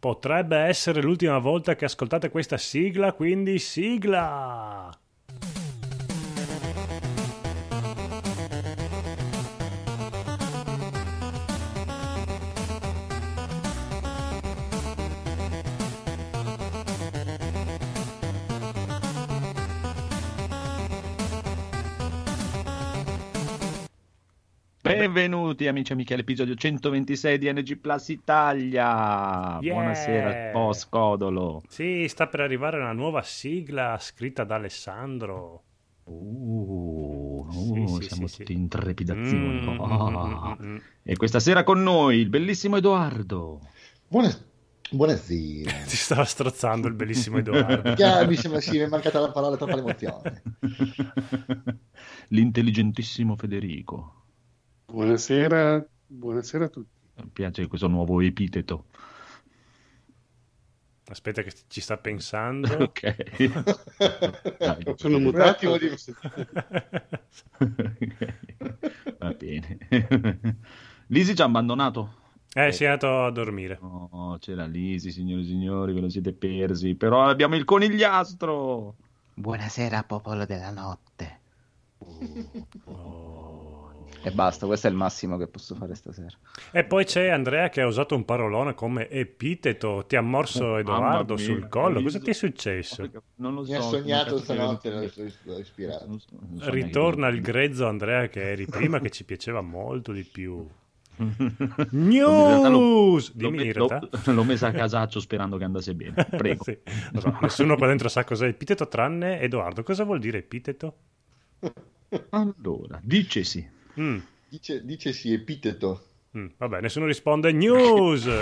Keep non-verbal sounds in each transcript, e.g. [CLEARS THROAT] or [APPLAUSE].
Potrebbe essere l'ultima volta che ascoltate questa sigla, quindi sigla! Benvenuti amici e amiche all'episodio 126 di NG Plus Italia. Yeah. Buonasera, post Codolo. Sì, sta per arrivare una nuova sigla scritta da Alessandro. Uh, uh, sì, siamo sì, tutti sì. in trepidazione. Mm, Ah. mm, mm, mm. E questa sera con noi il bellissimo Edoardo. Buona- Buonasera. [LAUGHS] Ti stava strozzando il bellissimo Edoardo. Ya, mi sembra sì, mi è mancata la parola, troppa l'emozione. [LAUGHS] L'intelligentissimo Federico. Buonasera, buonasera a tutti. Mi piace questo nuovo epiteto. Aspetta che ci sta pensando. [LAUGHS] Ok. Dai. Sono Un mutato. attimo di- [LAUGHS] Va bene. Lisi ci ha abbandonato. Eh, si è andato a dormire. No, c'era Lisi, signori e signori, ve lo siete persi. Però abbiamo il conigliastro. Buonasera popolo della notte. Oh. E basta, questo è il massimo che posso fare stasera. E poi c'è Andrea che ha usato un parolone come epiteto. Ti ha morso Edoardo Mamma mia, sul collo. Cosa ti è successo? Non lo so. Mi ha sognato stanotte, non l'ho l'ho ispirato. so- non so Ritorna il grezzo Andrea che eri prima, che ci piaceva molto di più. L'ho- [LAUGHS] News! L'ho, Dimmi in l'ho- realtà. l'ho messa a casaccio sperando che andasse bene. [LAUGHS] Prego. Sì, so, nessuno qua dentro sa cos'è epiteto tranne Edoardo. Cosa vuol dire epiteto? Allora, dicesi. Mm, Dice, dice sì, epiteto. mm, vabbè, nessuno risponde. News! [LAUGHS]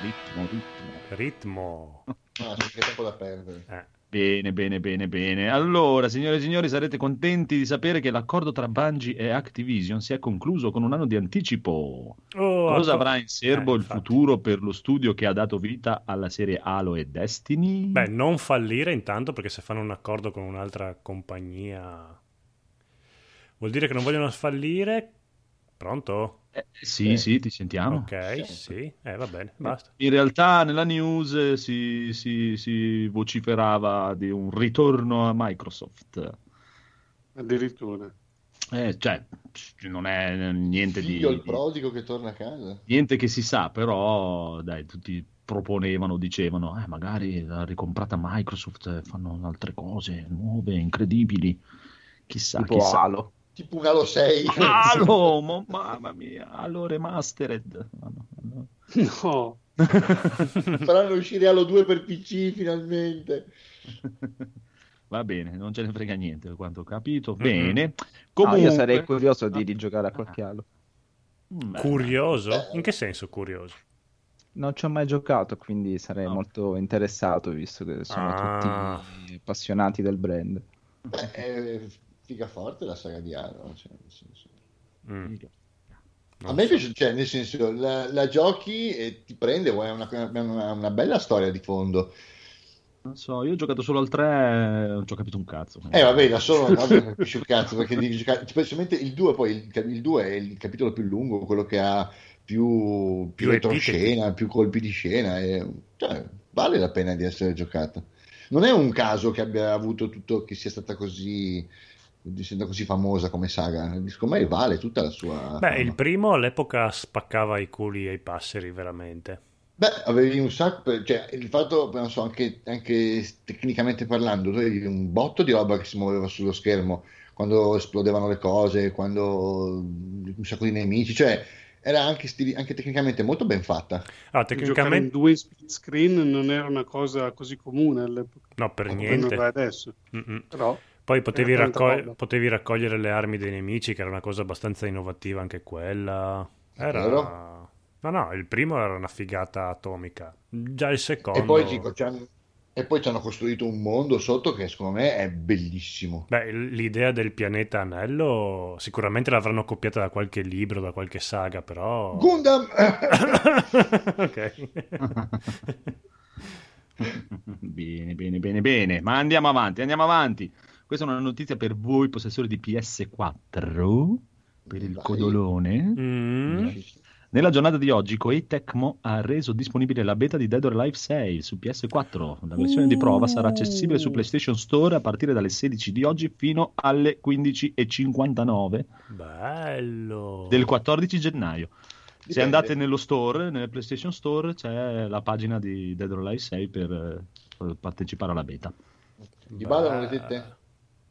Ritmo, ritmo. Ritmo. Ah, c'è tempo da perdere. Eh. Bene, bene, bene, bene. Allora, signore e signori, sarete contenti di sapere che l'accordo tra Bungie e Activision si è concluso con un anno di anticipo. Oh, Cosa avrà in serbo Eh, il infatti. futuro per lo studio che ha dato vita alla serie Halo e Destiny? Beh, non fallire intanto perché se fanno un accordo con un'altra compagnia vuol dire che non vogliono fallire. Pronto? Eh, sì, sì, ti sentiamo. ok, sì. Eh, va bene, basta. In realtà nella news eh, si, si- si vociferava di un ritorno a Microsoft. Addirittura. Eh, cioè, non è niente di, Figlio il di- prodigo che torna a casa. niente che si sa, però dai, tutti proponevano, dicevano, eh, magari l'ha ricomprata Microsoft, eh, fanno altre cose nuove, incredibili. Chissà, Tipo chissà. Halo. Tipo un Halo 6. Halo, mo- mamma mia, Halo Remastered. No, no, no. No, [LAUGHS] Faranno uscire Halo 2 per PC finalmente. [LAUGHS] Va bene, non ce ne frega niente, per quanto ho capito. Bene. No, Comunque... io sarei curioso di rigiocare a qualche Halo. Mm, beh, Curioso? Beh. In che senso curioso? Non ci ho mai giocato, quindi sarei No. molto interessato, visto che sono Ah. tutti appassionati del brand. Beh, è figa forte la saga di Halo. cioè, nel senso. Mm, A me so. piace, cioè, nel senso, la, la giochi e ti prende, è una, una- una bella storia di fondo. Non so, io ho giocato solo al 3, non ci ho capito un cazzo. Eh vabbè, da solo vabbè, non capisci un cazzo, perché devi giocare, specialmente il 2 poi, il, il 2 è il capitolo più lungo, quello che ha più, più Più retroscena, più colpi di scena, e, cioè, vale la pena di essere giocata. Non è un caso che abbia avuto tutto, che sia stata così, essendo così famosa come saga, secondo me vale tutta la sua... Beh, fama. il primo all'epoca spaccava i culi ai passeri, veramente. Beh, avevi un sacco, cioè il fatto, non so, anche, anche tecnicamente parlando, tu avevi un botto di roba che si muoveva sullo schermo quando esplodevano le cose, quando un sacco di nemici, cioè era anche, stili- anche tecnicamente molto ben fatta. Ah, giocare in tecnicamente due split screen non era una cosa così comune all'epoca. no, per niente. adesso. Mm-mm. Però Poi potevi, raccog- potevi raccogliere le armi dei nemici, che era una cosa abbastanza innovativa anche quella. Era... Vero? No, no, il primo era una figata atomica. Già il secondo... E poi, dico, ci hanno, e poi ci hanno costruito un mondo sotto che secondo me è bellissimo. Beh, l'idea del pianeta anello sicuramente l'avranno copiata da qualche libro, da qualche saga, però... Gundam! [LAUGHS] [LAUGHS] ok. Bene, bene, bene, bene. Ma andiamo avanti, andiamo avanti. Questa è una notizia per voi, possessori di PS4, per il Vai. codolone. Mm. Nella giornata di oggi, Koei Tecmo ha reso disponibile la beta di Dead or Alive 6 su PS4. La versione di prova sarà accessibile su PlayStation Store a partire dalle 16 di oggi fino alle 15.59 Bello. del 14 gennaio. Se andate nello store, nel PlayStation Store, c'è la pagina di Dead or Alive 6 per, eh, per partecipare alla beta. Gli ballano le tette?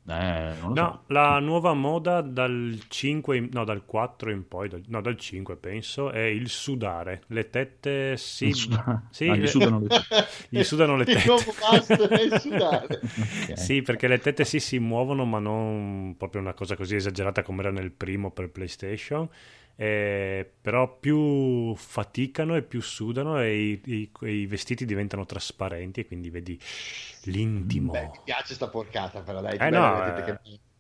Eh, non lo so. No, la nuova moda dal 5, in- no, dal 4 in poi, dal- no, dal 5 penso, è il sudare. Le tette si... Il suda- sì, ah, gli le- sudano le [LAUGHS] gli sudano le Il tette. nuovo pasto è sudare. [LAUGHS] Ok. Sì, perché le tette sì si muovono, ma non proprio una cosa così esagerata come era nel primo per PlayStation. Eh, però più faticano e più sudano e i, i- i vestiti diventano trasparenti e quindi vedi l'intimo. Beh, mi piace sta porcata, però dai. Eh, no, le tette eh.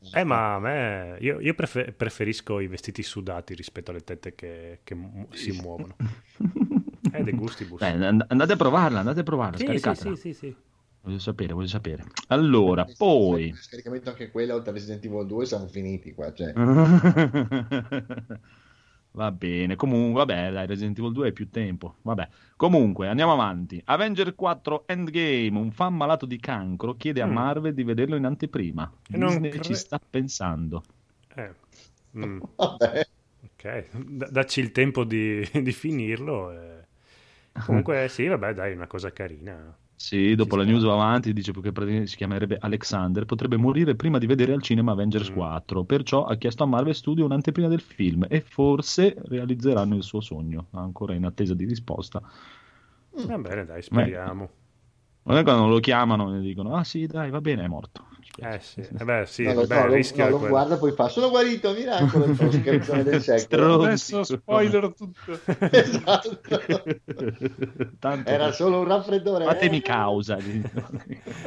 che- Eh, ma a me io, io prefe- preferisco i vestiti sudati rispetto alle tette che, che mu- si muovono. È de gustibus. Beh, and- andate a provarla, andate a provarla, Sì, sì, scaricatela. sì, sì, sì. Voglio sapere, voglio sapere. Allora, Se- poi... Scaricamento anche quella, oltre a Resident Evil 2, siamo finiti qua. Cioè. [LAUGHS] Va bene, comunque, vabbè, dai, Resident Evil 2 è più tempo. Vabbè, comunque, andiamo avanti. Avenger 4 Endgame, un fan malato di cancro chiede a Mm. Marvel di vederlo in anteprima. E non Disney cre- ci sta pensando. Eh, mm, [LAUGHS] Vabbè. ok, D- dacci il tempo di, [LAUGHS] di finirlo. e- Comunque, sì, vabbè, dai, una cosa carina. Sì, dopo Ci la news va avanti, dice che praticamente si chiamerebbe Alexander, potrebbe morire prima di vedere al cinema Avengers Mm. 4, perciò ha chiesto a Marvel Studio un'anteprima del film e forse realizzeranno il suo sogno, ancora in attesa di risposta. Va bene, dai, speriamo. Non è quando lo chiamano e dicono, ah sì, dai, va bene, è morto. Eh sì, eh beh, sì, no, lo, beh, no, rischio no, lo quello. guarda poi fa sono guarito miracolo. [LAUGHS] Adesso spoiler tutto. esatto Tanto era solo un raffreddore Fatemi eh. causa. [LAUGHS]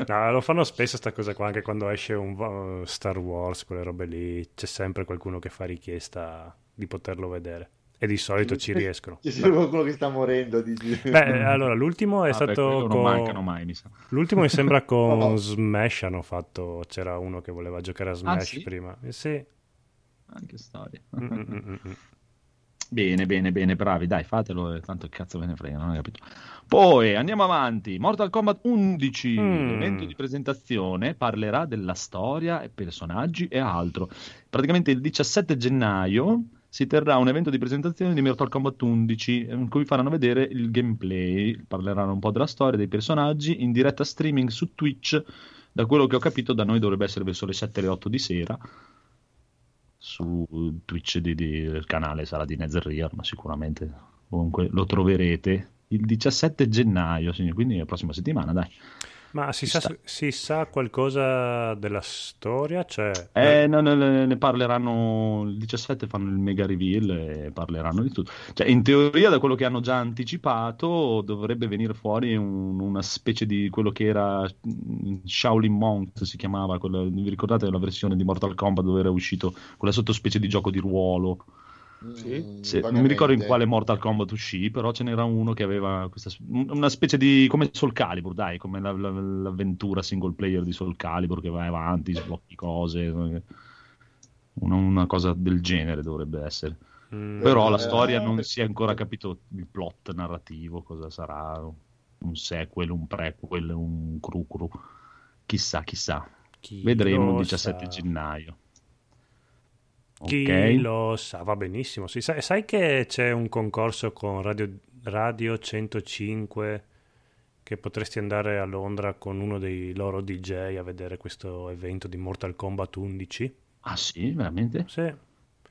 No, lo fanno spesso sta cosa qua, anche quando esce un uh, Star Wars, quelle robe lì, c'è sempre qualcuno che fa richiesta di poterlo vedere. E di solito ci [LAUGHS] riescono. c'è sempre qualcuno che sta morendo dici. Beh, allora, l'ultimo è Vabbè, stato non con... mancano mai, mi sa. L'ultimo mi sembra [LAUGHS] con No, no. Smash hanno fatto... C'era uno che voleva giocare a Smash sì? prima. Eh, sì. Anche storia. Mm, mm, mm. Bene, bene, bene, bravi, dai, fatelo, eh, tanto cazzo ve ne frega, non hai capito. Poi andiamo avanti. Mortal Kombat 11, Mm. l'evento di presentazione parlerà della storia e personaggi e altro. Praticamente il 17 gennaio si terrà un evento di presentazione di Mortal Kombat 11 in cui faranno vedere il gameplay, parleranno un po' della storia, dei personaggi in diretta streaming su Twitch. Da quello che ho capito, da noi dovrebbe essere verso le 7 e le 8 di sera su Twitch di- di- del canale sarà di Netherrealm, ma sicuramente comunque lo troverete il 17 gennaio, quindi la prossima settimana, dai. Ma si sa, si sa qualcosa della storia? Cioè, Eh, no, no, ne ne parleranno il 17, fanno il mega reveal e parleranno di tutto. Cioè, in teoria, da quello che hanno già anticipato, dovrebbe venire fuori un- una specie di quello che era mm, Shaolin Monk, si chiamava, quella- vi ricordate la versione di Mortal Kombat dove era uscito quella sottospecie di gioco di ruolo? Mm, Sì, non mi ricordo in quale Mortal Kombat uscì, però ce n'era uno che aveva questa, una specie di come Soul Calibur, dai, come la- la- l'avventura single player di Soul Calibur che vai avanti, sblocchi cose, una, una cosa del genere dovrebbe essere. mm, Però la Eh, storia non per- si è ancora capito il plot narrativo, cosa sarà, un sequel, un prequel, un cru-cru, chissà, chissà. chi Vedremo il 17 sa? gennaio. Chi Ok? lo sa, va benissimo. Sì, sai, sai che c'è un concorso con Radio, Radio 105 che potresti andare a Londra con uno dei loro DJ a vedere questo evento di Mortal Kombat 11? Ah sì, veramente? Sì.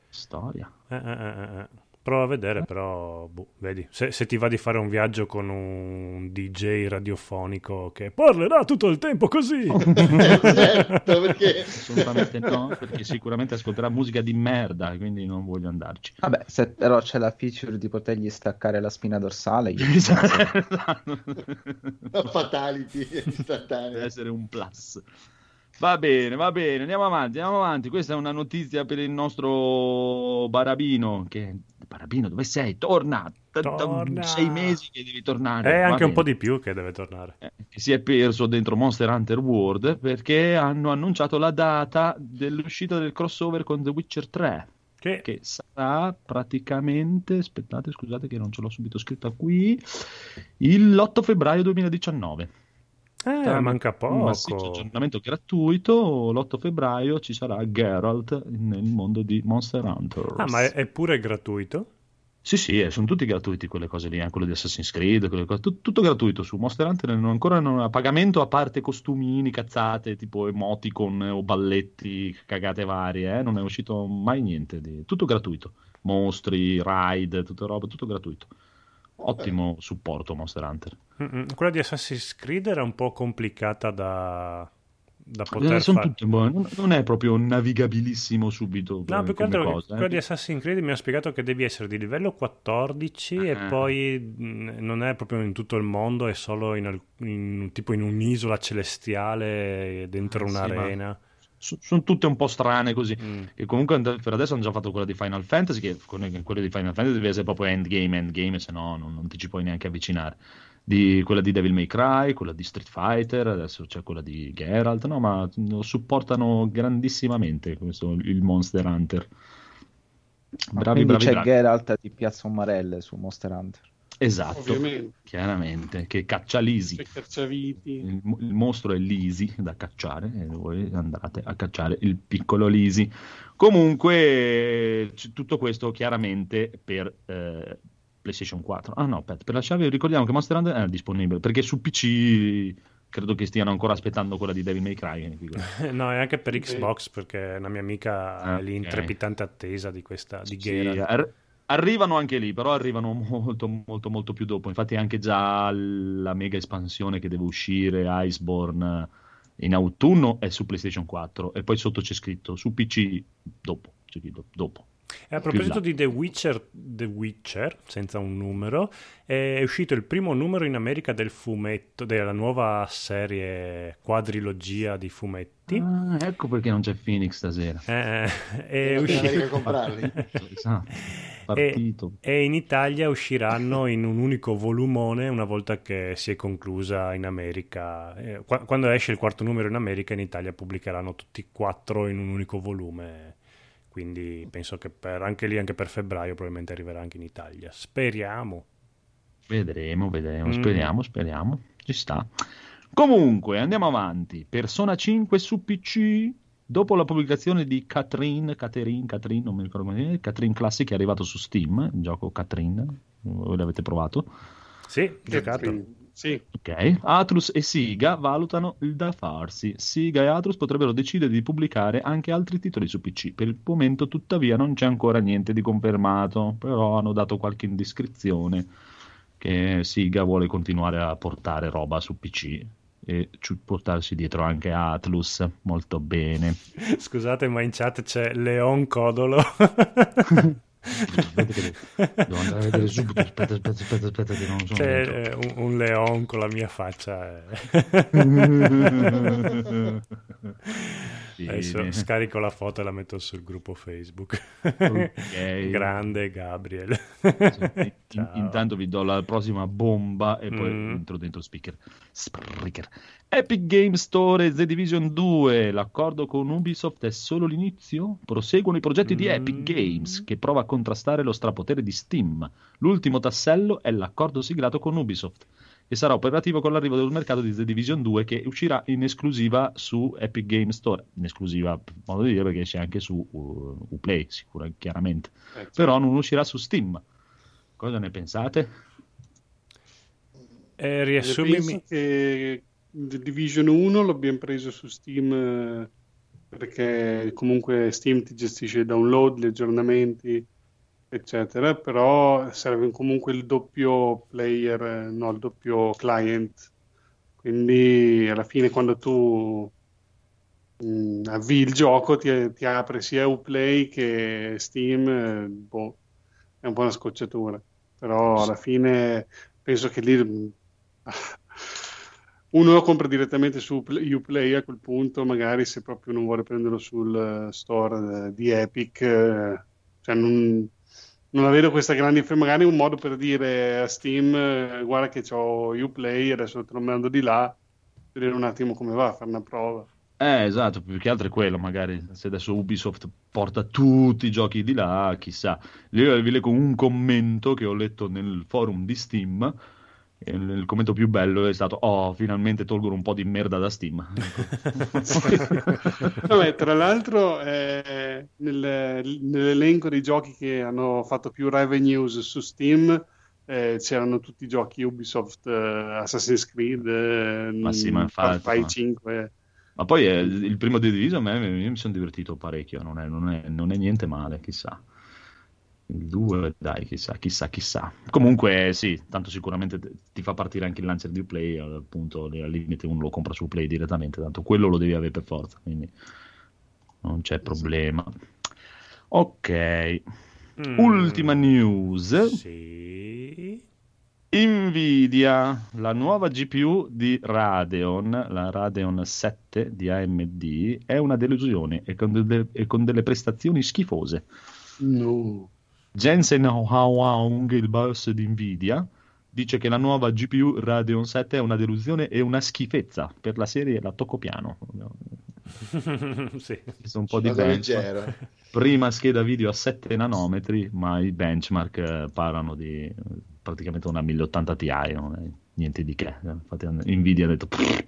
Storia. Eh, eh, eh, eh. Prova a vedere, però, boh, vedi, se, se ti va di fare un viaggio con un DJ radiofonico che parlerà tutto il tempo così, [LAUGHS] certo, perché Assolutamente no, perché sicuramente ascolterà musica di merda, quindi non voglio andarci. Vabbè, se però c'è la feature di potergli staccare la spina dorsale, io [LAUGHS] la [LAUGHS] fatality Deve istantanea. essere un plus. Va bene, va bene, andiamo avanti, andiamo avanti. Questa è una notizia per il nostro Barabino. Che... Barabino, dove sei? Torna! Torna! sei mesi che devi tornare. è Va anche un po' di più che deve tornare. Eh, che si è perso dentro Monster Hunter World perché hanno annunciato la data dell'uscita del crossover con The Witcher 3. Che... che sarà praticamente, aspettate, scusate che non ce l'ho subito scritta qui, l'8 febbraio 2019. Eh, manca poco. Un massiccio aggiornamento gratuito, l'8 febbraio ci sarà Geralt nel mondo di Monster Hunter. Ah, ma è, è pure gratuito? Sì, sì, eh, sono tutti gratuiti quelle cose lì, eh, quello di Assassin's Creed, quelle cose, tut- tutto gratuito su Monster Hunter, non, ancora non a pagamento a parte costumini, cazzate, tipo emoticon o balletti, cagate varie, eh, non è uscito mai niente, di... tutto gratuito, mostri, ride, tutte robe, tutto gratuito. Ottimo supporto Monster Hunter. Mm-mm. Quella di Assassin's Creed era un po' complicata da, da Eh, poter sono fare. buone, non, è proprio navigabilissimo subito No, più che altro eh. quella di Assassin's Creed mi ha spiegato che devi essere di livello 14 e Ah. poi mh, non è proprio in tutto il mondo, è solo in, in- tipo in un'isola celestiale dentro Ah, sì, un'arena. So- sono tutte un po' strane così. Mm. E comunque per adesso hanno già fatto quella di Final Fantasy, che con quella di Final Fantasy deve essere proprio endgame, endgame, se no non, non ti ci puoi neanche avvicinare. Di, quella di Devil May Cry, quella di Street Fighter, adesso c'è quella di Geralt, no, ma lo supportano grandissimamente questo, il Monster Hunter. Bravi, Quindi bravi, c'è bravi. Geralt di Piazza Umarelle su Monster Hunter. Esatto, Ovviamente. chiaramente, che caccia Lisi. Il, il mostro è Lisi da cacciare e voi andate a cacciare il piccolo Lisi. Comunque, c- tutto questo chiaramente per eh, PlayStation 4. Ah no, aspetta, per lasciarvi ricordiamo che Monster Hunter è disponibile perché su PC credo che stiano ancora aspettando quella di Devil May Cry. eh. [LAUGHS] No, è anche per. Xbox perché una mia amica Ah, è lì in ok. trepidante attesa di questa di Sì, Geralt. Ar- arrivano anche lì, però arrivano [LAUGHS] molto, molto, molto più dopo. Infatti, anche già la mega espansione che deve uscire, Iceborne, in autunno è su PlayStation 4 e poi sotto c'è scritto su PC dopo. scritto dopo. E a proposito là. di The Witcher, The Witcher, senza un numero, è uscito il primo numero in America del fumetto, della nuova serie quadrilogia di fumetti. Ah, ecco perché non c'è Phoenix stasera. Eh, eh, è uscito- andare a comprarli. Esatto, [LAUGHS] partito. e in Italia usciranno in un unico volumone una volta che si è conclusa in America. Eh, qua- quando esce il quarto numero in America, in Italia pubblicheranno tutti e quattro in un unico volume. Quindi penso che per, anche lì, anche per febbraio, probabilmente arriverà anche in Italia. Speriamo. Vedremo, vedremo, Mm. speriamo, speriamo. Ci sta. Comunque, andiamo avanti. Persona 5 su PC. Dopo la pubblicazione di Catherine, Catherine, Catherine, non mi ricordo come si chiama, Catherine Classic è arrivato su Steam, il gioco Catherine, voi l'avete provato. Sì, giocato. Sì, Ok, Atlus e Siga valutano il da farsi. Siga e Atlus potrebbero decidere di pubblicare anche altri titoli su PC. Per il momento, tuttavia, non c'è ancora niente di confermato, però hanno dato qualche indiscrezione che Siga vuole continuare a portare roba su PC e portarsi dietro anche Atlus. Molto bene. [LAUGHS] Scusate, ma in chat c'è Leon Codolo. [LAUGHS] Devo andare a vedere [LAUGHS] subito. Aspetta, aspetta, aspetta, aspetta, che non sono C'è eh, un, un leon con la mia faccia. eh. [LAUGHS] [LAUGHS] Adesso [LAUGHS] scarico la foto e la metto sul gruppo Facebook. Ok. [LAUGHS] Grande Gabriel. In- [LAUGHS] intanto vi do la prossima bomba e poi Mm. entro dentro speaker. Spreaker. Epic Game Store The Division 2. L'accordo con Ubisoft è solo l'inizio? Proseguono i progetti di Mm. Epic Games che prova a contrastare lo strapotere di Steam. L'ultimo tassello è l'accordo siglato con Ubisoft e sarà operativo con l'arrivo del mercato di The Division 2 che uscirà in esclusiva su Epic Game Store. In esclusiva, per modo di dire, perché esce anche su uh, Uplay, sicuro, chiaramente. eh, Però non uscirà su Steam. Cosa ne pensate? Eh, Penso riassumimi. che The Division 1 l'abbiamo preso su Steam eh, perché comunque Steam ti gestisce il download, gli aggiornamenti, eccetera, però serve comunque il doppio player, eh, no, il doppio client. Quindi alla fine quando tu mh, avvii il gioco ti, ti apre sia Uplay che Steam, eh, boh, è un po' una scocciatura, però alla fine penso che lì mh, [LAUGHS] uno lo compra direttamente su Play- Uplay a quel punto, magari se proprio non vuole prenderlo sul eh, store di Epic, cioè non, non la vedo questa grande differenza, magari un modo per dire a Steam, eh, guarda che ho Uplay, adesso te lo mando di là, vedere un attimo come va, fare una prova. Eh, esatto, più che altro è quello, magari se adesso Ubisoft porta tutti i giochi di là, chissà. Io vi leggo un commento che ho letto nel forum di Steam, il commento più bello è stato, oh, finalmente tolgono un po' di merda da Steam. [LAUGHS] Vabbè, tra l'altro, eh, nel- nell'elenco dei giochi che hanno fatto più revenues su Steam eh, c'erano tutti i giochi Ubisoft, eh, Assassin's Creed, eh, Ma sì, ma infatti, Far Cry ma- 5. Ma poi il primo di Diviso a me mi sono divertito parecchio, non è, non è- non è niente male, chissà. Il 2, dai, chissà, chissà, chissà. Comunque sì, tanto sicuramente ti fa partire anche il launcher di Play, appunto, al limite uno lo compra su Play direttamente, tanto quello lo devi avere per forza, quindi non c'è problema. Ok, Mm, ultima news. Sì. Nvidia, la nuova GPU di Radeon, la Radeon 7 di AMD, è una delusione e con, delle- e con delle prestazioni schifose. No. Jensen Huang, il boss di Nvidia, dice che la nuova GPU Radeon 7 è una delusione e una schifezza. Per la serie la tocco piano. [LAUGHS] sì. Visto un po' di benchmark. leggero. Prima scheda video a 7 nanometri, ma i benchmark eh, parlano di eh, praticamente una 1080 Ti, non è niente di che. Infatti Nvidia ha detto "Pff,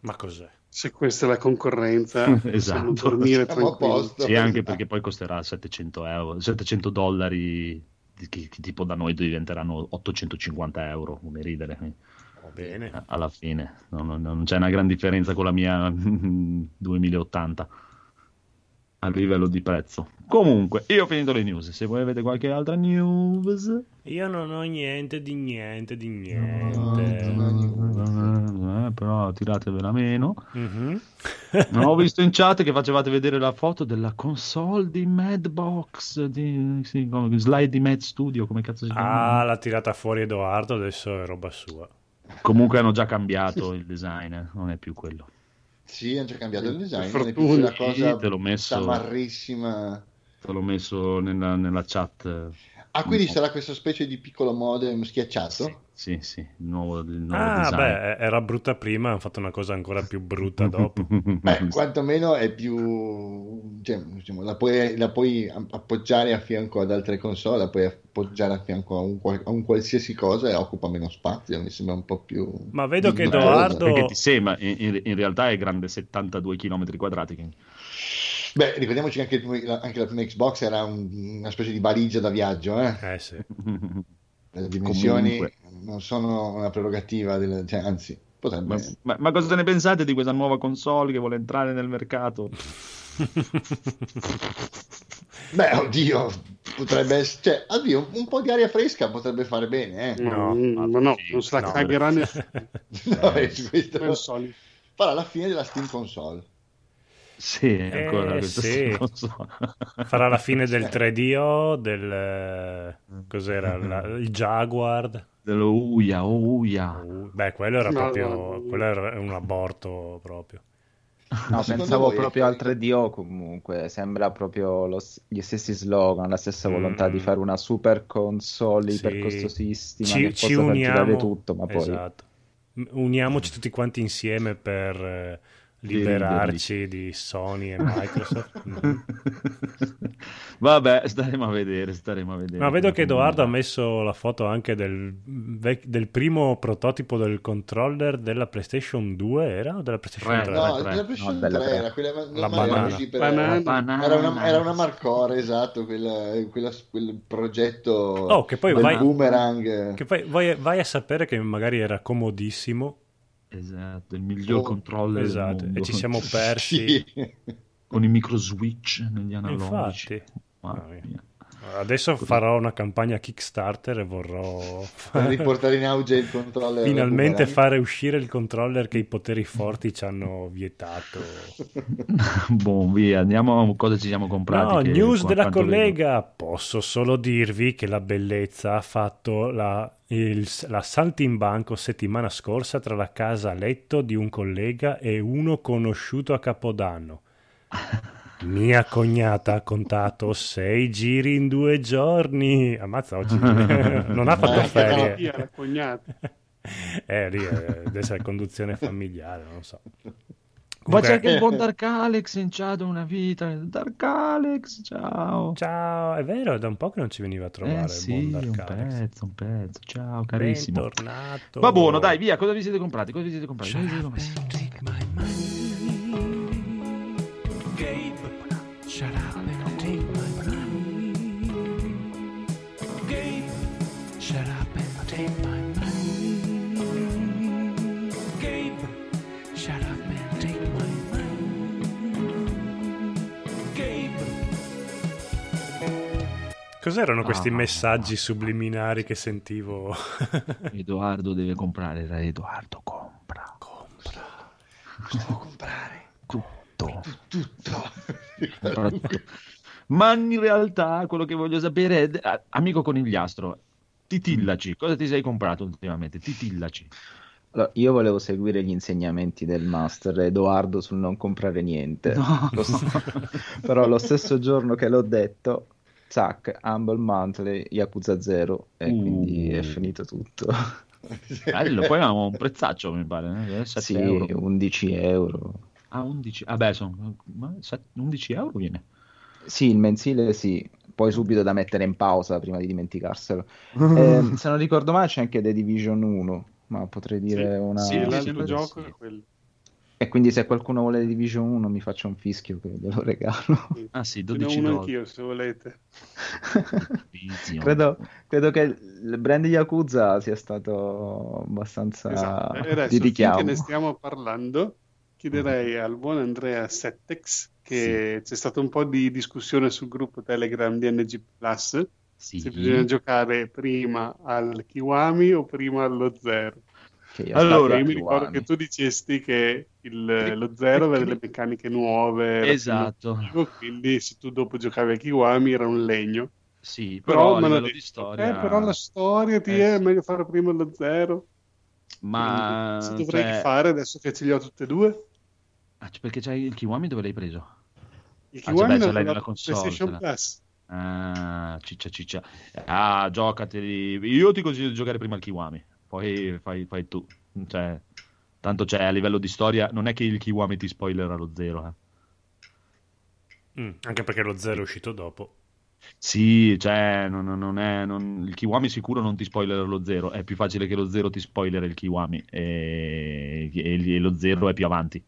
Ma cos'è? Se questa è la concorrenza, [LAUGHS] Esatto. dormire Siamo posto. sì, anche perché poi costerà 700 euro, 700 dollari, che, che tipo da noi diventeranno 850 euro, come ridere. Va bene. Alla fine non, non- non c'è una gran differenza con la mia [LAUGHS] 2080 a livello di prezzo. Comunque, io ho finito le news. Se voi avete qualche altra news, Io non ho niente di niente di niente. no, Eh, però tiratevela meno. Mhm. Non [LAUGHS] ho visto in chat che facevate vedere la foto della console di Madbox, di, sì, come- slide di Mad Studio, come cazzo si chiama? Ah, l'ha tirata fuori Edoardo, adesso è roba sua. Comunque hanno già cambiato il design, eh, non è più quello. Sì, hanno già cambiato il design. Fortuna. quella cosa te l'ho messo- tamarrissima. Te l'ho messo nella, nella chat. Ah, quindi sarà questa specie di piccolo modem schiacciato? Sì, sì, il nuovo, il nuovo Ah, design. beh, era brutta prima, hanno fatto una cosa ancora più brutta dopo. [LAUGHS] Beh, quantomeno è più... Cioè, diciamo, la, puoi, la puoi appoggiare a fianco ad altre console, la puoi appoggiare a fianco a un, a un qualsiasi cosa e occupa meno spazio, mi sembra un po' più... Ma vedo che. Edoardo- Perché ti sembra, in, in- in realtà è grande 72 km quadrati. quindi- Beh, ricordiamoci che anche, anche la prima Xbox era un- una specie di valigia da viaggio, eh? Eh sì. [LAUGHS] Le dimensioni Comunque. non sono una prerogativa, del, cioè, anzi, potrebbe... Ma, ma- ma cosa ne pensate di questa nuova console che vuole entrare nel mercato? [LAUGHS] Beh, oddio, potrebbe essere... Cioè, oddio, un po' di aria fresca potrebbe fare bene, eh? No, No, ma no, sì, non se la no. cagherà nessuno. [LAUGHS] No, è questo- Come al solito. farà la fine della Steam console. Sì, ancora Eh, questa sì. console. Farà la fine [LAUGHS] del 3DO, del... eh, cos'era? La- il Jaguar. Dello Uia, oh, Uia. Beh, quello era No, proprio... no. Quello era un aborto proprio. No, pensavo voi- proprio al 3DO comunque, sembra proprio lo gli stessi slogan, la stessa volontà Mm. di fare una super console Sì. ipercostosissima Ci, che ci possa uniamo... tutto, ma poi Esatto. Uniamoci tutti quanti insieme per liberarci di Sony e Microsoft. [LAUGHS] Mm. Vabbè, staremo a vedere, staremo a vedere. Ma vedo che Edoardo ha messo la foto anche del, vec- del primo prototipo del controller della PlayStation 2, era? O della PlayStation Tre. 3? No, tre. la PlayStation No, della 3 tre. era quella, La banana. per- Banana. Banana. Era una, era una Marcore, esatto, quella- quella- quel progetto Oh, che poi vai- boomerang. Che poi vai, vai a sapere che magari era comodissimo. Esatto, il miglior Oh, controller Esatto, del mondo. e ci siamo [LAUGHS] persi. Sì. Con i micro switch negli analogici. Infatti. Mia. Adesso farò una campagna Kickstarter e vorrò [LAUGHS] riportare in auge il controller finalmente fare uscire il controller che i poteri forti ci hanno vietato. [LAUGHS] Boh, via, andiamo a cosa ci siamo comprati. No, che news della collega. Posso solo dirvi che la bellezza ha fatto la, il- la saltimbanco settimana scorsa tra la casa letto di un collega e uno conosciuto a Capodanno. [LAUGHS] Mia cognata ha contato sei giri in due giorni. Ammazza oggi. non [LAUGHS] ha fatto Eh, ferie. Via, la cognata. [LAUGHS] Eh, lì eh, deve essere conduzione familiare, non lo so. Ma Comunque- c'è anche il buon Dark Alex in chat una vita. Dark Alex, ciao. Ciao, è vero, è da un po' che non ci veniva a trovare Eh il sì, un pezzo, un pezzo. Ciao, carissimo. Bentornato. Va buono, dai, via. Cosa vi siete comprati? Cosa vi siete comprati? Cosa vi siete comprati? Shut up and take my money. Gabe, shut up and take my money. Gabe, shut up and take my money. Gabe. Cos'erano questi Ah. messaggi subliminari che sentivo? [LAUGHS] Edoardo deve comprare. Era Edoardo compra. Compra. Devo comprare Tutto. tutto. Tutto. Ma in realtà quello che voglio sapere è, ah, amico conigliastro, titillaci, cosa ti sei comprato ultimamente? Titillaci. Allora, io volevo seguire gli insegnamenti del master Edoardo sul non comprare niente, No. Lo s- però lo stesso giorno che l'ho detto, zac, Humble Monthly, Yakuza 0 e Uh. quindi è finito tutto. Bello, poi avevamo un prezzaccio, mi pare, eh? 7 Sì, euro. 11 euro. Ah, 11, vabbè, sono, ma set- 11 euro viene. Sì, il mensile sì, poi subito da mettere in pausa prima di dimenticarselo. [LAUGHS] Ehm, se non ricordo male c'è anche The Division 1, ma potrei dire Sì, una... sì, L'altro sì, gioco sì. è quello. E quindi se qualcuno vuole The Division 1 mi faccia un fischio che glielo [LAUGHS] regalo. Ah sì, Ce 12 n'ho uno dollari. anch'io se volete. Credo, credo che il brand Yakuza sia stato abbastanza Esatto. E di adesso, finché richiamo. ne stiamo parlando, chiederei al buon Andrea Settex, che c'è stata un po' di discussione sul gruppo Telegram di NG Plus, Sì. se bisogna giocare prima al Kiwami o prima allo Zero. Io Allora, Io mi ricordo che tu dicesti che il- lo Zero aveva delle meccaniche nuove, più Esatto. innovativo, quindi se tu dopo giocavi a Kiwami era un legno. Sì, Però, però detto, di storia... "Eh, però la storia ti Eh, è sì. meglio fare prima lo Zero. Ma... Quindi, cosa dovrei cioè- fare adesso che ce li ho tutte e due? Ah, perché c'hai il Kiwami dove l'hai preso? Il Ah, Kiwami cioè, beh, ce l'ho l'hai nella console, PlayStation. Plus. Ah, ciccia ciccia. Ah, giocateli. Io ti consiglio di giocare prima il Kiwami, poi fai, fai tu. Cioè, tanto c'è a livello di storia, non è che il Kiwami ti spoilerà lo zero, eh. Mm, anche perché lo zero è uscito dopo. Sì, cioè, non, non- non è, non- il Kiwami sicuro non ti spoilerà lo zero, è più facile che lo zero ti spoiler il Kiwami e, e- e lo zero è più avanti,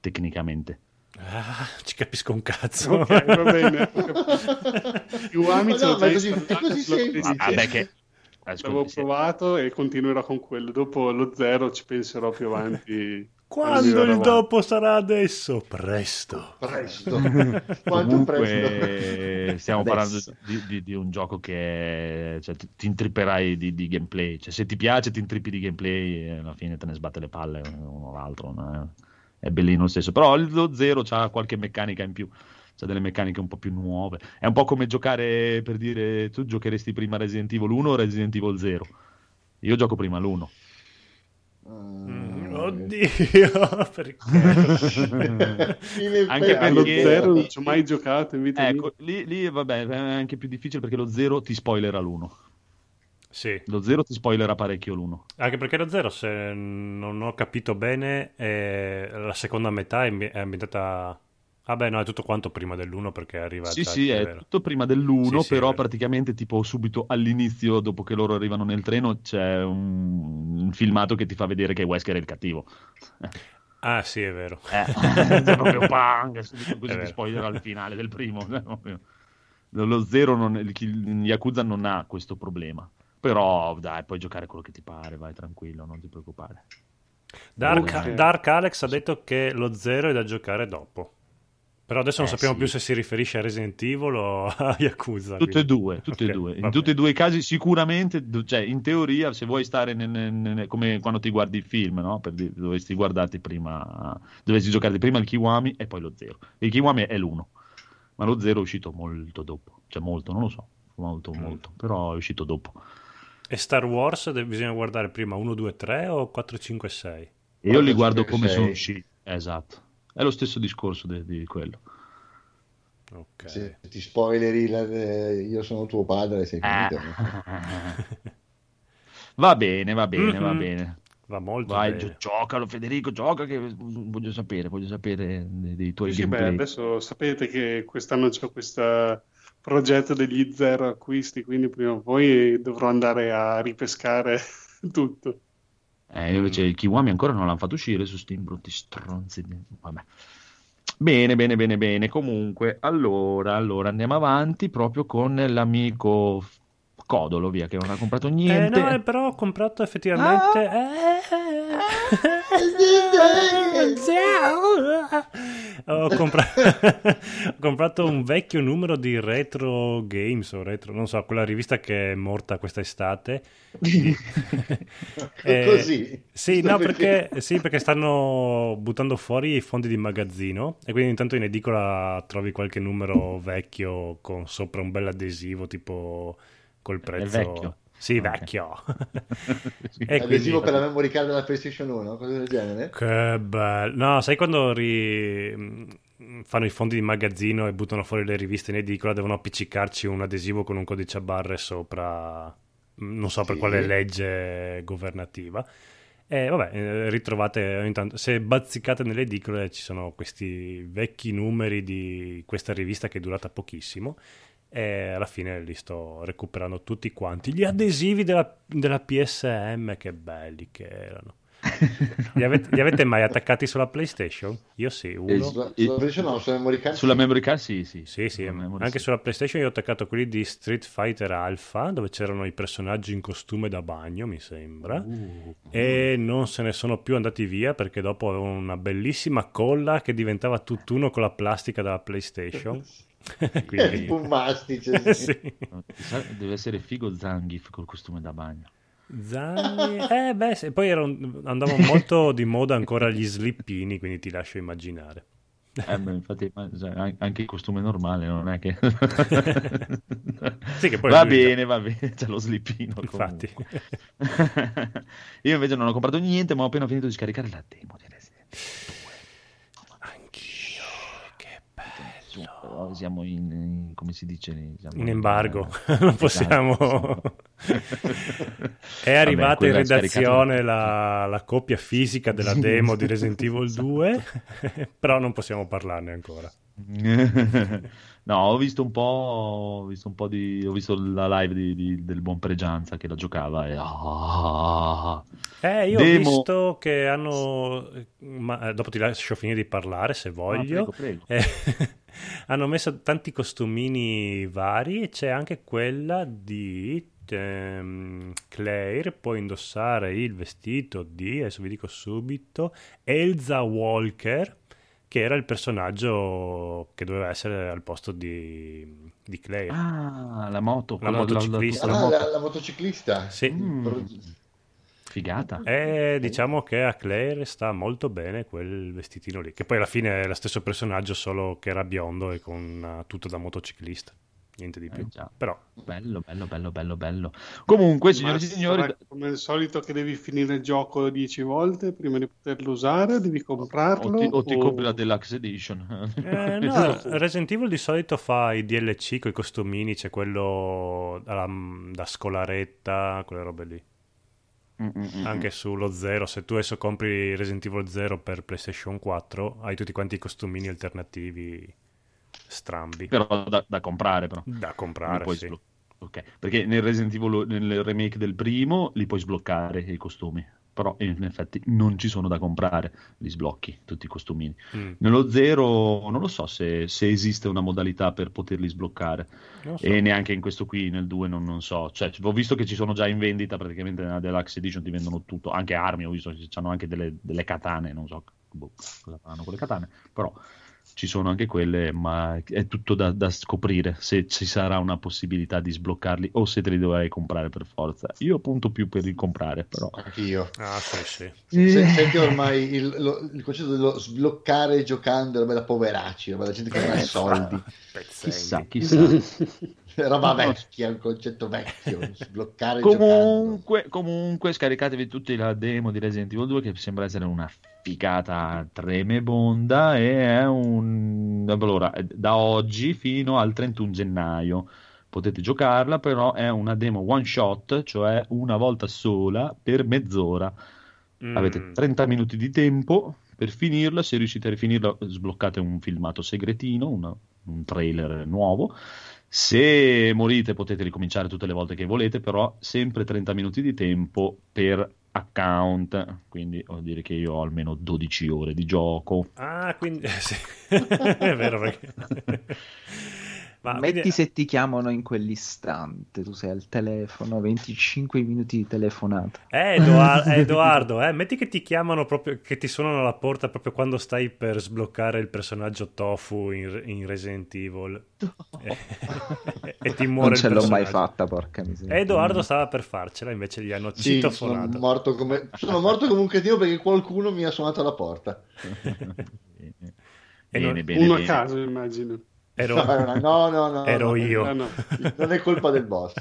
tecnicamente. Ah, ci capisco un cazzo. Ok, va [LAUGHS] bene. Ce l'ho no, ma è così- è così semplice. Vabbè che... L'avevo provato e continuerò con quello. Dopo lo zero ci penserò più avanti. [LAUGHS] Quando il dopo sarà adesso? Presto. Presto. [LAUGHS] Quanto presto. Stiamo Adesso. parlando di, di- di un gioco che cioè, ti, ti intripperai di, di gameplay. Cioè, se ti piace, ti intrippi di gameplay e alla fine te ne sbatte le palle uno o l'altro. no? È bellino lo stesso. Però lo zero ha qualche meccanica in più. C'ha delle meccaniche un po' più nuove. È un po' come giocare per dire tu giocheresti prima Resident Evil 1 o Resident Evil 0. Io gioco prima l'1. Mm, Ah, oddio, [LAUGHS] perché? Anche perché- zero non ci ho mai giocato in vita Ecco, lì, lì, vabbè, è anche più difficile perché lo 0 ti spoilera l'1. Sì, Lo 0 ti spoilerà parecchio l'1. anche perché lo zero, se non ho capito bene, è- la seconda metà è ambi- è ambientata... Ah beh, no, è tutto quanto prima dell'uno perché arriva... Sì, sì, è vero. tutto prima dell'1, Sì, però praticamente tipo subito all'inizio, dopo che loro arrivano nel treno, c'è un, un filmato che ti fa vedere che Wesker è il cattivo. Ah sì, è vero. Eh, [LAUGHS] [LAUGHS] è proprio bang, subito così ti spoiler al finale del primo. [LAUGHS] Lo zero, non, il il Yakuza non ha questo problema. Però dai, puoi giocare quello che ti pare, vai tranquillo, non ti preoccupare. Dark, Ok. Dark Alex ha detto che lo zero è da giocare dopo. Però adesso non Eh, sappiamo sì. più se si riferisce a Resident Evil o [LAUGHS] a Yakuza. Tutte e due, tutte Ok, e due. In tutti e due i casi sicuramente, cioè in teoria, se vuoi stare nel- nel- come quando ti guardi il film, no? Per dovresti guardarti prima, dovresti giocarti prima il Kiwami e poi lo zero. Il Kiwami è l'1, ma lo zero è uscito molto dopo, cioè molto, non lo so, molto, Mm. molto, però è uscito dopo. E Star Wars bisogna guardare prima 1, 2, 3 o 4, 5, 6? E io li Guarda, guardo come sei- sono usciti, esatto. È lo stesso discorso de- di quello. Ok. Se ti spoileri la- eh, io sono tuo padre, sei finito. [LAUGHS] Va bene, va bene, va Mhm. bene. Va molto Vai, bene. gio- giocalo Federico, gioca che voglio sapere, voglio sapere dei, dei tuoi Sì, beh, gameplay. adesso sapete che quest'anno c'è questo progetto degli zero acquisti, quindi prima o poi dovrò andare a ripescare [LAUGHS] tutto. Eh, invece il Kiwami ancora non l'hanno fatto uscire su Steam, brutti stronzi. Vabbè. Bene, bene, bene, bene. Comunque, allora, allora andiamo avanti proprio con l'amico Codolo, via, che non ha comprato Eh, niente. no, eh, però ho comprato effettivamente. Eh, [LAUGHS] ho, compra- [LAUGHS] ho comprato un vecchio numero di Retro Games o Retro, non so, quella rivista che è morta quest'estate. [LAUGHS] Eh, Così. Sì, no, perché, sì, perché stanno buttando fuori i fondi di magazzino e quindi intanto in edicola trovi qualche numero vecchio con sopra un bel adesivo tipo col prezzo. Sì, Ok. vecchio. [LAUGHS] Sì. E Adesivo quindi- per la memory card della PlayStation 1, cose del genere. Che bello. No, sai quando ri- fanno i fondi di magazzino e buttano fuori le riviste in edicola, devono appiccicarci un adesivo con un codice a barre sopra, non so per Sì. quale legge governativa. E vabbè, eh, ritrovate ogni tanto, se bazzicate nelle edicole ci sono questi vecchi numeri di questa rivista che è durata pochissimo e alla fine li sto recuperando tutti quanti. Gli adesivi della, della PSM, che belli che erano. [LAUGHS] Li avete, li avete mai attaccati sulla PlayStation? Io sì, uno. Eh, Sulla, sulla PlayStation no, sulla memory card Sulla sì. memory card sì, sì. Sì, sì, Sulla anche sì. sulla PlayStation io ho attaccato quelli di Street Fighter Alpha, dove c'erano i personaggi in costume da bagno, mi sembra. Uh, E non se ne sono più andati via perché dopo avevano una bellissima colla che diventava tutt'uno con la plastica della PlayStation. [LAUGHS] È [LAUGHS] Quindi... [LAUGHS] tipo un mastice. sì. sì. Sa- Deve essere figo Zangief col costume da bagno. Zanni... Eh beh, se- poi erano- andavano molto di moda ancora gli slippini, quindi ti lascio immaginare. Eh, beh, infatti, anche il costume normale non è che... [LAUGHS] Sì, che poi va bene, va bene, c'è lo slippino. Infatti. Io invece non ho comprato niente, ma ho appena finito di scaricare la demo di Resident Anch'io, che Evil. bello. Però siamo in, in- come si dice? Siamo In embargo, eh, [LAUGHS] non possiamo... esatto, [LAUGHS] È arrivata quella in redazione la, la copia fisica della demo di Resident Evil [LAUGHS] 2, però non possiamo parlarne ancora. No, ho visto un po', ho visto un po' di, ho visto la live di- di- del buon Pregianza che la giocava e ah, Eh, io Demo- ho visto che hanno, ma eh, dopo ti lascio finire di parlare se voglio, Ah, prego, prego. Eh, hanno messo tanti costumini vari e c'è anche quella di ehm, Claire, può indossare il vestito di, adesso vi dico subito, Elsa Walker, che era il personaggio che doveva essere al posto di, di Claire. Ah, la moto, La motociclista. la- Ah, la moto. la, la motociclista. Sì. Mm, Pro- figata. E diciamo che a Claire sta molto bene quel vestitino lì, che poi alla fine è lo stesso personaggio, solo che era biondo e con eh, tutto da motociclista, niente di più. Eh, già. Però Bello, bello, bello, bello, bello. Comunque, signori e signori, come al solito che devi finire il gioco 10 volte prima di poterlo usare, devi comprarlo. o ti, o ti o- compri la deluxe edition. eh, [LAUGHS] no, Resident Evil di solito fa i DLC con i costumini, c'è quello da, da scolaretta, quelle robe lì. Mm, mm, mm. Anche sullo Zero, se tu adesso compri Resident Evil 0 per PlayStation 4, hai tutti quanti i costumini alternativi strambi Però da, da comprare, però. da comprare, sì. sblo- ok, perché nel Resident Evil, nel remake del primo, li puoi sbloccare i costumi. Però in effetti non ci sono da comprare, li sblocchi tutti i costumini. Mm, Nello zero non lo so se, se esiste una modalità per poterli sbloccare. so. E neanche in questo qui, nel 2, non, non so. Cioè, ho visto che ci sono già in vendita, praticamente nella Deluxe Edition ti vendono tutto, anche armi, ho visto che hanno anche delle, delle katane, non so boh, cosa fanno con le katane, però ci sono anche quelle, ma è tutto da, da scoprire se ci sarà una possibilità di sbloccarli o se te li dovrai comprare per forza. Io punto più per il comprare, però. Anch'io. Ah, sì, sì. Se- Senti [LAUGHS] ormai il, lo- il concetto dello sbloccare giocando è roba da poveracci, roba da gente che non ha soldi. Chissà, chissà. [LAUGHS] [LAUGHS] roba vecchia, un concetto vecchio. Sbloccare giocando. Comunque, comunque, scaricatevi tutti la demo di Resident Evil 2 che sembra essere una figata tremebonda e è un... Allora, da oggi fino al 31 gennaio potete giocarla, però è una demo one shot, cioè una volta sola per mezz'ora. Mm. Avete 30 minuti di tempo per finirla. Se riuscite a rifinirla, sbloccate un filmato segretino, una- un trailer nuovo. Se morite, potete ricominciare tutte le volte che volete, però sempre 30 minuti di tempo per account. Quindi vuol dire che io ho almeno 12 ore di gioco. Ah, quindi [LAUGHS] sì. [LAUGHS] è vero perché... [LAUGHS] Ma Metti quindi- se ti chiamano in quell'istante, tu sei al telefono, 25 minuti di telefonata. Eh, Edoar- eh, [LAUGHS] Edoardo, eh, metti che ti chiamano proprio, che ti suonano alla porta proprio quando stai per sbloccare il personaggio Tofu in, in Resident Evil e, [LAUGHS] [LAUGHS] e ti muore Non ce l'ho mai fatta, porca miseria. Edoardo stava per farcela, invece gli hanno Sì, sono citofonato. morto, come, sono morto come un cretino perché qualcuno mi ha suonato alla porta. E non- bene, bene, Uno a bene. caso, immagino. Ero, No, no, no. ero no, io. Ah, no. Non è colpa del boss.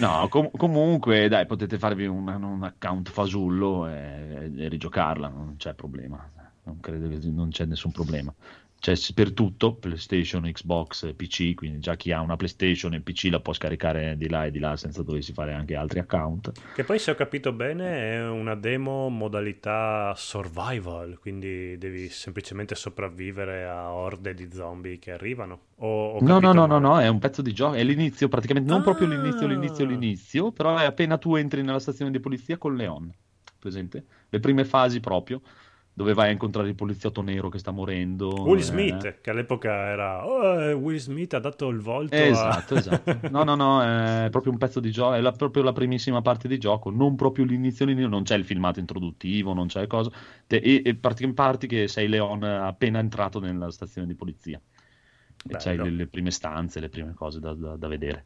No, com- comunque, dai, potete farvi un, un account fasullo e, e rigiocarla, non c'è problema. Non credo che non c'è nessun problema. S- per tutto, PlayStation, Xbox, PC, quindi già chi ha una PlayStation e PC la può scaricare di là e di là senza doversi fare anche altri account. Che poi, se ho capito bene, è una demo modalità survival, quindi devi semplicemente sopravvivere a orde di zombie che arrivano. O, No, no, no, no, no, è un pezzo di gioco, è l'inizio praticamente, non proprio Ah. l'inizio, l'inizio, l'inizio, però è appena tu entri nella stazione di polizia con Leon, presente? Le prime fasi proprio, dove vai a incontrare il poliziotto nero che sta morendo. Will eh. Smith, che all'epoca era "Oh, eh, Will Smith ha dato il volto a... Esatto, esatto. [LAUGHS] No, no, no, è proprio un pezzo di gioco, è la- proprio la primissima parte di gioco, non proprio l'inizio, l'inizio, non c'è il filmato introduttivo, non c'è cosa, te- e, e parti, parti che sei Leon appena entrato nella stazione di polizia. E c'hai Bello. le, le prime stanze, le prime cose da, da- da vedere.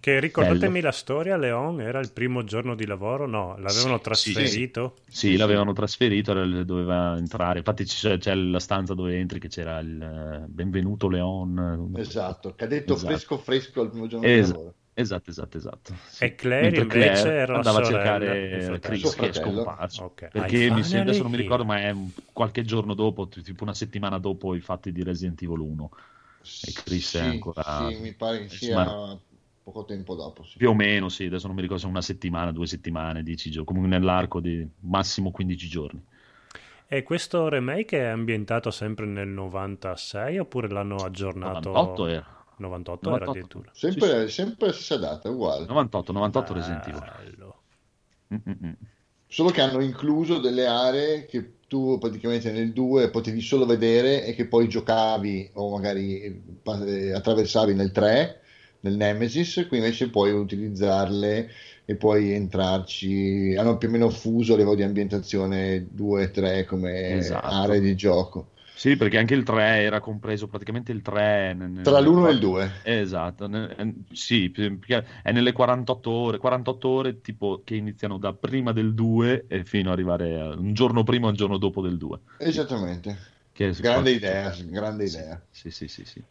Che ricordatemi Bello. la storia, Leon era il primo giorno di lavoro? No, l'avevano Sì, trasferito? Sì, l'avevano trasferito, doveva entrare. Infatti c'è, c'è la stanza dove entri che c'era il eh, benvenuto Leon. Esatto, cadetto Esatto. fresco fresco al primo giorno Es- di lavoro. Esatto, esatto, esatto. Sì. E Claire Mentre invece Claire era andava a sorella, cercare. Chris che è scomparso. Ok. Perché mi sembra, adesso non mi ricordo, ma è qualche giorno dopo, tipo una settimana dopo i fatti di Resident Evil 1. E Chris è Sì, ancora- Sì, mi pare che sia Ma- poco tempo dopo. sì. Più o meno, sì, adesso non mi ricordo se una settimana, due settimane, dieci giorni, comunque nell'arco di massimo 15 giorni. E questo remake è ambientato sempre nel 96 oppure l'hanno aggiornato? 98 era. 98 era 98. addirittura. Sempre, sempre la stessa data, uguale. 98, 98 Resident Evil. Solo che hanno incluso delle aree che tu praticamente nel 2 potevi solo vedere e che poi giocavi o magari pa- eh, attraversavi nel 3, nel Nemesis, qui invece puoi utilizzarle e puoi entrarci. Hanno più o meno fuso a livello di ambientazione 2 e 3 come Esatto. aree di gioco. Sì, perché anche il 3 era compreso praticamente il 3 nel- nel- Tra l'1 e il 2. Esatto, ne- eh, sì, è nelle 48 ore, 48 ore tipo che iniziano da prima del 2 e fino ad arrivare a un giorno prima o un giorno dopo del 2. Esattamente. Che Grande idea, grande idea. Sì, sì, sì, sì.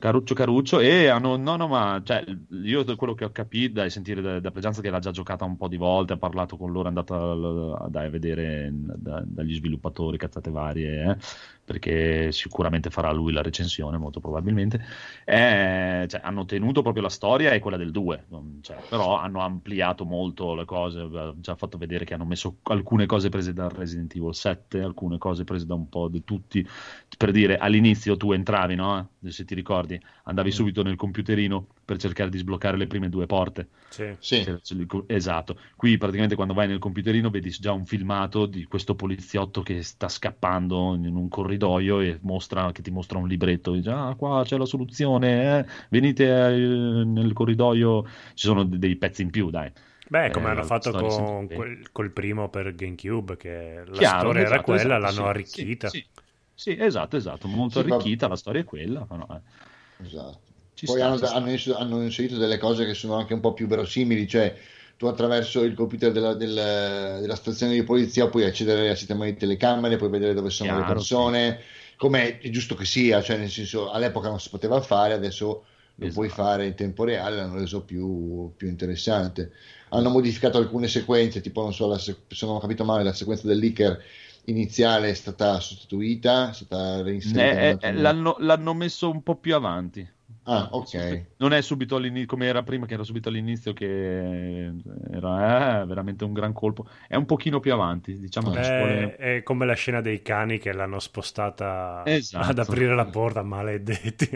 Caruccio Caruccio e hanno, no, no, ma cioè, io quello che ho capito dai sentire da, da Pregianza che l'ha già giocata un po' di volte, ha parlato con loro, è andata a, dai, a vedere da- dagli sviluppatori, cazzate varie, eh, perché sicuramente farà lui la recensione, molto probabilmente. Eh, cioè, hanno tenuto proprio la storia e quella del 2, non- cioè, però hanno ampliato molto le cose, ha già fatto vedere che hanno messo alcune cose prese da Resident Evil 7, alcune cose prese da un po' di tutti, per dire all'inizio tu entravi, no? Se ti ricordi, andavi subito nel computerino per cercare di sbloccare le prime due porte. Sì. Sì. Esatto. Qui praticamente quando vai nel computerino vedi già un filmato di questo poliziotto che sta scappando in un corridoio e mostra, che ti mostra un libretto. Dice, ah, qua c'è la soluzione, eh, venite eh, nel corridoio. Ci sono de- dei pezzi in più, dai. Beh, come Eh, hanno fatto con quel- col primo per GameCube, che la Chiaro, storia era esatto, quella, esatto, l'hanno sì, arricchita. Sì, sì. Sì, esatto, esatto, molto arricchita, la storia è quella. ma no, eh. Esatto. Ci Poi sta, hanno, sta. hanno inserito, hanno inserito delle cose che sono anche un po' più verosimili, cioè tu attraverso il computer della, del- della stazione di polizia puoi accedere al sistema di telecamere, puoi vedere dove sono le Chiaro, persone, come è giusto che sia, cioè nel senso all'epoca non si poteva fare, adesso lo Esatto. puoi fare in tempo reale, l'hanno reso più, più interessante. Hanno modificato alcune sequenze, tipo non so, la se, non ho capito male, la sequenza del leaker iniziale è stata sostituita, è stata reinserita. Eh, eh, eh, l'hanno, l'hanno messo un po' più avanti. Ah, ok. Non è subito all'inizio come era prima, che era subito all'inizio, che era veramente un gran colpo. È un pochino più avanti, diciamo ci È, vuole... è come la scena dei cani che l'hanno spostata Esatto. ad aprire la porta, maledetti.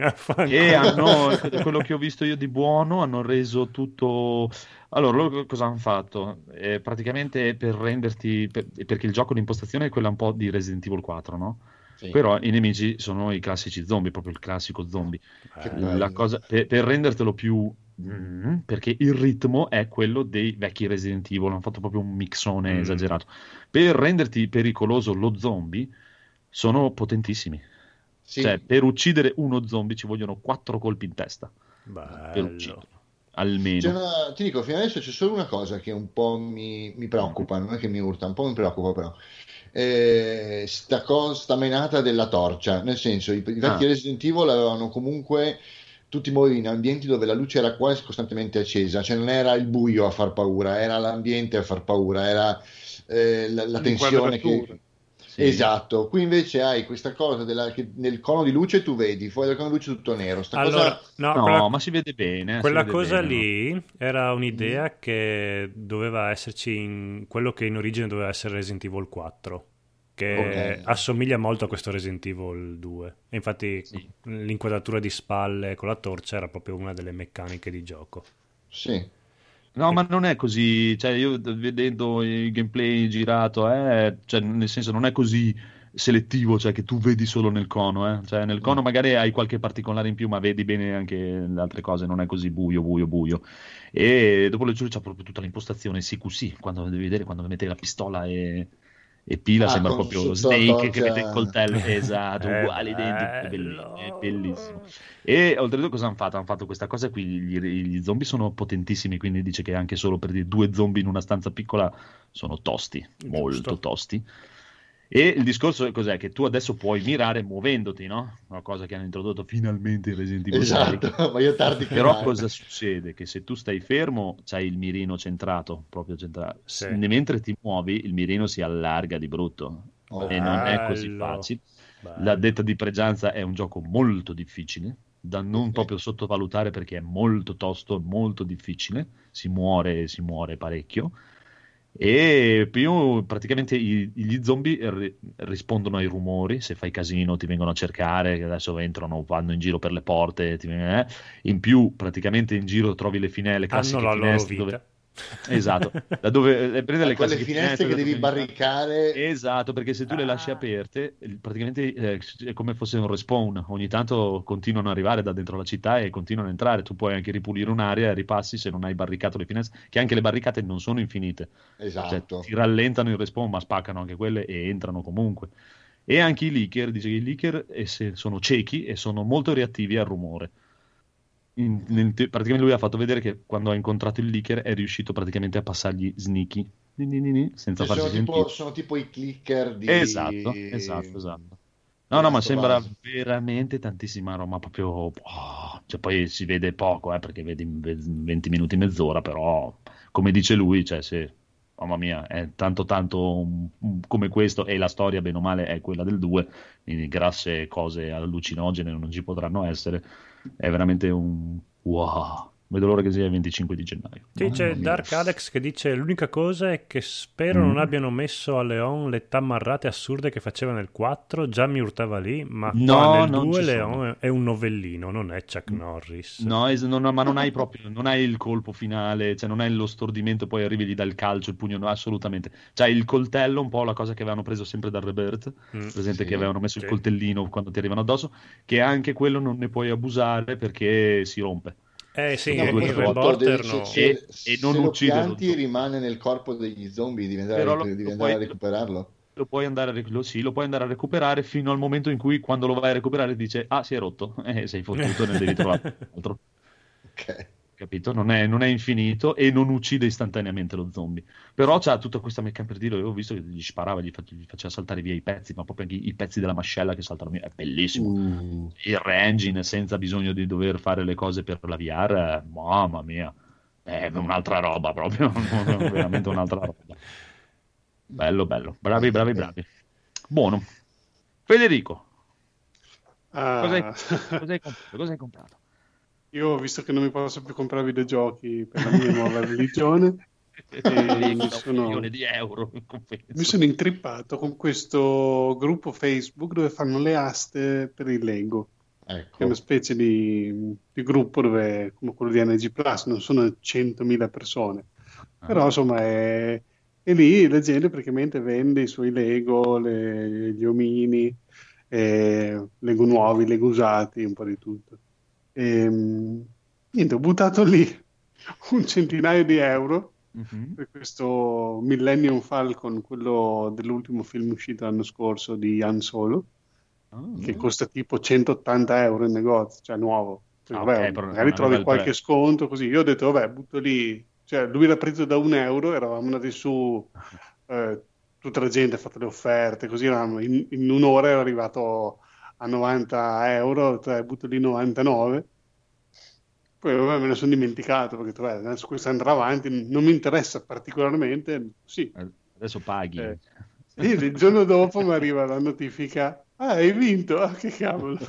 E hanno, quello che ho visto io di buono, hanno reso tutto... Allora, loro cosa hanno fatto? Eh, praticamente per renderti... per- perché il gioco di impostazione è quella un po' di Resident Evil 4, no? Sì. Però i nemici sono i classici zombie, proprio il classico zombie. Eh, cosa, per, per rendertelo più... mm, perché il ritmo è quello dei vecchi Resident Evil, hanno fatto proprio un mixone Mm. esagerato. Per renderti pericoloso lo zombie, sono potentissimi. Sì. Cioè, per uccidere uno zombie ci vogliono quattro colpi in testa. Per bello. ucciderlo. Almeno. C'è una- ti dico, fino adesso c'è solo una cosa che un po' mi, mi preoccupa, non è che mi urta, un po' mi preoccupa però. Eh, sta, cosa, sta menata della torcia, nel senso, i, i vecchi Ah. Resident Evil avevano comunque tutti morire in ambienti dove la luce era quasi costantemente accesa, cioè non era il buio a far paura, era l'ambiente a far paura, era eh, la, la tensione che... Sì. Esatto, qui invece hai questa cosa della, che nel cono di luce tu vedi, fuori dal cono di luce tutto nero. Sta Allora, cosa... no, No, quella, ma si vede bene. quella vede cosa bene, no? lì era un'idea che doveva esserci in quello che in origine doveva essere Resident Evil 4, che Ok. assomiglia molto a questo Resident Evil 2. E infatti Sì. l'inquadratura di spalle con la torcia era proprio una delle meccaniche di gioco. Sì, No, ma non è così. Cioè, io vedendo il gameplay girato, eh, cioè, nel senso, non è così selettivo, cioè che tu vedi solo nel cono. Eh. Cioè, nel cono magari hai qualche particolare in più, ma vedi bene anche le altre cose, non è così buio, buio, buio. E dopo le giù c'è proprio tutta l'impostazione CQC, quando devi vedere quando mette la pistola e, e pila, Ah, sembra proprio Snake che mette il coltello. [LAUGHS] Esatto, È uguale, identico, è bellissimo. E oltretutto cosa hanno fatto? Hanno fatto questa cosa qui, gli, gli zombie sono potentissimi, quindi dice che anche solo per dire due zombie in una stanza piccola sono tosti, molto Giusto. tosti. E il discorso è cos'è? Che tu adesso puoi mirare muovendoti, no? Una cosa che hanno introdotto finalmente in Resident Evil 6. esatto, [LAUGHS] ma io tardi Però mai. cosa succede? Che se tu stai fermo, c'hai il mirino centrato, proprio centrato. Sì. Se- Mentre ti muovi, il mirino si allarga di brutto. Oh, e non è così bello. facile. Bello. La detta di pregianza è un gioco molto difficile, da non proprio sottovalutare perché è molto tosto, molto difficile, si muore, si muore parecchio. E più praticamente gli zombie ri- rispondono ai rumori, se fai casino ti vengono a cercare, che adesso entrano, vanno in giro per le porte, ti- eh. in più praticamente in giro trovi le finestre, le hanno classiche la loro vita. dove... [LAUGHS] Esatto, da dove eh, prende le quelle finestre che da devi barricare. Esatto, perché se tu le lasci Ah. aperte, praticamente eh, è come fosse un respawn. Ogni tanto continuano ad arrivare da dentro la città e continuano a entrare. Tu puoi anche ripulire un'area e ripassi se non hai barricato le finestre, che anche le barricate non sono infinite. Cioè, Esatto. ti rallentano il respawn, ma spaccano anche quelle e entrano comunque. E anche i leaker, dice che i leaker eh, sono ciechi e sono molto reattivi al rumore. In- te- praticamente lui ha fatto vedere che quando ha incontrato il leaker è riuscito praticamente a passargli sneaky ni, ni, ni, senza Cioè, farsi sono, tipo, sono tipo i clicker di... Esatto, esatto, esatto. No, no, ma sembra Us. veramente tantissima roba, proprio... oh, cioè, poi si vede poco, eh, perché vedi in ve- 20 minuti, mezz'ora, però, come dice lui, cioè, se... Mamma mia, è tanto tanto come questo e la storia, bene o male, è quella del 2, quindi grasse cose allucinogene non ci potranno essere. È veramente un... Wow! Vedo l'ora che sia il 25 di gennaio. Sì, c'è mia. Dark Alex che dice l'unica cosa è che spero non Mm. abbiano messo a Leon le tammarrate assurde che faceva nel 4, già mi urtava lì, ma No, qua nel non 2 ci Leon sono. è- un novellino, non è Chuck Norris. No, es- no, no, ma non hai proprio, non hai il colpo finale, cioè non hai lo stordimento, poi arrivi dà il calcio, il pugno, no, assolutamente. C'hai il coltello, un po' la cosa che avevano preso sempre dal Rebirth, Mm. presente Sì, che avevano messo sì. il coltellino quando ti arrivano addosso, che anche quello non ne puoi abusare perché si rompe. Eh sì, Sono il reporter se- no. se- E- se e non lo ucciderlo dopo. rimane nel corpo degli zombie, devi andare, lo- devi andare a puoi- recuperarlo. Lo puoi, andare lo- sì, lo puoi andare a recuperare fino al momento in cui quando lo vai a recuperare dice ah si è rotto, [LAUGHS] e sei fottuto e ne devi trovare un [LAUGHS] altro. Ok. Capito? Non è, non è infinito e non uccide istantaneamente lo zombie. Però c'ha tutta questa meccanica per dire, io ho visto che gli sparava, gli, fa- gli faceva saltare via i pezzi, ma proprio anche i pezzi della mascella che saltano via, è bellissimo. Uh, Il re-engine senza bisogno di dover fare le cose per la VR, eh, mamma mia, è un'altra roba proprio, [LAUGHS] veramente un'altra roba. Bello, bello, bravi, bravi, bravi. Buono. Federico, Ah, cosa hai, [LAUGHS] cosa hai comprato? Io, visto che non mi posso più comprare videogiochi per la mia nuova [LAUGHS] religione, mi un sono- euro. [LAUGHS] Mi sono intrippato con questo gruppo Facebook dove fanno le aste per il Lego, che è Ecco. una specie di, di gruppo dove, come quello di NG Plus, non sono 100.000 persone, Ah. però insomma è, e lì la gente praticamente vende i suoi Lego, le- gli omini, eh, Lego nuovi, Lego usati, un po' di tutto. E, niente, ho buttato lì [LAUGHS] un centinaio di euro Mhm. per questo Millennium Falcon, quello dell'ultimo film uscito l'anno scorso di Han Solo, Ah. che costa tipo 180 euro in negozio, cioè nuovo. Quindi, Ah, vabbè, ok, però magari trovi qualche prezzo. sconto così. Io ho detto, vabbè, butto lì. Cioè, lui l'ha preso da un euro, eravamo andati su, [LAUGHS] eh, tutta la gente ha fatto le offerte, così in, in un'ora ero arrivato a 90 euro, "Eh, butto lì 99. Poi vabbè, me ne sono dimenticato perché "Beh, adesso questo andrà avanti, non mi interessa particolarmente. Sì, Adesso paghi. Eh. Sì, il giorno dopo mi arriva la notifica, ah, hai vinto, ah, che cavolo. [LAUGHS]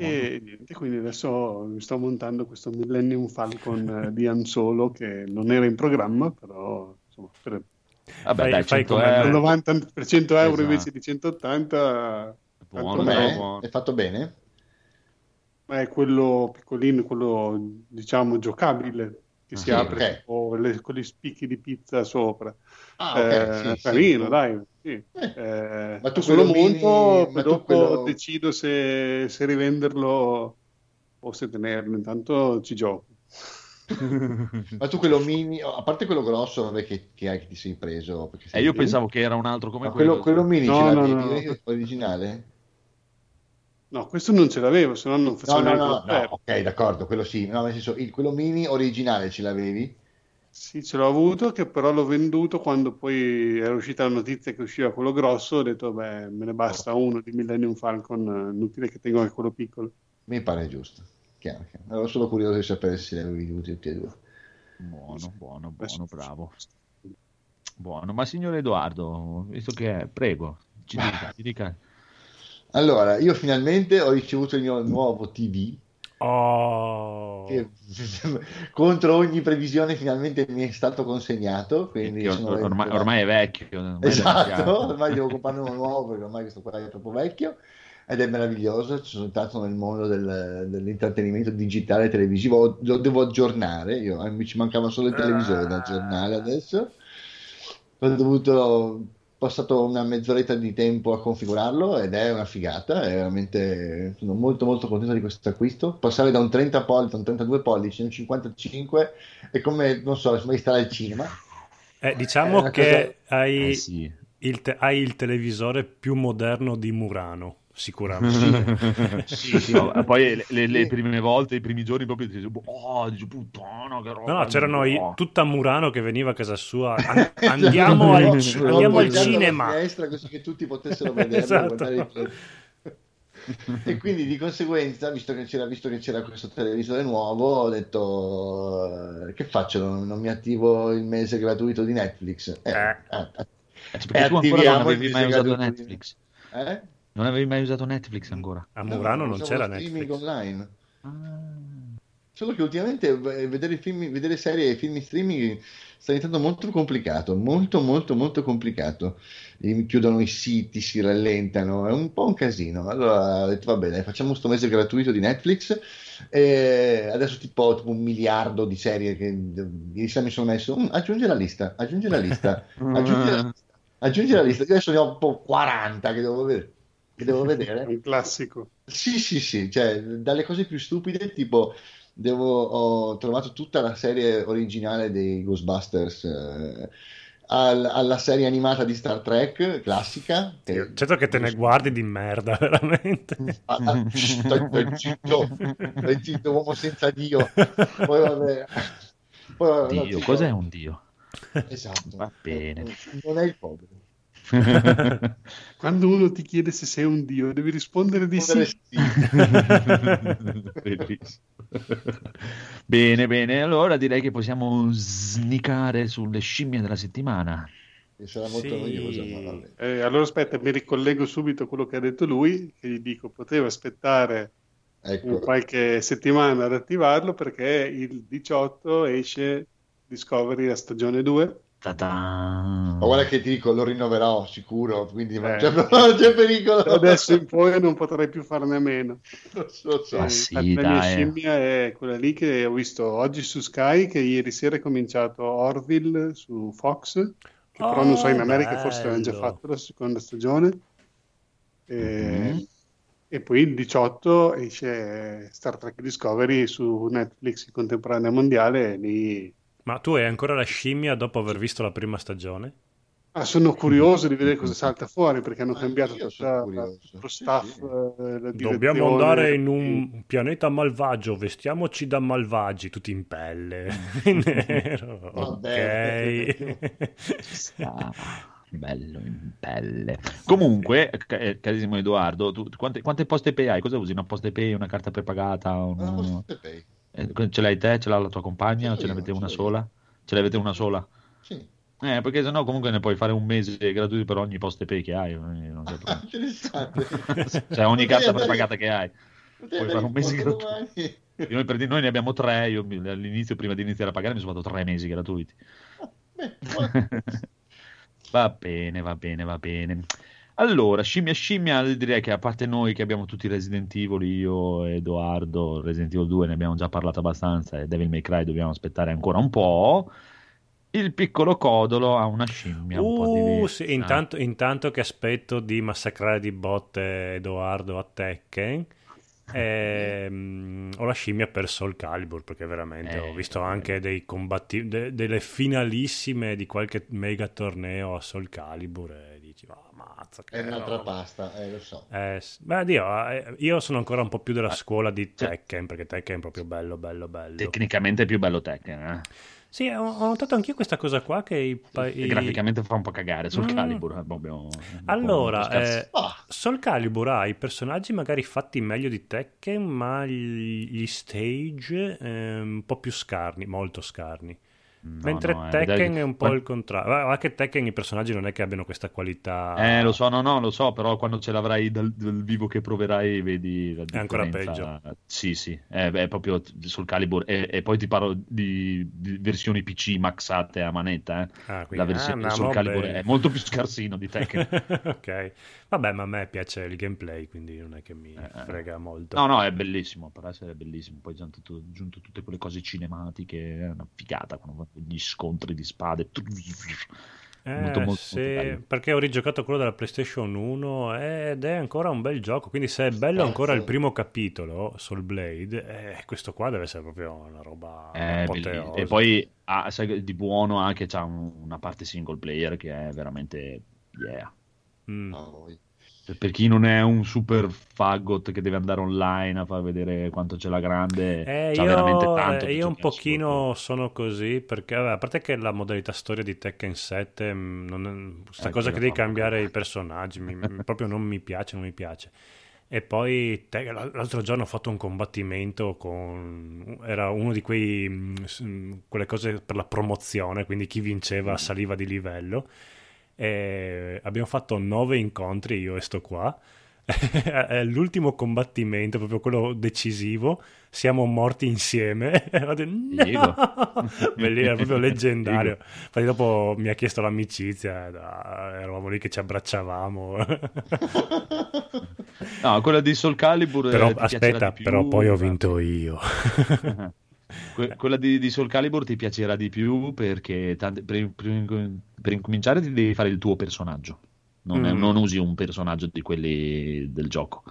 E niente, quindi adesso mi sto montando questo Millennium Falcon eh, di Han Solo che non era in programma, però insomma, per Vabbè, Fai- dai, fai 100 come per euro. 90 per 100 euro Esatto. invece di 180 Buono, Com'è? buono. È fatto bene? è quello piccolino, quello diciamo giocabile che si Ah, sì, apre ok. tipo le- con gli spicchi di pizza sopra. Ah, ok, Eh, sì, sì. carino, dai. Sì. Eh, Eh, ma tu quello monto, ma dopo quello- decido se, se rivenderlo o se tenerlo. Intanto ci gioco. Ma tu quello mini, a parte quello grosso, vabbè, che, che hai che ti sei preso? Perché Eh, sei io più? pensavo che era un altro come Ma quello, quello mini No, ce no, l'avevi no, no. originale? No, questo non ce l'avevo, se no non No, facevo no, no, no, ok, d'accordo, quello sì, no, nel senso, il- quello mini originale ce l'avevi? Sì, ce l'ho avuto, che però l'ho venduto quando poi era uscita la notizia che usciva quello grosso. Ho detto, beh, me ne basta uno di Millennium Falcon, eh, inutile che tengo anche quello piccolo. Mi pare giusto. Chiaro, chiaro. Ero solo curioso di sapere se li avevi veduti tutti e due. Buono, buono, buono, bravo. Buono, ma signor Edoardo, visto che è, prego, ci dica, ci dica. Allora, io finalmente ho ricevuto il mio nuovo TV, Oh. che [LAUGHS] contro ogni previsione finalmente mi è stato consegnato, quindi sono ormai, ormai è vecchio. ormai Esatto, ormai devo [LAUGHS] comprarne uno nuovo perché ormai questo qua è troppo vecchio ed è meraviglioso. Ci sono entrato nel mondo del- dell'intrattenimento digitale televisivo, lo devo aggiornare. Io, eh, mi ci mancava solo il televisore da aggiornare adesso. Ho dovuto, ho passato una mezz'oretta di tempo a configurarlo ed è una figata. È veramente, sono molto, molto contento di questo acquisto. Passare da un 30 pollici a un 32 pollici a un 55 è come, non so, come stare al cinema. Eh, diciamo che hai, Eh sì. il te- hai il televisore più moderno di Murano, sicuramente. [LAUGHS] Sì, sì. No, poi le, le- le prime volte, i primi giorni proprio dici, oh, puttana, che roba. No, no, c'erano i- no." tutta Murano che veniva a casa sua. [LAUGHS] An- andiamo al, andiamo al cinema. finestra così che tutti potessero vederlo. [LAUGHS] Esatto. e quindi di conseguenza, visto che c'era, visto che c'era questo televisore nuovo, ho detto eh, che faccio? Non, non mi attivo il mese gratuito di Netflix. Eh, Eh. eh, Eh, perché tu ancora non attiviamo avevi mai usato gratuito di- Netflix. eh? Non avevi mai usato Netflix ancora. A Murano No, non c'era Netflix. online. Ah. Solo che ultimamente v- vedere film, vedere serie e film in streaming sta diventando molto complicato, molto molto molto complicato. Gli chiudono i siti, si rallentano, è un po' un casino. Allora ho detto va bene, facciamo questo mese gratuito di Netflix e adesso tipo, tipo un miliardo di serie che ieri sera mi sono messo, "Mm, aggiungi la lista, aggiungi la lista, [LAUGHS] aggiungi la lista, aggiungi la lista. Io adesso ne ho un po' 40 che devo vedere. Che devo È vedere. [LAUGHS] un classico. Sì, sì, sì, cioè dalle cose più stupide, tipo devo, ho trovato tutta la serie originale dei Ghostbusters, eh, al- alla serie animata di Star Trek classica. che- Certo che te ne guardi di merda, [LAUGHS] veramente. Ah, ah, zitto, stai zitto, uomo senza Dio. Poi vabbè. Poi, vabbè, no, Dio, zitto. cos'è un dio? Esatto. Va bene. Non è il povero. [LAUGHS] Quando uno ti chiede se sei un dio, devi rispondere di sì. sì. [LAUGHS] Bene, bene. Allora direi che possiamo snicare sulle scimmie della settimana. Sarà molto Sì. noiosa, vabbè. Eh, allora aspetta, mi ricollego subito a quello che ha detto lui, che gli dico, poteva aspettare Ecco. qualche settimana ad attivarlo perché il 18 esce Discovery la stagione 2. Ta-da. Ma guarda che ti dico, lo rinnoverò sicuro, quindi non Eh. c'è, non [LAUGHS] c'è pericolo. Da adesso in poi non potrei più farne a meno. Lo so, so. Ah, Eh, sì, la mia dai. scimmia è quella lì che ho visto oggi su Sky, che ieri sera è cominciato Orville su Fox, che però non so in Oh, America forse l'hanno già bello. fatto la seconda stagione. E, Mhm. e poi il 18 esce Star Trek Discovery su Netflix in contemporanea mondiale e lì Ma tu hai ancora la scimmia dopo aver visto la prima stagione? Ah, sono curioso di vedere cosa salta fuori perché hanno Anch'io cambiato curioso. lo Sì, staff, sì. eh, la Dobbiamo andare in un pianeta malvagio, vestiamoci da malvagi, tutti in pelle, [LAUGHS] in nero. Vabbè. Ok. Ah, [LAUGHS] bello in pelle. Comunque, eh, carissimo Edoardo, tu quante, quante poste pay hai? Cosa usi? Una posta pay, una carta prepagata? Ah, un- forse Pay. Eh, ce l'hai te? Ce l'ha la tua compagna? o Ce ce io, una sola? Ce l'avete una sola? Sì. Eh, perché sennò comunque ne puoi fare un mese gratuito per ogni poste pay che hai. eh, non c'è Ah, problema. [LAUGHS] interessante. [LAUGHS] Cioè, ogni carta prepagata che hai. puoi fare un mese gratuito. Noi, per noi ne abbiamo tre. Io all'inizio, prima di iniziare a pagare, mi sono fatto tre mesi gratuiti. Beh, buono. [LAUGHS] Va bene, va bene, va bene. Allora, scimmia scimmia, direi che a parte noi che abbiamo tutti Resident Evil, io, Edoardo, Resident Evil 2 ne abbiamo già parlato abbastanza e Devil May Cry dobbiamo aspettare ancora un po'. Il piccolo codolo ha una scimmia un po' Uh, diversa. sì, intanto, intanto che aspetto di massacrare di botte Edoardo a Tekken, [LAUGHS] ehm, ho la scimmia per Soul Calibur perché veramente Eh, ho visto anche dei combatti, de- delle finalissime di qualche mega torneo a Soul Calibur e che È un'altra roba." pasta, eh, lo so. Eh, beh, Dio, eh, io sono ancora un po' più della Ah, scuola di Tekken perché Tekken è proprio bello, bello, bello. Tecnicamente è più bello Tekken, eh? Sì, ho, notato anch'io questa cosa qua che i, pa- i- graficamente fa un po' cagare sul Mm. Calibur. è proprio po' Allora, eh, Ah, Soul Calibur ha i personaggi magari fatti meglio di Tekken, ma gli, gli stage eh, un po' più scarni, molto scarni. No, Mentre no, eh, Tekken è un po' il contrario. Anche Tekken i personaggi non è che abbiano questa qualità. Eh, lo so, no, no, lo so, però quando ce l'avrai dal, dal vivo che proverai, vedi la È ancora differenza. Sì, sì, è, è proprio sul Calibur. E, e poi ti parlo di, di versioni PC maxate a manetta, eh. Ah, quindi- La versione ah, sul no, Calibur bene. è molto più scarsino di Tekken. [LAUGHS] ok, vabbè, ma a me piace il gameplay, quindi non è che mi Eh, frega molto. No, no, è bellissimo, per essere bellissimo. Poi hanno tutto- aggiunto tutte quelle cose cinematiche, è una figata, quando gli scontri di spade. Eh, molto, molto, sì, molto perché ho rigiocato quello della PlayStation 1 ed è ancora un bel gioco. Quindi, se è bello ancora il primo capitolo, Soul Blade, eh, questo qua deve essere proprio una roba bellissimo. E poi ha, sai, di buono anche c'ha un- una parte single player che è veramente yeah. Mm. voi. Per chi non è un super fagot che deve andare online a far vedere quanto c'è la grande, Eh, io, veramente tanto. eh, io un pochino sono così perché, vabbè, a parte che la modalità storia di Tekken 7, mm, non è- sta Eh, cosa che devi cambiare i personaggi, mi- [LAUGHS] proprio non mi piace, non mi piace. E poi te- l'altro giorno ho fatto un combattimento con... era uno di quei... mm, mm, quelle cose per la promozione, quindi chi vinceva saliva di livello. E abbiamo fatto nove incontri, io e sto qua. [LAUGHS] L'ultimo combattimento, proprio quello decisivo. Siamo morti insieme. [LAUGHS] Detto, no! [LAUGHS] Era proprio leggendario. Figo. Infatti, dopo mi ha chiesto l'amicizia, eravamo lì che ci abbracciavamo. No, quella di Soul Calibur. eh, però aspetta, però poi ho vabbè. vinto io. Que- quella di, di Soul Calibur ti piacerà di più perché tante- per, per- per incominciare ti devi fare il tuo personaggio. Non, è- Mm. non usi un personaggio di quelli del gioco.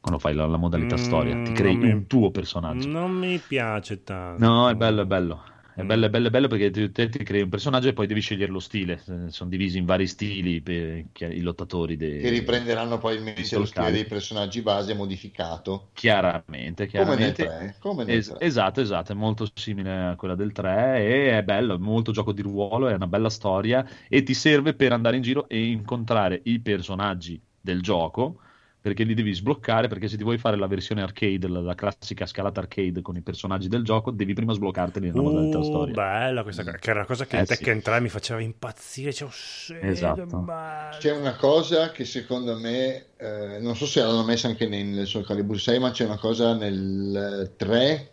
Quando fai la, la modalità Mm, storia, ti crei non mi- un tuo personaggio. Non mi piace tanto. No, è bello, è bello. È Mm. bello, è bello, è bello perché tu- te ti crei un personaggio e poi devi scegliere lo stile. Eh, Sono divisi in vari stili per i lottatori. dei- Che riprenderanno poi il lo stile dei personaggi base modificato. Chiaramente, Come nel chiaramente. 3. Come nel Es- 3. esatto, esatto, è molto simile a quella del 3 e è bello, è molto gioco di ruolo, è una bella storia e ti serve per andare in giro e incontrare i personaggi del gioco perché li devi sbloccare, perché se ti vuoi fare la versione arcade, la, la classica scalata arcade con i personaggi del gioco, devi prima sbloccarteli nella modalità Uh, storia. bella questa cosa, che era una cosa che Eh, in sì. Tekken 3 mi faceva impazzire. Cioè, oh, Esatto. C'è una cosa che secondo me, eh, non so se l'hanno messa anche nel Soul Calibur 6, ma c'è una cosa nel 3,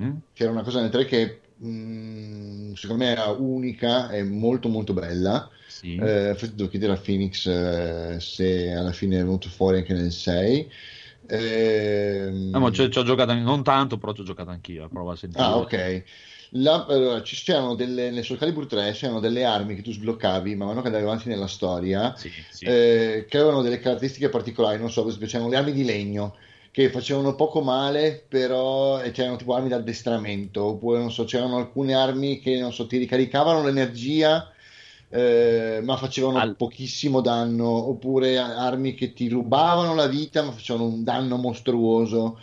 Mm? c'era una cosa nel 3 che mh, secondo me era unica e molto molto bella. Sì. Eh, infatti devo chiedere a Phoenix eh, se alla fine è venuto fuori anche nel 6. Ehm, No, ma ci, ho giocato non tanto, però ci ho giocato anch'io. eh, Prova a sentire. Ah, ok. La- allora, ci c'erano delle, nel Soul Calibur 3 c'erano delle armi che tu sbloccavi man mano che andavi avanti nella storia Sì, sì. eh, che avevano delle caratteristiche particolari, non so, c'erano le armi di legno che facevano poco male, però c'erano tipo armi d'addestramento, oppure non so, c'erano alcune armi che non so, ti ricaricavano l'energia, eh, ma facevano Al- pochissimo danno, oppure armi che ti rubavano la vita, ma facevano un danno mostruoso.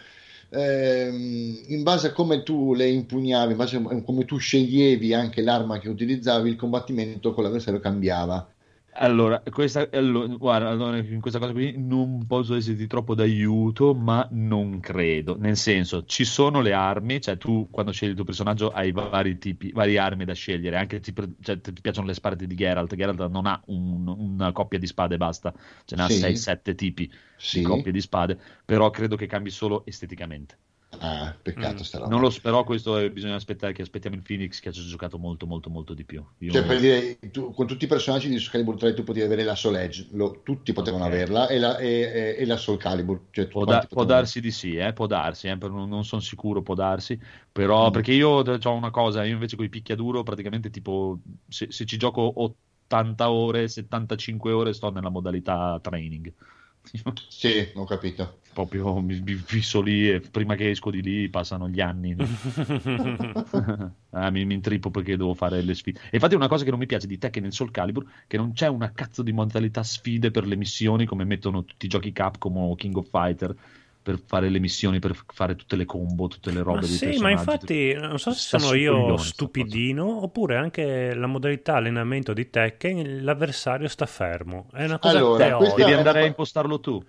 Ehm, in base a come tu le impugnavi, in base a come tu sceglievi anche l'arma che utilizzavi, il combattimento con l'avversario cambiava. Allora, questa, allora, guarda, allora, in questa cosa qui non posso esserti troppo d'aiuto, ma non credo. Nel senso, ci sono le armi, cioè tu quando scegli il tuo personaggio hai vari tipi, varie armi da scegliere, anche ti, cioè, ti piacciono le spade di Geralt. Geralt non ha un- una coppia di spade e basta, ce n'ha Sì. 6-7 tipi Sì. di coppie di spade, però credo che cambi solo esteticamente. Ah, peccato Mm. sta roba. Non lo so, però questo eh, bisogna aspettare che aspettiamo il Phoenix che ha giocato molto molto molto di più. Io- Cioè, per dire, tu- con tutti i personaggi di Soul Calibur 3 tu potevi avere la Soul Edge, lo- tutti potevano Ok. averla, e la, e, e- e la Soul Calibur. Cioè, Può, da- può darsi di sì, eh, può darsi, eh, però non, non sono sicuro, può darsi, però Mm. perché io ho una cosa, io invece con i picchiaduro praticamente tipo se, se ci gioco 80 ore, 75 ore sto nella modalità training. Sì, ho capito. Proprio mi, mi fisso lì e prima che esco di lì passano gli anni. [LAUGHS] [LAUGHS] Ah, mi, mi intrippo perché devo fare le sfide. E infatti è una cosa che non mi piace di Tekken nel Soul Calibur, che non c'è una cazzo di modalità sfide per le missioni come mettono tutti i giochi Capcom o King of Fighter per fare le missioni, per fare tutte le combo, tutte le robe Ma dei sì, ma infatti non so se sono io stupidino oppure anche la modalità allenamento di Tekken l'avversario sta fermo. È una cosa Allora, teorica. questa Devi una andare a impostarlo tu.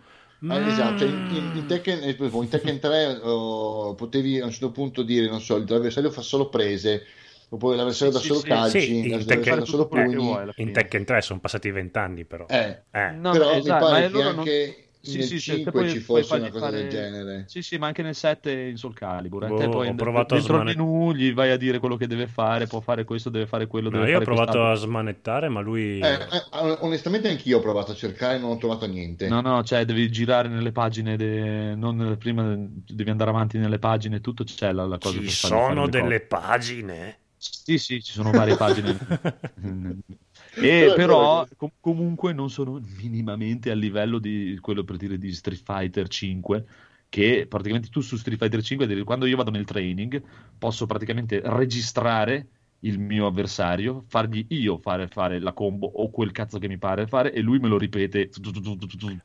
Ah, esatto, in, in- in Tekken, eh, in Tekken 3 oh, potevi a un certo punto dire, non so, l'avversario fa solo prese, oppure l'avversario dà sì, solo sì. calci, Sì, in l'avversario Tekken- dà solo che pugni. In. Tekken 3 sono passati vent'anni però. Eh, Eh. No, però esatto, mi pare che loro non- anche Sì, nel sì, sì, 5 poi- ci poi fosse una cosa del fare- genere. Sì, sì, ma anche nel 7 in Soul Calibur. eh. Boh, Te poi ho provato a dentro il smanet- menu gli vai a dire quello che deve fare, può fare questo, deve fare quello, No, deve io ho provato quest'altro. a smanettare, ma lui... Eh, eh, onestamente anch'io ho provato a cercare e non ho trovato niente. No, no, cioè devi girare nelle pagine, de- non nelle- prima devi andare avanti nelle pagine, tutto c'è la, la cosa Ci per fargli fare sono le delle cose. pagine. Sì, sì, ci sono varie pagine. [LAUGHS] E Però è però com- comunque non sono minimamente a livello di quello per dire di Street Fighter 5 che praticamente tu su Street Fighter 5 devi- quando io vado nel training posso praticamente registrare il mio avversario, fargli io fare, fare la combo o quel cazzo che mi pare fare e lui me lo ripete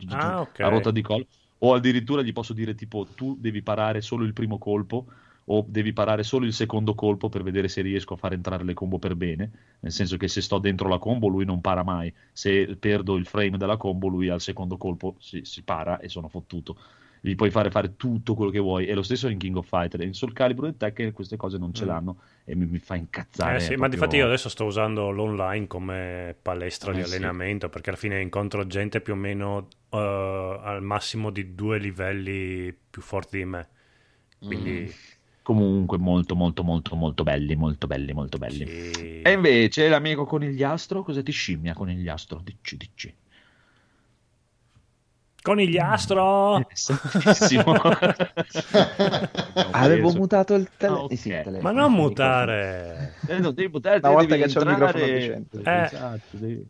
Ah, a rotta di collo o addirittura gli posso dire tipo tu devi parare solo il primo colpo o devi parare solo il secondo colpo per vedere se riesco a far entrare le combo per bene, nel senso che se sto dentro la combo lui non para mai, se perdo il frame della combo lui al secondo colpo si, si para e sono fottuto. Gli puoi fare fare tutto quello che vuoi, e lo stesso in King of Fighter, in Soul Calibur e Tekken queste cose non ce Mm. l'hanno e mi, mi fa incazzare. Eh sì, ma proprio- difatti io adesso sto usando l'online come palestra Eh di sì. allenamento perché alla fine incontro gente più o meno eh, al massimo di due livelli più forti di me. Quindi Mm. Comunque molto molto molto molto belli, molto belli, molto belli. sì. E invece l'amico conigliastro, cosa ti scimmia conigliastro? Dici, dici. Conigliastro! Santissimo. [LAUGHS] Avevo mutato il tele- Ah, ok. eh sì, il telefono. Ma non mutare! Eh, no, devi buttare, Una volta che c'è entrare- microfono decente. Eh. Esatto, devi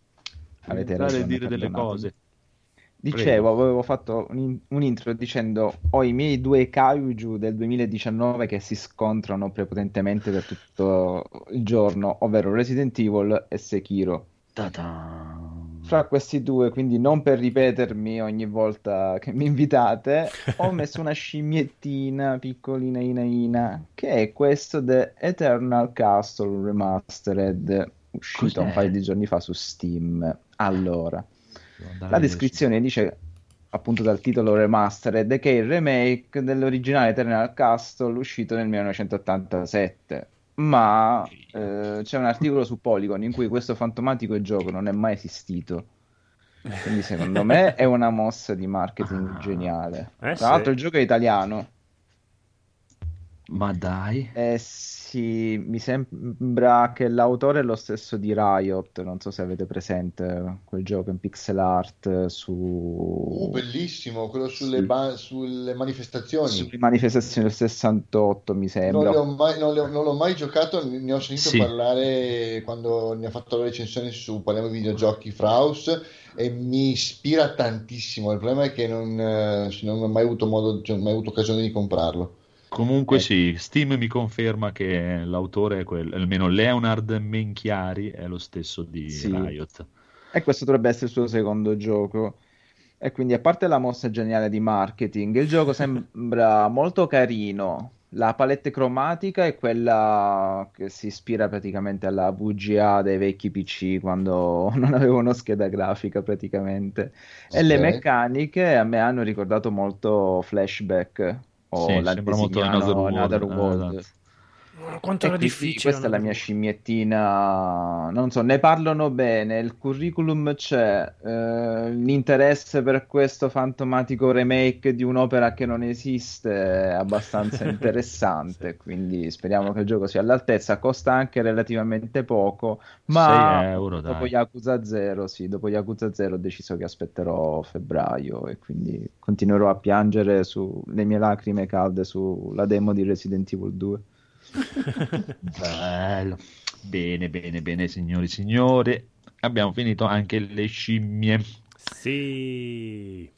Avete entrare e ragione, dire delle cose. Dicevo, avevo fatto un, un intro dicendo ho i miei due kaiju del 2019 che si scontrano prepotentemente per tutto il giorno, ovvero Resident Evil e Sekiro. Ta-ta. Fra questi due, quindi non per ripetermi ogni volta che mi invitate, ho [LAUGHS] messo una scimmiettina piccolina ina ina, che è questo The Eternal Castle Remastered, uscito un Cos'è? paio di giorni fa su Steam. Allora, la descrizione dice appunto dal titolo Remastered, che è il remake dell'originale Eternal Castle uscito nel 1987. Ma eh, c'è un articolo su Polygon in cui questo fantomatico gioco non è mai esistito. Quindi secondo me è una mossa di marketing geniale. Eh, Tra sì. l'altro il gioco è italiano. Ma dai. Eh sì, mi sembra che l'autore è lo stesso di Riot, non so se avete presente quel gioco in pixel art su... Uh, bellissimo, quello sulle, Sì. ba- sulle manifestazioni. sulle manifestazioni del 68 mi Non, sembra. le ho mai, non, le ho, non l'ho mai giocato, ne ho sentito Sì. parlare quando ne ha fatto la recensione su Parliamo di videogiochi Fraus e mi ispira tantissimo. Il problema è che non, eh, non ho mai avuto modo, cioè, mai avuto occasione di comprarlo. Comunque Eh. sì, Steam mi conferma che l'autore è quello, almeno Leonard Menchiari è lo stesso di Sì. Riot. E questo dovrebbe essere il suo secondo gioco. E quindi, a parte la mossa geniale di marketing, il gioco sembra [LAUGHS] molto carino. La palette cromatica è quella che si ispira praticamente alla VGA dei vecchi PC quando [LAUGHS] non avevano scheda grafica praticamente. E le meccaniche a me hanno ricordato molto Flashback o Sì, sembra molto Another World, Another eh, World. esatto. Quanto E era difficile. questa è la mia scimiettina, non so, ne parlano bene, il curriculum c'è, eh, l'interesse per questo fantomatico remake di un'opera che non esiste è abbastanza [LAUGHS] interessante, quindi speriamo che il gioco sia all'altezza, costa anche relativamente poco, ma 6 euro, dopo dai. Yakuza 0, sì, dopo Yakuza 0 ho deciso che aspetterò febbraio e quindi continuerò a piangere sulle mie lacrime calde sulla demo di Resident Evil 2. [LAUGHS] Bello. Bene, bene, bene, signori e signori. Abbiamo finito anche le scimmie. Sì.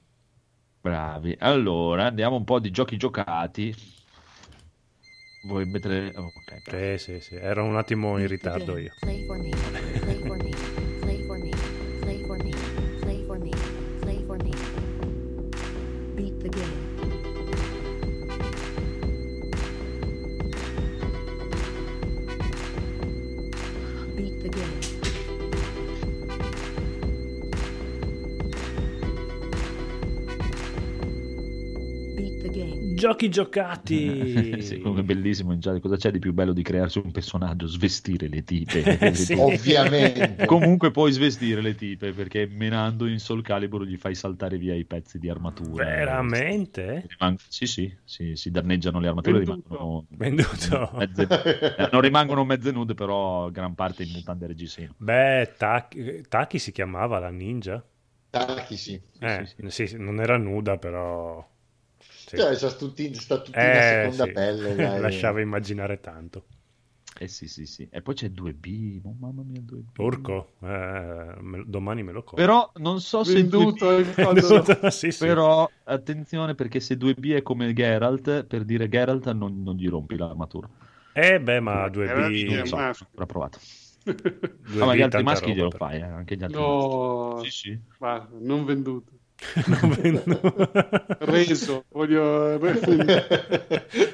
Bravi. Allora, andiamo un po' di giochi giocati. Vuoi mettere... oh, ok. Sì, sì, sì. Ero un attimo in ritardo io. Giochi giocati. Sì, comunque è bellissimo. già, cosa c'è di più bello di crearsi un personaggio? Svestire le tipe. Le [LAUGHS] Sì. Ovviamente. Comunque puoi svestire le tipe perché menando in Soul Calibur gli fai saltare via i pezzi di armatura. Veramente? Rimang- sì, sì, sì, si danneggiano le armature, Venduto. rimangono Venduto. mezze, eh, non rimangono mezze nude, però gran parte in mutande reggiseno. Beh, Taki, Taki si chiamava la ninja? Taki, sì. Eh, sì, sì, sì, non era nuda, però... sì. Cioè, sta tutti, sta tutti in Eh, seconda sì. pelle. [LAUGHS] dai. Lasciava immaginare tanto. Eh sì, sì, sì. E poi c'è 2B, oh, mamma mia, 2B. Porco, eh, me- domani me lo compro. Però non so se Venduto 2B... il [LAUGHS] quando... [LAUGHS] sì, sì. Però attenzione perché se 2B è come Geralt, per dire Geralt non, non gli rompi l'armatura. Eh beh, ma Era di 2B... Non so, maschio. l'ho provato. 2B Ah, ma gli altri maschi glielo fai, eh, anche gli altri No, maschi. Sì, sì. guarda, non venduto. Reso, voglio... [LAUGHS]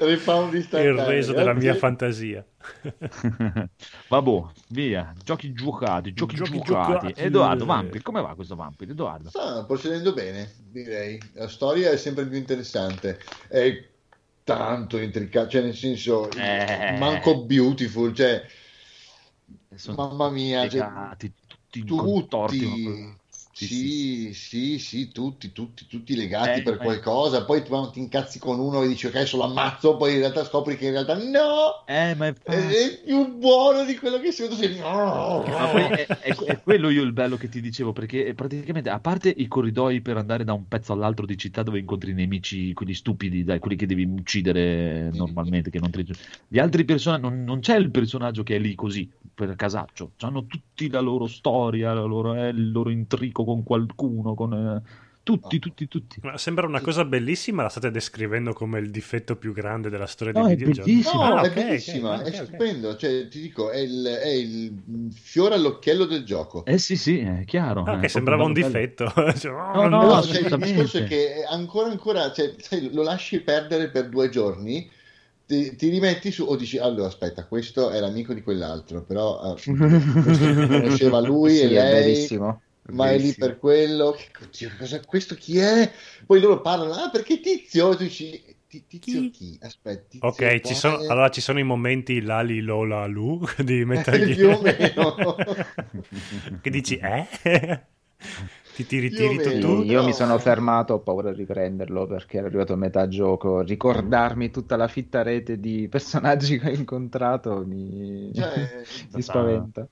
Rifound Il istantaneo. reso della mia fantasia. [LAUGHS] Vabbè, via. Giochi giocati, giochi, Giochi giocati. giocati. Edoardo, Vampir, come va questo Vampir? Edoardo. Sta procedendo bene, direi. La storia è sempre più interessante. È tanto intricata, cioè nel senso, Eh. manco beautiful, cioè, Sono mamma mia, cioè, legati, tutti contorti. Tutti, Sì, sì, sì, tutti, tutti, tutti legati Eh, per qualcosa. Poi tu ti incazzi con uno e dici, ok, adesso lo ammazzo, poi in realtà scopri che in realtà no, Eh, ma è, è, più buono di quello che secondo sei. Poi è, è- è quello io il bello che ti dicevo, perché praticamente, a parte i corridoi per andare da un pezzo all'altro di città dove incontri i nemici, quelli stupidi, dai, quelli che devi uccidere normalmente, che non ti... Gli altri personaggi, non, non c'è il personaggio che è lì così, per casaccio, hanno tutti la loro storia, la loro- eh, il loro intrico con qualcuno, con... eh, tutti, tutti, tutti. Ma sembra una cosa bellissima, la state descrivendo come il difetto più grande della storia No, dei è videogiochi. bellissima. No, Ah, è ok, bellissima, ok, è ok, ok. stupendo. Cioè, ti dico, è il, è il fiore all'occhiello del gioco. Eh sì, sì, è chiaro. Ah, è che proprio sembrava un bello, difetto. [LAUGHS] Cioè, No, no, No, no, cioè, il discorso è che ancora ancora, cioè, sai, lo lasci perdere per due giorni, ti, ti rimetti su o dici, allora aspetta, questo è l'amico di quell'altro, però eh, questo [LAUGHS] conosceva lui Sì, e è lei. Verissimo. ma è lì per quello. Che, oddio, che cosa, questo chi è? Poi loro parlano, ah, perché tizio? E tu dici, "Ti- tizio Chi? chi? Aspetta, tizio Ok, ci sono, quale?" allora ci sono i momenti Lali Lola Lu [LAUGHS] di Metal Eh, Gear. più o meno. che dici, eh? [LAUGHS] ti tiri, Più o tiri tu, meno. tu? Io no. mi sono fermato, ho paura di riprenderlo perché era arrivato a metà gioco. Ricordarmi tutta la fitta rete di personaggi che ho incontrato mi, Cioè, [LAUGHS] mi spaventa.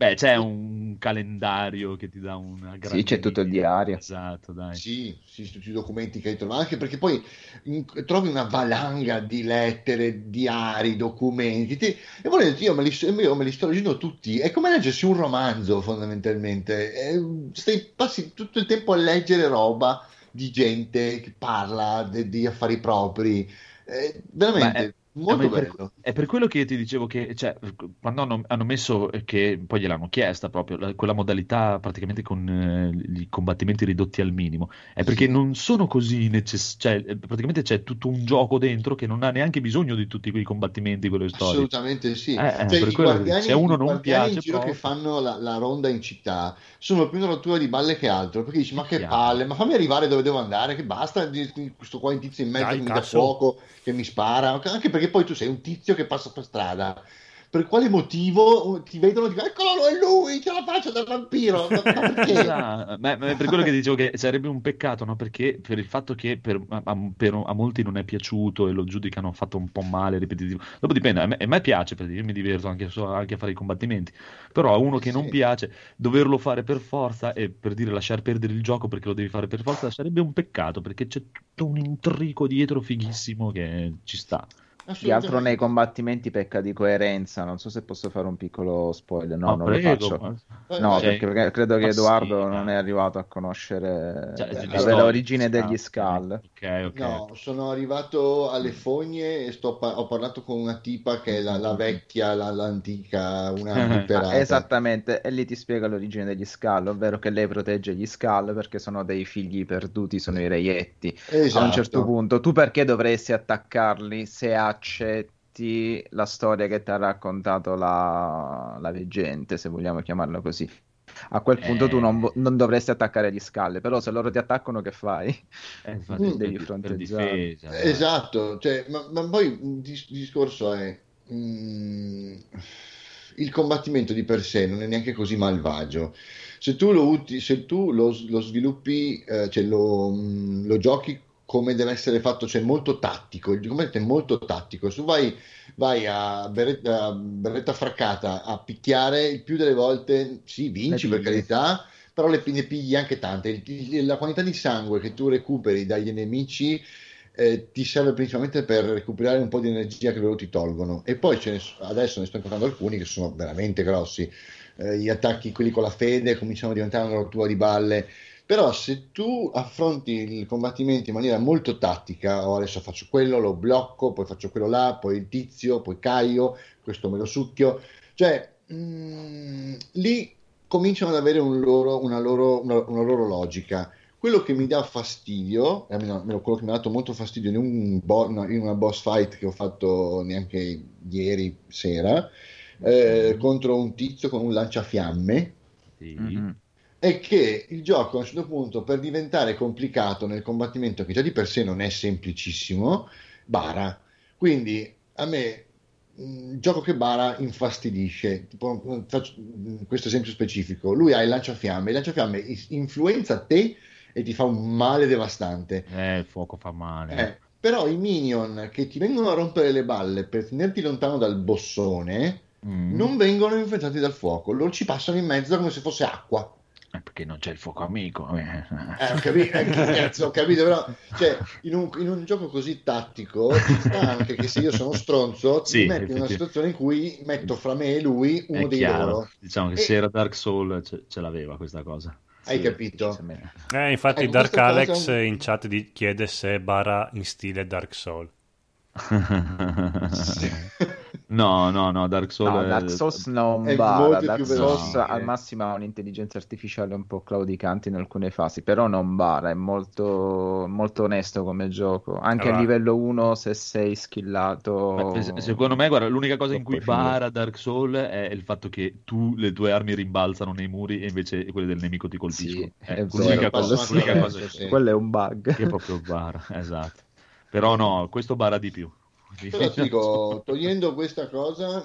Beh, c'è un calendario che ti dà una grande Sì, c'è tutto il diario. Esatto, dai. Sì, sì, tutti i documenti che hai trovato, anche perché poi in- trovi una valanga di lettere, diari, documenti, ti- e volete, io me, li, io me li sto leggendo tutti, è come leggersi un romanzo fondamentalmente, Eh, stai, passi tutto il tempo a leggere roba di gente che parla de- di affari propri, Eh, veramente. Beh, è- molto è per, bello. è per quello che io ti dicevo che, cioè, quando hanno, hanno messo, eh, che poi gliel'hanno chiesta proprio, la- quella modalità praticamente con eh, i combattimenti ridotti al minimo, è perché Sì. non sono così necessari, cioè, eh, praticamente c'è tutto un gioco dentro che non ha neanche bisogno di tutti quei combattimenti, quelle storie. Assolutamente sì. Eh, eh, Cioè, per i quello guardiani, se uno non in piace giro proprio- che fanno la, la ronda in città sono più una rottura di balle che altro perché dici ma che Chiaro. palle ma fammi arrivare dove devo andare che basta questo qua in tizio in mezzo Dai, che mi dà fuoco che mi spara anche perché poi tu sei un tizio che passa per strada per quale motivo ti vedono e dicono eccolo è lui c'è la faccia del vampiro ma, [LAUGHS] ma perché? Esatto, ma- ma per quello che dicevo che sarebbe un peccato, no? Perché per il fatto che per- a, per- a molti non è piaciuto e lo giudicano fatto un po' male, ripetitivo. Dopo dipende, a me, a me piace perché io mi diverto anche, so- anche a fare i combattimenti, però a uno che non Sì. piace doverlo fare per forza e per dire lasciar perdere il gioco perché lo devi fare per forza sarebbe un peccato perché c'è tutto un intrico dietro fighissimo che ci sta. Che altro nei combattimenti pecca di coerenza. Non so se posso fare un piccolo spoiler. No, Ma non prego, lo faccio. ma- No. Cioè, perché, credo che Edoardo non è arrivato a conoscere Cioè, la le la vera storie origine ci degli. Skull. Ok, ok. No, sono arrivato alle fogne e sto pa- ho parlato con una tipa che è la, la vecchia, la- l'antica, una [LAUGHS] Ah, imperata. Ah, esattamente, e lì ti spiega l'origine degli Skull, ovvero che lei protegge gli Skull perché sono dei figli perduti, sono i reietti. A un Esatto. certo punto, tu perché dovresti attaccarli se accetti la storia che ti ha raccontato la, la veggente, se vogliamo chiamarla così? A quel punto tu non, Eh. non dovresti attaccare gli Skull, però se loro ti attaccano, che fai? Eh, [LAUGHS] infatti, per- Devi per fronteggiare. difesa, dai. Esatto, cioè, ma, ma poi il dis- il discorso è mm, il combattimento di per sé non è neanche così malvagio. Se tu lo, uti- se tu lo, lo sviluppi, eh, cioè lo, mm, lo giochi come deve essere fatto, cioè molto tattico, il combattimento è molto tattico. Se tu vai, vai a, berretta, a berretta fraccata a picchiare, il più delle volte sì, vinci per carità, però le, ne pigli anche tante. Il- la quantità di sangue che tu recuperi dagli nemici eh, ti serve principalmente per recuperare un po' di energia che loro ti tolgono. E poi ne so- adesso ne sto incontrando alcuni che sono veramente grossi. Eh, gli attacchi, quelli con la fede, cominciano a diventare una rottura di balle. Però se tu affronti il combattimento in maniera molto tattica, oh, adesso faccio quello, lo blocco, poi faccio quello là, poi il tizio, poi caio, questo me lo succhio, cioè mm, lì cominciano ad avere un loro- una, loro, una- una loro logica. Quello che mi dà fastidio, almeno quello che mi ha dato molto fastidio in, un bo- in una boss fight che ho fatto neanche ieri sera, eh, contro un tizio con un lanciafiamme, Sì. Mhm. È che il gioco a un certo punto, per diventare complicato nel combattimento, che già di per sé non è semplicissimo, bara. Quindi a me mh, il gioco che bara infastidisce. Tipo, mh, faccio mh, questo esempio specifico: lui ha il lanciafiamme, il lanciafiamme influenza te e ti fa un male devastante. Eh, il fuoco fa male. Eh, però i minion che ti vengono a rompere le balle per tenerti lontano dal bossone Mm. non vengono influenzati dal fuoco, loro ci passano in mezzo come se fosse acqua. Eh, perché non c'è il fuoco amico. eh. Eh, ho capito, eh, cazzo, ho capito, però cioè, in, un, in un gioco così tattico sta anche che se io sono stronzo Sì, mi metti in una situazione in cui metto fra me e lui uno È dei chiaro. loro. Diciamo che E- se era Dark Soul ce, ce l'aveva questa cosa. Hai Sì, capito? Eh, infatti Ecco, Dark Alex è un- in chat di- chiede se bara in stile Dark Soul. [LAUGHS] [LAUGHS] No, no, no, Dark Souls No, è- Dark Souls non è bara, Dark Souls veloce. al massimo ha un'intelligenza artificiale un po' claudicante in alcune fasi, però non bara, è molto, molto onesto come gioco, anche Allora- a livello 1 se sei skillato... Secondo me, guarda, l'unica cosa in cui bara Dark Souls è il fatto che tu le tue armi rimbalzano nei muri e invece quelle del nemico ti colpiscono. Sì, Eh, è l'unica cosa, quello l'unica sì, cosa sì, sì. Quello è un bug. che proprio bara, esatto. Però no, questo bara di più. Però ti dico, togliendo questa cosa,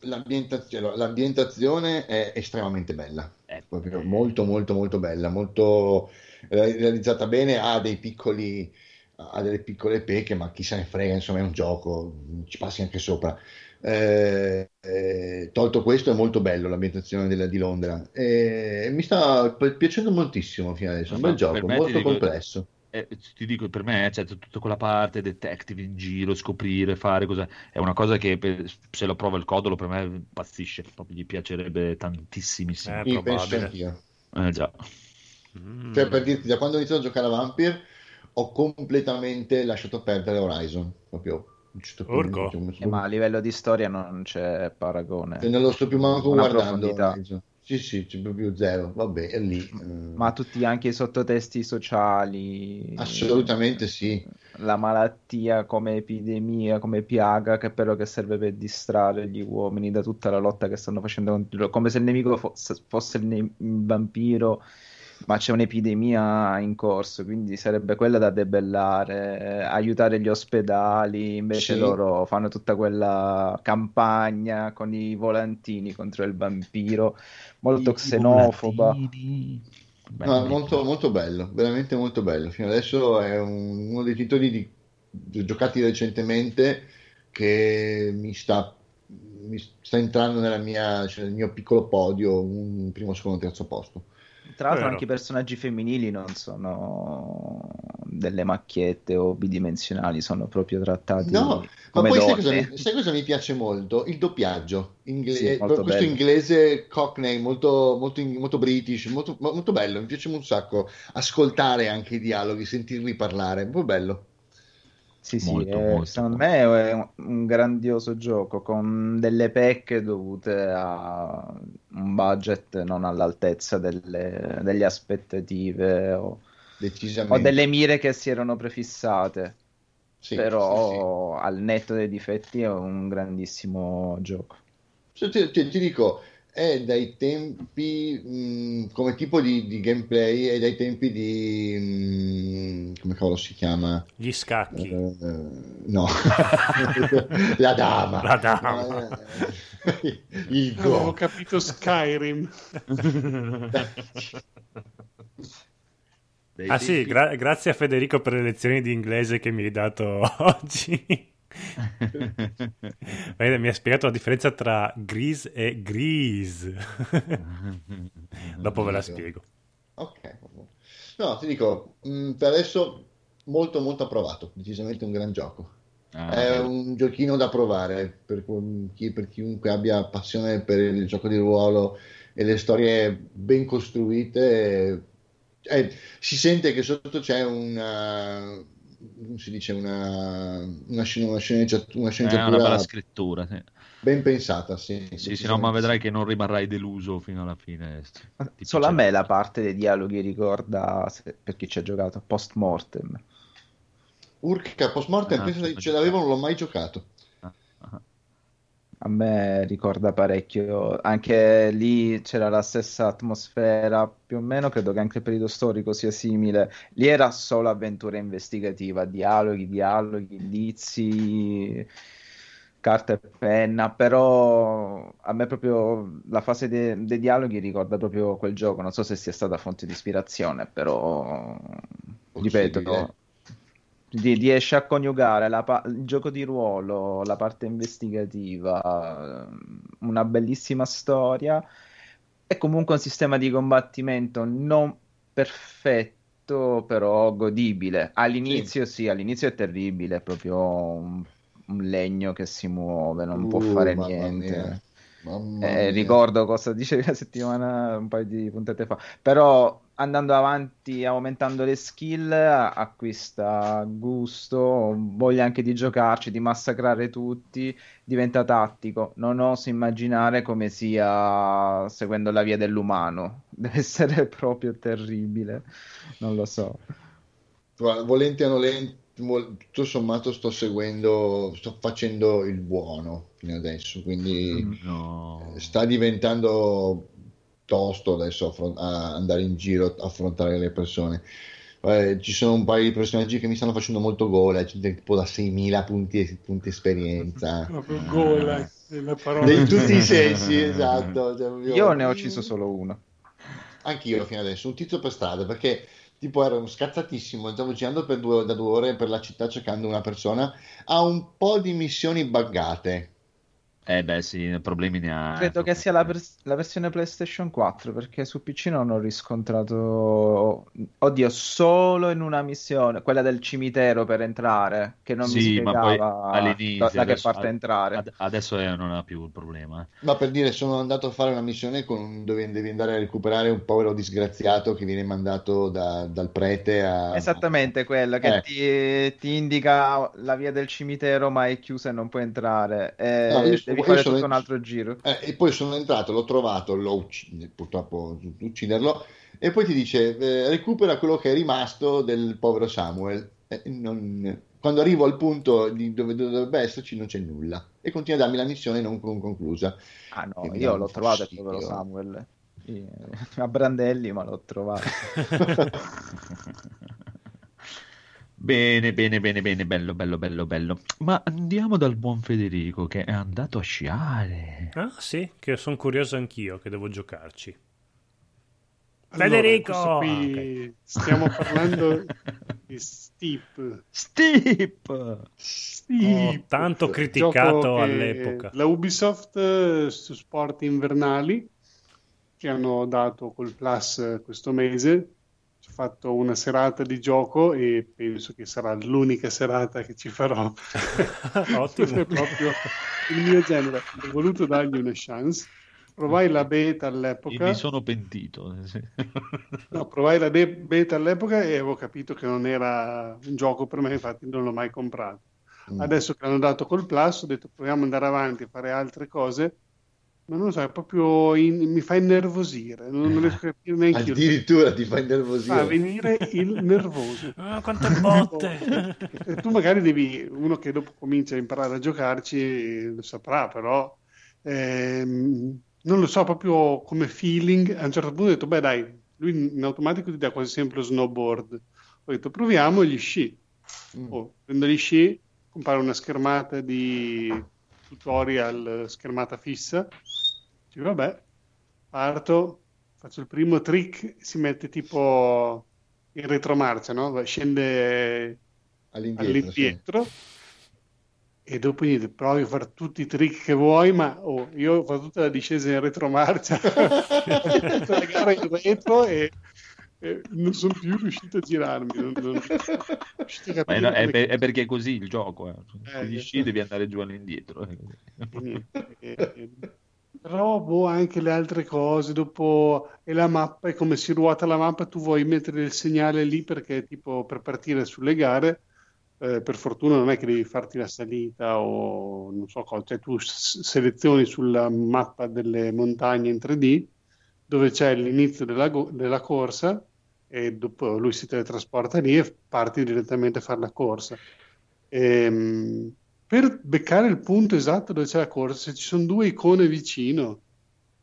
l'ambientazione, l'ambientazione è estremamente bella. Eh, proprio molto molto molto bella, molto eh, realizzata bene, ha dei piccoli ha delle piccole pecche, ma chi se ne frega, insomma è un gioco, ci passi anche sopra. Eh, eh, tolto questo è molto bello l'ambientazione della- di Londra e mi sta pi- piacendo moltissimo fino adesso, è un bel gioco, molto complesso. Eh, ti dico, per me c'è tutta quella parte detective in giro, scoprire, fare cosa. È una cosa che per- se lo prova il codolo per me impazzisce, proprio gli piacerebbe tantissimissimo. Eh, Sì, penso probabile. anch'io. Eh, già. Mm. Cioè, per dirti, da quando ho iniziato a giocare a Vampire ho completamente lasciato perdere Horizon, proprio. Urco. cioè, Eh, ma a livello di storia non c'è paragone. E non lo sto più manco Una guardando. Sì, sì, c'è proprio zero. Vabbè, è lì. eh, Ma tutti anche i sottotesti sociali, Assolutamente sì. la malattia come epidemia, come piaga, che però che serve per distrarre gli uomini da tutta la lotta che stanno facendo contro loro, come se il nemico fosse, fosse il, ne- il vampiro, ma c'è un'epidemia in corso, quindi sarebbe quella da debellare, aiutare gli ospedali, invece Sì. loro fanno tutta quella campagna con i volantini contro il vampiro, molto I xenofoba. volatili. Beh, No, molto, molto bello, veramente molto bello. Fino adesso è un- uno dei titoli di, di- giocati recentemente che mi sta, mi sta entrando nella mia, cioè, nel mio piccolo podio, un primo, secondo, terzo posto. Tra l'altro anche i personaggi femminili non sono delle macchiette o bidimensionali, sono proprio trattati No, ma come poi sai cosa, donne. mi, sai cosa mi piace molto? Il doppiaggio. Ingle- Sì, eh, molto questo bello. inglese cockney, molto, molto, molto british, molto, mo- molto bello. Mi piace un sacco ascoltare anche i dialoghi, sentirli parlare. Molto bello. Sì, sì, Molto, eh, molto, secondo molto. me è un, un grandioso gioco con delle pecche dovute a un budget non all'altezza delle, delle aspettative o, Decisamente. o delle mire che si erano prefissate, Sì, però al netto dei difetti è un grandissimo gioco. sì, sì. Cioè, ti, ti dico, è dai tempi, mh, come tipo di, di gameplay, è dai tempi di... mh, come cavolo si chiama? Gli scacchi. Eh, no, [LAUGHS] la dama. La dama. Eh, Il Avevo go. capito Skyrim. Dei Ah sì, gra- grazie a Federico per le lezioni di inglese che mi hai dato [LAUGHS] oggi. [LAUGHS] Mi ha spiegato la differenza tra gris e grease. [LAUGHS] Dopo ve la spiego. Ok. No, ti dico, mh, per adesso molto molto approvato, decisamente un gran gioco. Ah, È bello. un giochino da provare per, chi- per chiunque abbia passione per il gioco di ruolo e le storie ben costruite. Eh, si sente che sotto c'è una, si dice, una, una, scena- una sceneggiatura, una sceneggiatura una bella scrittura, sì. ben pensata. Sì, Sì, sì, no, ma vedrai che non rimarrai deluso fino alla fine. Ti Solo a me la parte dei dialoghi ricorda, per chi ci ha giocato, post mortem. Urca post mortem, Ah, penso ce l'avevo, non l'ho mai giocato. A me ricorda parecchio, anche lì c'era la stessa atmosfera, più o meno credo che anche il periodo storico sia simile. Lì era solo avventura investigativa, dialoghi, dialoghi, indizi, carta e penna, però a me proprio la fase de- dei dialoghi ricorda proprio quel gioco, non so se sia stata fonte di ispirazione, però ripeto, Possibile. di- riesce a coniugare pa- il gioco di ruolo, la parte investigativa, ehm, una bellissima storia e comunque un sistema di combattimento non perfetto, però godibile. All'inizio sì, all'inizio è terribile, è proprio un, un legno che si muove, non può Uh, fare mamma niente. mia. Eh, mia. ricordo cosa [LAUGHS] dicevi la settimana, un paio di puntate fa, però andando avanti, aumentando le skill, acquista gusto, voglia anche di giocarci, di massacrare tutti, diventa tattico. Non oso immaginare come sia seguendo la via dell'umano. [LAUGHS] Deve essere proprio terribile. Non lo so. Guarda, volenti o nolenti, tutto sommato sto seguendo, sto facendo il buono fino adesso, quindi No. sta diventando tosto adesso affron- a andare in giro a affrontare le persone. Eh, ci sono un paio di personaggi che mi stanno facendo molto gola, tipo da 6.000 punti, punti esperienza. [LAUGHS] Proprio gola, è la parola. In tutti i sensi, [LAUGHS] esatto. Cioè, proprio- Io ne ho ucciso solo uno. Anch'io fino adesso, un tizio per strada, perché tipo ero scazzatissimo, stavo girando per due, da due ore per la città cercando una persona, ha un po' di missioni buggate. Eh beh, sì, problemi ne ha. Credo che sia la, vers- la versione PlayStation 4 perché su PC non ho riscontrato, oddio, solo in una missione, quella del cimitero per entrare, che non mi Sì, ma poi spiegava all'inizio, da, da che parte entrare. ad- adesso eh, non ha più il problema. eh. Ma per dire, sono andato a fare una missione con- dove devi andare a recuperare un povero disgraziato che viene mandato da- dal prete a... Esattamente quello che Eh. ti, ti indica la via del cimitero, ma è chiusa e non puoi entrare. E No, devi fare tutto un altro giro. Eh, e poi sono entrato, l'ho trovato, l'ho ucciso, purtroppo ucciderlo, e poi ti dice eh, recupera quello che è rimasto del povero Samuel. Eh, non- Quando arrivo al punto di dove dovrebbe esserci non c'è nulla e continua a darmi la missione non con- conclusa. Ah no, Che io l'ho trovato il povero Samuel. [LAUGHS] A Brandelli, ma l'ho trovato. [LAUGHS] [LAUGHS] Bene, bene, bene, bene, bello, bello, bello, bello. Ma andiamo dal buon Federico che è andato a sciare. Ah, sì, che sono curioso anch'io, che devo giocarci. Allora, Federico! qui Ah, stiamo parlando [LAUGHS] di Steep. Steep! Ho Steep, tanto gioco criticato all'epoca. La Ubisoft eh, su sport invernali che hanno dato col Plus questo mese. Fatto una serata di gioco e penso che sarà l'unica serata che ci farò. [LAUGHS] Ottimo. è proprio il mio genere. Ho voluto dargli una chance. Provai la beta E all'epoca. mi sono pentito. No, provai la de- beta all'epoca e avevo capito che non era un gioco per me, infatti non l'ho mai comprato. Mm. Adesso che l'hanno dato col Plus, ho detto proviamo ad andare avanti a fare altre cose, ma non lo so, è proprio in- mi fa innervosire, non, non riesco a capire [LAUGHS] neanche io. Addirittura ti fa Fa innervosire. venire il nervoso. [LAUGHS] Ah, quante botte! [LAUGHS] E tu magari devi, uno che dopo comincia a imparare a giocarci lo saprà, però ehm, non lo so, proprio come feeling. A un certo punto ho detto, beh dai, lui in automatico ti dà quasi sempre lo snowboard. Ho detto, proviamo gli sci. Mm. Oh, prendo gli sci, compare una schermata di tutorial, schermata fissa. Dico, vabbè, parto, faccio il primo trick, si mette tipo in retromarcia, no? Scende All'indietro, all'indietro e dopo niente, provi a fare tutti i trick che vuoi, ma oh, io ho fatto tutta la discesa in retromarcia, [LAUGHS] tutta la gara in retro e, e non sono più riuscito a girarmi. Non, non riuscito a è, è come- per- è perché è così il gioco. Eh. Eh, eh. sci devi andare giù all'indietro. [LAUGHS] eh. Però boh, anche le altre cose, dopo e la mappa, e come si ruota la mappa, tu vuoi mettere il segnale lì perché tipo per partire sulle gare, eh, per fortuna non è che devi farti la salita o non so cosa, cioè tu s- selezioni sulla mappa delle montagne in 3D dove c'è l'inizio della, go- della corsa e dopo lui si teletrasporta lì e parti direttamente a fare la corsa. Ehm, per beccare il punto esatto dove c'è la corsa, se ci sono due icone vicino,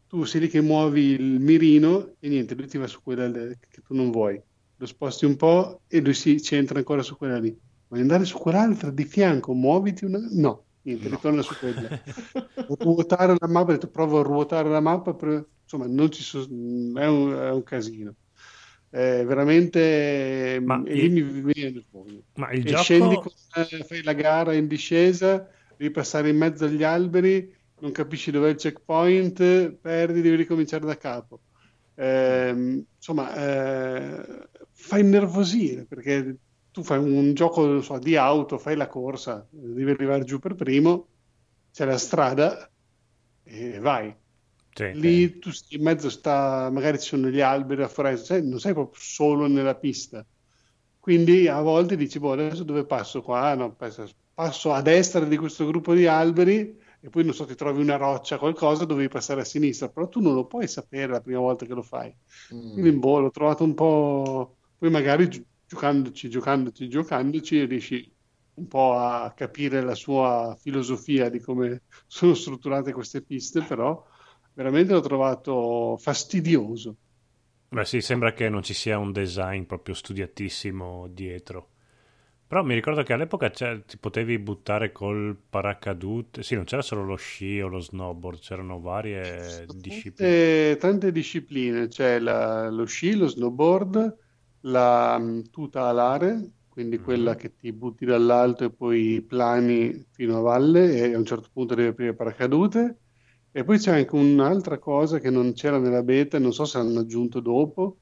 tu sei lì che muovi il mirino e niente, lui ti va su quella che tu non vuoi. Lo sposti un po' e lui si centra ancora su quella lì. Vuoi andare su quell'altra di fianco? Muoviti una... No, niente, ritorna su quella. [LAUGHS] ruotare la mappa, ho detto provo a ruotare la mappa, per- insomma, non ci so- è, un, è un casino. È veramente... Ma lì il- mi viene il foglio. Ma il E scendi, gioco... con- eh, fai la gara in discesa, devi passare in mezzo agli alberi, non capisci dov'è il checkpoint, perdi, devi ricominciare da capo. Ehm, insomma, eh, fa innervosire perché tu fai un gioco non so, di auto, fai la corsa, devi arrivare giù per primo, c'è la strada e vai. Sì, lì tu stai in mezzo sta, magari ci sono gli alberi, la foresta, non sei proprio solo nella pista. Quindi a volte dici, boh, adesso dove passo qua? No, passo, passo a destra di questo gruppo di alberi e poi non so, ti trovi una roccia, qualcosa, dovevi passare a sinistra, però tu non lo puoi sapere la prima volta che lo fai. Mm. Quindi boh, l'ho trovato un po'... Poi magari gi- giocandoci, giocandoci, giocandoci riesci un po' a capire la sua filosofia di come [LAUGHS] sono strutturate queste piste, però veramente l'ho trovato fastidioso. Beh, sì, sembra che non ci sia un design proprio studiatissimo dietro. Però mi ricordo che all'epoca c'è- ti potevi buttare col paracadute. Sì, non c'era solo lo sci o lo snowboard, c'erano varie discipline. Tante, tante discipline, c'è la- lo sci, lo snowboard, la mm, tuta alare, quindi Mhm. quella che ti butti dall'alto e poi plani fino a valle e a un certo punto devi aprire paracadute. E poi c'è anche un'altra cosa che non c'era nella beta, non so se l'hanno aggiunto dopo,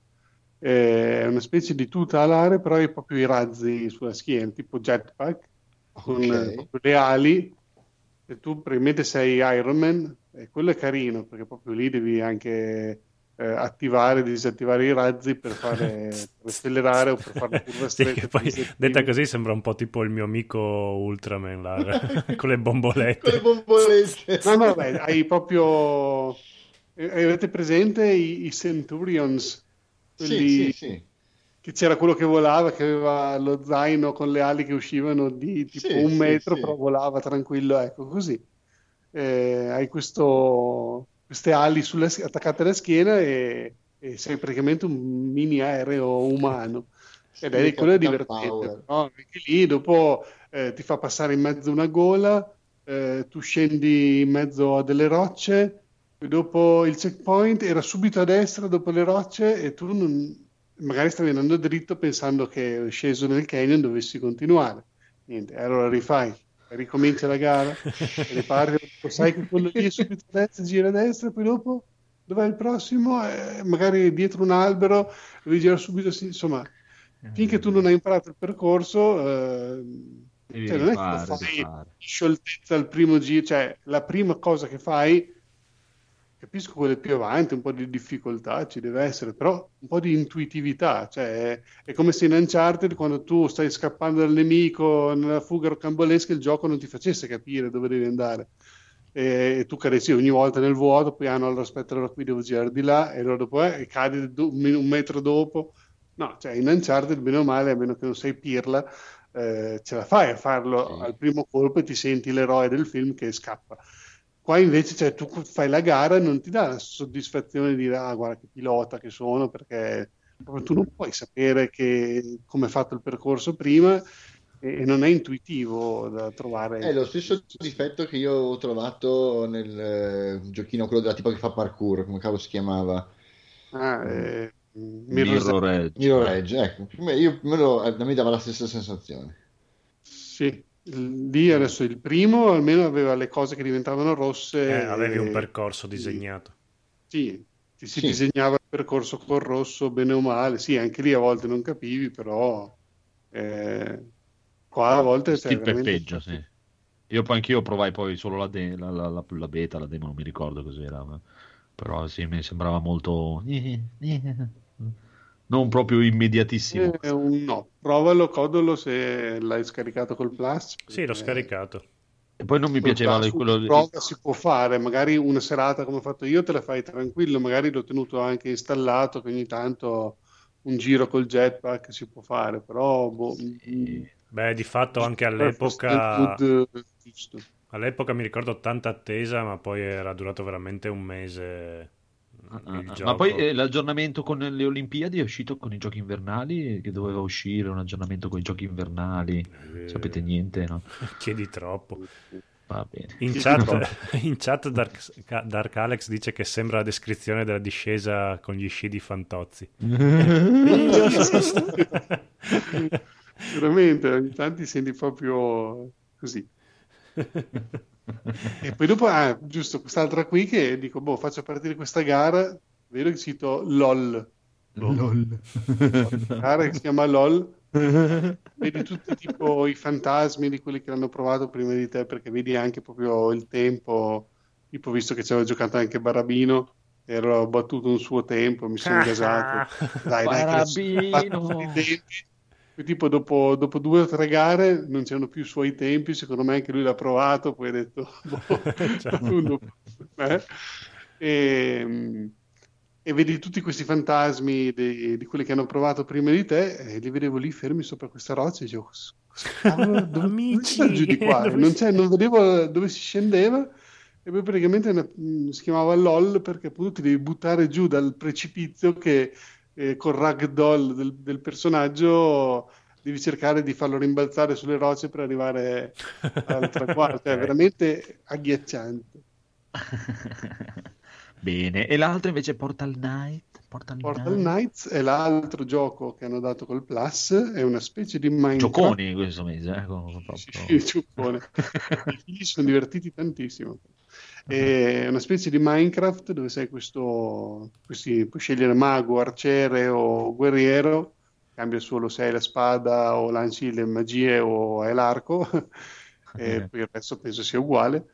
è una specie di tuta alare, però hai proprio i razzi sulla schiena, tipo jetpack, con Ok. eh, le ali, e tu probabilmente sei Iron Man, e quello è carino, perché proprio lì devi anche eh, attivare e disattivare i razzi per fare per [LAUGHS] accelerare o per fare la curva Sì, poi detta così sembra un po' tipo il mio amico Ultraman là, con le Con le bombolette. bombolette. No, no, vabbè, hai proprio... eh, Avete presente i, i Centurions? Sì, Quelli sì, sì. che c'era quello che volava, che aveva lo zaino con le ali che uscivano di tipo Sì, un sì, metro, sì. però volava tranquillo, ecco così. Eh, hai questo, queste ali sulla attaccate alla schiena e, e sei praticamente un mini aereo umano. Ed è quello è divertente, però anche lì dopo eh, ti fa passare in mezzo una gola, eh, tu scendi in mezzo a delle rocce, dopo il checkpoint era subito a destra dopo le rocce e tu non- magari stavi andando dritto pensando che sceso nel canyon dovessi continuare. Niente, allora rifai, ricomincia la gara, [LAUGHS] ripari, sai che quello lì è subito a destra, gira a destra, poi dopo dov'è il prossimo? Eh, magari dietro un albero, devi girare subito, insomma, finché tu non hai imparato il percorso, eh, cioè, non è che rifare, lo fai scioltezza al primo giro, cioè la prima cosa che fai, capisco quelle più avanti, un po' di difficoltà ci deve essere, però un po' di intuitività, cioè è, come se in Uncharted quando tu stai scappando dal nemico nella fuga rocambolesca il gioco non ti facesse capire dove devi andare. E, e tu cadessi ogni volta nel vuoto, poi ah no, allora aspetta, allora qui devo girare di là, e allora dopo eh, e cadi un metro dopo. No, cioè in Uncharted, bene o male, a meno che non sei pirla, eh, ce la fai a farlo Sì. al primo colpo e ti senti l'eroe del film che scappa. Qua invece, cioè, tu fai la gara e non ti dà la soddisfazione di dire, ah, guarda che pilota che sono, perché proprio tu non puoi sapere che, come è fatto il percorso prima e, e non è intuitivo da trovare. È lo stesso difetto che io ho trovato nel eh, giochino, quello della tipa che fa parkour, come cavolo si chiamava? Ah, eh, Mirror's Mirror Edge. Mirror Edge, ecco, io, più o meno, a me dava la stessa sensazione. Sì, lì adesso il primo almeno aveva le cose che diventavano rosse. Eh, avevi un percorso disegnato. Sì, ti si Sì. disegnava il percorso col rosso, bene o male. Sì, anche lì a volte non capivi, però eh, qua a volte Stip è veramente- peggio, sì. Io poi anch'io provai poi solo la, de- la, la- la- la beta, la demo, non mi ricordo cos'era, ma- però sì, mi sembrava molto... non proprio immediatissimo. Eh, no, provalo, codolo se l'hai scaricato col Plus. Sì, l'ho scaricato. E poi non mi piaceva Plus quello... una prova si può fare, magari una serata come ho fatto io te la fai tranquillo, magari l'ho tenuto anche installato, che ogni tanto un giro col jetpack si può fare, però boh, mm, Beh, di fatto anche all'epoca, all'epoca mi ricordo tanta attesa, ma poi era durato veramente un mese Ma poi eh, l'aggiornamento con le Olimpiadi è uscito con i giochi invernali, che doveva uscire un aggiornamento con i giochi invernali. Eh, Sapete niente, no? [LAUGHS] Chiedi troppo. Va bene. In chat, [LAUGHS] in chat Dark, Dark Alex dice che sembra la descrizione della discesa con gli sci di Fantozzi. [LAUGHS] Veramente, ogni tanto ti senti proprio così. E poi dopo, ah, giusto, quest'altra qui che dico, boh, faccio partire questa gara, vedo il sito LOL, LOL. gara che si chiama LOL, vedi tutti tipo i fantasmi di quelli che l'hanno provato prima di te, perché vedi anche proprio il tempo tipo visto che ci aveva giocato anche Barabino, ero battuto un suo tempo, mi sono [LAUGHS] gasato. Dai, dai, che adesso Poi tipo dopo, dopo due o tre gare non c'erano più i suoi tempi, secondo me anche lui l'ha provato, poi ha detto... [LAUGHS] boh, [LAUGHS] uno- eh. E, e vedi tutti questi fantasmi di, di quelli che hanno provato prima di te e li vedevo lì fermi sopra questa roccia e dicevo "Cosa- cosa cavolo, dove, Amici, dove c'è giù di qua? [LAUGHS] Non, non vedevo dove si scendeva e poi praticamente mh, si chiamava LOL perché appunto ti devi buttare giù dal precipizio che eh, col ragdoll del, del personaggio devi cercare di farlo rimbalzare sulle rocce per arrivare [LAUGHS] al traguardo. È Ok. veramente agghiacciante. [LAUGHS] Bene, e l'altro invece è Portal Knight. Portal, Portal Knight. Knights è l'altro gioco che hanno dato col Plus, è una specie di Minecraft. Gioconi questo mese, eh, con- Sì, proprio. sì, giocone. [LAUGHS] I figli sono divertiti tantissimo. È una specie di Minecraft dove sei questo, questi, puoi scegliere mago, arciere o guerriero, cambia solo se hai la spada o lanci le magie o hai l'arco, [LAUGHS] e poi il resto penso sia uguale.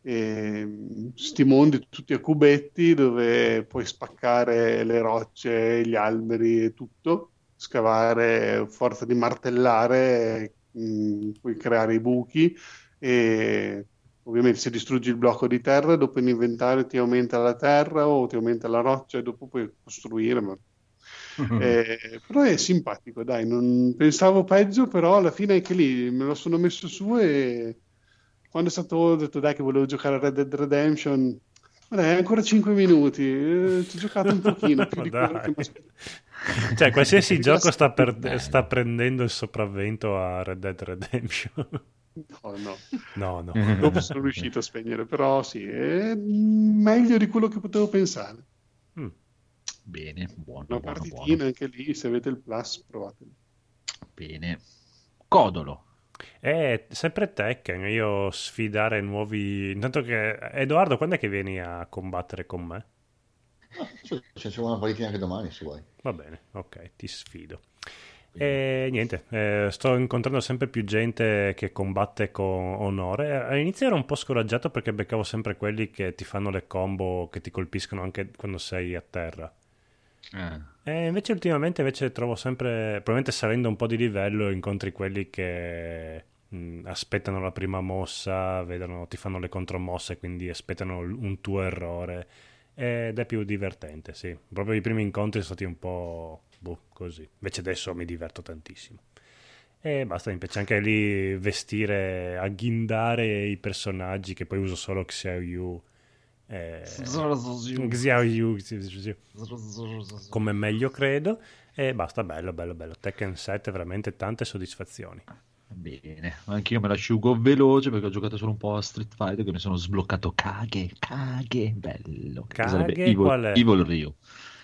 E, sti mondi tutti a cubetti dove puoi spaccare le rocce, gli alberi e tutto, scavare forza di martellare, mh, puoi creare i buchi e ovviamente se distruggi il blocco di terra dopo in inventario ti aumenta la terra o ti aumenta la roccia e dopo puoi costruire, ma eh, però è simpatico, dai, non pensavo peggio, però alla fine anche lì me lo sono messo su e quando è stato ho detto dai che volevo giocare a Red Dead Redemption, ma dai, ancora 5 minuti, eh, ci ho giocato un pochino [LAUGHS] più di quello che mi aspettavo. Cioè, qualsiasi gioco sta, per- sta prendendo il sopravvento a Red Dead Redemption. No, no. no, no. [LAUGHS] Dopo sono riuscito a spegnere, però sì, è meglio di quello che potevo pensare. Mm. Bene, buono, Una buono, partitina buono. anche lì, se avete il plus, provatelo. Bene. Codolo. È sempre Tekken, io sfidare nuovi... Intanto che... Edoardo, quando è che vieni a combattere con me? Cioè, c'è una partitina anche domani se vuoi. Va bene, ok, ti sfido. E niente, eh, sto incontrando sempre più gente che combatte con onore. All'inizio ero un po' scoraggiato perché beccavo sempre quelli che ti fanno le combo che ti colpiscono anche quando sei a terra. E invece ultimamente invece trovo sempre, probabilmente salendo un po' di livello, incontri quelli che mh, aspettano la prima mossa, vedono, ti fanno le contromosse, quindi aspettano un tuo errore. Ed è più divertente, sì. Proprio i primi incontri sono stati un po' boh, così. Invece adesso mi diverto tantissimo. E basta, mi piace anche lì vestire, agghindare i personaggi che poi uso solo Xiaoyu. Eh, Xiaoyu, come meglio credo. E basta, bello, bello, bello. Tekken 7, veramente tante soddisfazioni. Bene, anch'io me la asciugo veloce perché ho giocato solo un po' a Street Fighter che mi sono sbloccato Kage, Kage, bello. Kage Evil, qual è? Evil Ryu.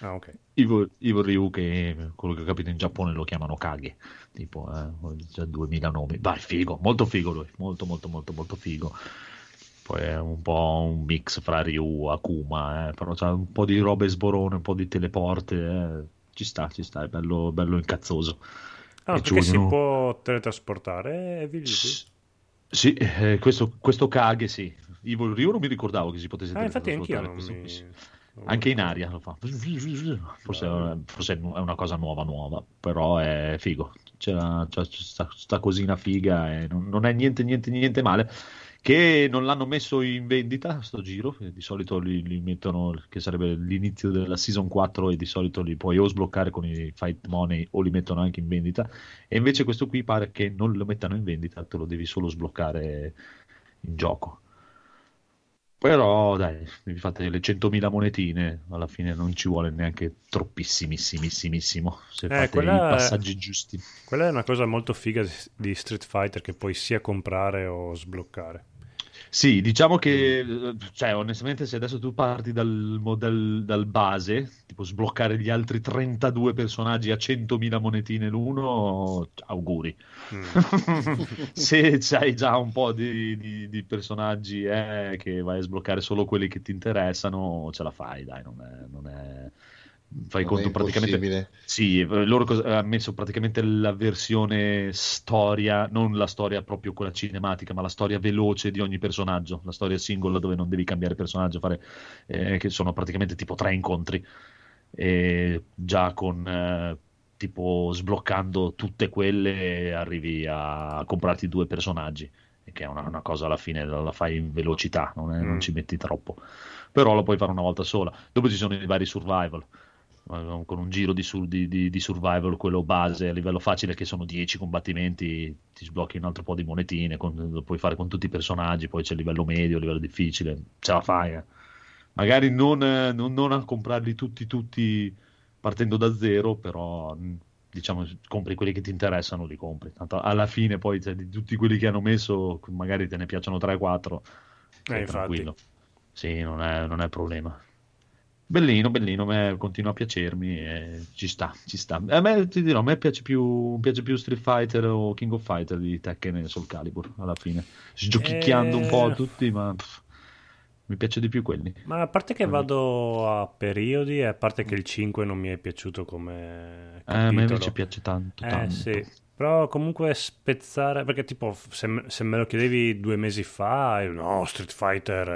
Ah, ok. Evil, Evil Ryu che quello che ho capito in Giappone lo chiamano Kage, tipo eh, ho già 2000 nomi. Vai, figo, molto figo lui, molto molto molto molto figo. Poi è un po' un mix fra Ryu, Akuma, eh, però c'ha un po' di robe sborone, un po' di teleporte, eh. ci sta, ci sta, è bello, bello incazzoso. Ah, E perché si vogliono- può teletrasportare? Eh, vi dico. Sì, eh, questo, questo Kage sì. Evil Ryu non mi ricordavo che si potesse Ah, infatti anch'io non mi... Anche in aria lo fa. Forse, forse è una cosa nuova, nuova, però è figo. C'è, la- c'è cosina figa e non, non è niente, niente, niente male. Che non l'hanno messo in vendita sto giro. Di solito li, li mettono, che sarebbe l'inizio della season 4, e di solito li puoi o sbloccare con i fight money o li mettono anche in vendita. E invece questo qui pare che non lo mettano in vendita, te lo devi solo sbloccare in gioco. Però dai, vi fate le 100.000 monetine, alla fine non ci vuole neanche troppissimissimissimo se Eh, fate i è- passaggi giusti. Quella è una cosa molto figa di Street Fighter che puoi sia comprare o sbloccare. Sì, diciamo che, eh, cioè, onestamente, se adesso tu parti dal, model, dal base, tipo sbloccare gli altri 32 personaggi a 100.000 monetine l'uno, auguri. Mm. [LAUGHS] se c'hai già un po' di, di- di personaggi eh, che vai a sbloccare solo quelli che ti interessano, ce la fai, dai, non è, non è- fai Non conto praticamente sì, loro cos- ha messo praticamente la versione storia, non la storia proprio quella cinematica, ma la storia veloce di ogni personaggio, la storia singola dove non devi cambiare personaggio, fare, eh, che sono praticamente tipo tre incontri, e già con eh, tipo sbloccando tutte quelle arrivi a comprarti due personaggi, che è una, una cosa alla fine la, la fai in velocità, non, è- non Mm. ci metti troppo, però lo puoi fare una volta sola. Dopo ci sono i vari survival con un giro di, sur- di- di- di survival, quello base a livello facile, che sono 10 combattimenti, ti sblocchi un altro po' di monetine, con- lo puoi fare con tutti i personaggi, poi c'è il livello medio, il livello difficile, ce la fai. eh. Magari non, eh, non- non a comprarli tutti, tutti partendo da zero, però mh, diciamo compri quelli che ti interessano, li compri. Tanto alla fine poi cioè, di tutti quelli che hanno messo, magari te ne piacciono 3-4, Eh, infatti. tranquillo. Sì, non è, non è problema. Bellino, bellino, me continua a piacermi e ci sta, ci sta. A me, ti dirò, a me piace più, piace più Street Fighter o King of Fighter di Tekken e Soul Calibur alla fine. Sgiochicchiando un po' Eh. tutti, ma pff, mi piace di più quelli. Ma a parte che vado a periodi e a parte che il 5 non mi è piaciuto come Eh, a me capitolo. invece piace tanto, Eh tanto. sì, però comunque spezzare, perché tipo se, me- se me lo chiedevi due mesi fa, no, Street Fighter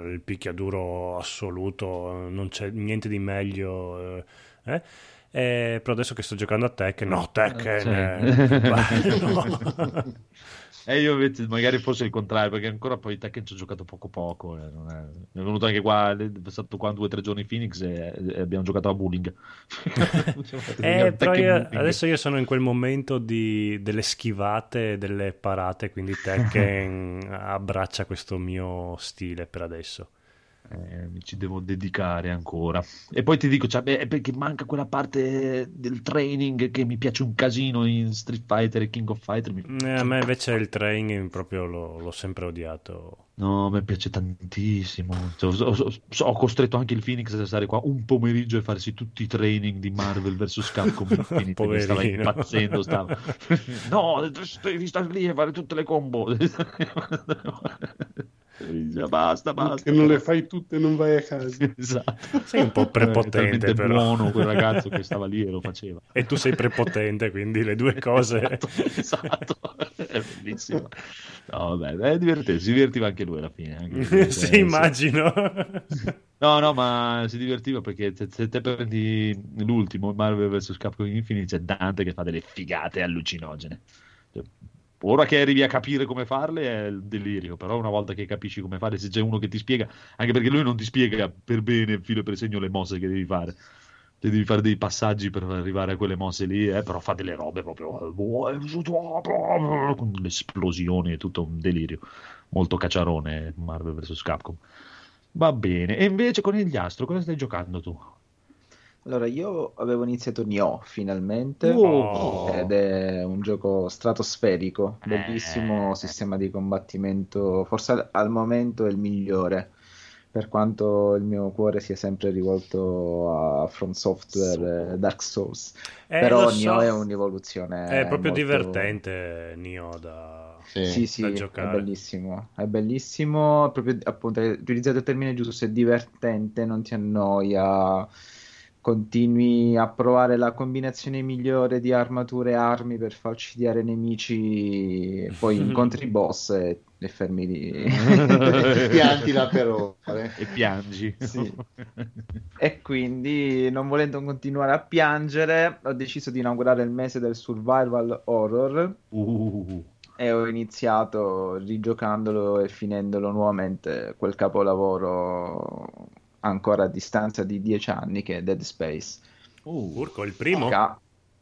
è il picchiaduro assoluto, non c'è niente di meglio, eh, eh? Eh, però adesso che sto giocando a Tekken, no, Tekken più bello. [LAUGHS] [LAUGHS] E io invece magari fosse il contrario, perché ancora poi Tekken ci ho giocato poco poco. eh, non è... è venuto anche qua, è stato qua due o tre giorni in Phoenix e, e abbiamo giocato a bowling. [LAUGHS] Eh, io- adesso io sono in quel momento di- delle schivate e delle parate, quindi Tekken [LAUGHS] abbraccia questo mio stile per adesso. Eh, mi ci devo dedicare ancora. E poi ti dico, cioè, beh, è perché manca quella parte del training che mi piace un casino in Street Fighter e King of Fighter. mi- Eh, a me invece il training proprio l'ho, l'ho sempre odiato. No, mi piace tantissimo. Cioè, ho, ho- ho- ho costretto anche il Phoenix a stare qua un pomeriggio e farsi tutti i training di Marvel vs Capcom [LAUGHS] Infinite. stava impazzendo. Stava. [LAUGHS] No, devi stare lì e fare tutte le combo. [LAUGHS] Dice, basta, basta. Che non le fai tutte non vai a casa. [LAUGHS] Esatto. Sei un po' prepotente, talmente però. buono quel ragazzo che [LAUGHS] stava lì e lo faceva. E tu sei prepotente, quindi le due cose. Esatto, esatto. È bellissimo. No, vabbè, è divertente, si divertiva anche lui alla fine. anche lui, [LAUGHS] sì, cioè, immagino. No, no, ma si divertiva perché se, se te prendi l'ultimo Marvel vs. Capcom Infinite c'è Dante che fa delle figate allucinogene. Cioè, Ora che arrivi a capire come farle è il delirio, però una volta che capisci come fare, se c'è uno che ti spiega, anche perché lui non ti spiega per bene, filo per segno, le mosse che devi fare. Te devi fare dei passaggi per arrivare a quelle mosse lì, eh, però fa delle robe proprio con le esplosioni, è tutto un delirio. Molto cacciarone Marvel vs. Capcom. Va bene. E invece con il Astro, cosa stai giocando tu? Allora, io avevo iniziato Nioh finalmente, Oh. ed è un gioco stratosferico, bellissimo Eh. sistema di combattimento, forse al, al momento è il migliore, per quanto il mio cuore sia sempre rivolto a From Software e Dark Souls. Eh, Però so. Nioh è un'evoluzione È proprio molto- divertente Nioh da... Sì. Sì, sì, da è giocare. bellissimo, è bellissimo, proprio appunto hai utilizzato il termine giusto, è divertente, non ti annoia, continui a provare la combinazione migliore di armature e armi per falcidiare nemici, poi [LAUGHS] incontri i boss e, e fermi lì. [LAUGHS] Pianti là per ore. E piangi. Sì. [LAUGHS] E quindi, non volendo continuare a piangere, ho deciso di inaugurare il mese del survival horror Uh, e ho iniziato rigiocandolo e finendolo nuovamente quel capolavoro ancora a distanza di dieci anni che è Dead Space. uh, Urco, il primo? Ca-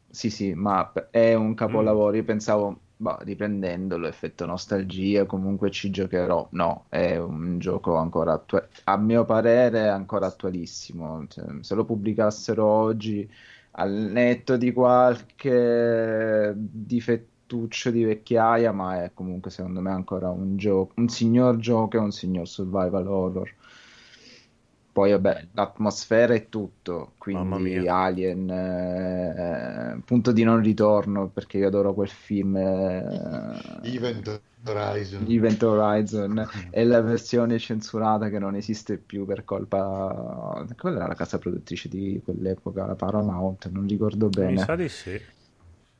Sì, sì, ma è un capolavoro. Io pensavo, boh, riprendendolo, effetto nostalgia, comunque ci giocherò. No, è un gioco ancora attuale, a mio parere, ancora attualissimo. Cioè, se lo pubblicassero oggi, al netto di qualche difettuccio di vecchiaia, ma è comunque secondo me ancora un gioco, un signor gioco e un signor survival horror. Poi, vabbè, l'atmosfera è tutto, quindi. Alien, eh, punto di non ritorno, perché io adoro quel film, eh, Event Horizon. Event Horizon, è la versione censurata che non esiste più per colpa... Quella era la casa produttrice di quell'epoca, la Paramount, non ricordo Mi bene. sa di sì.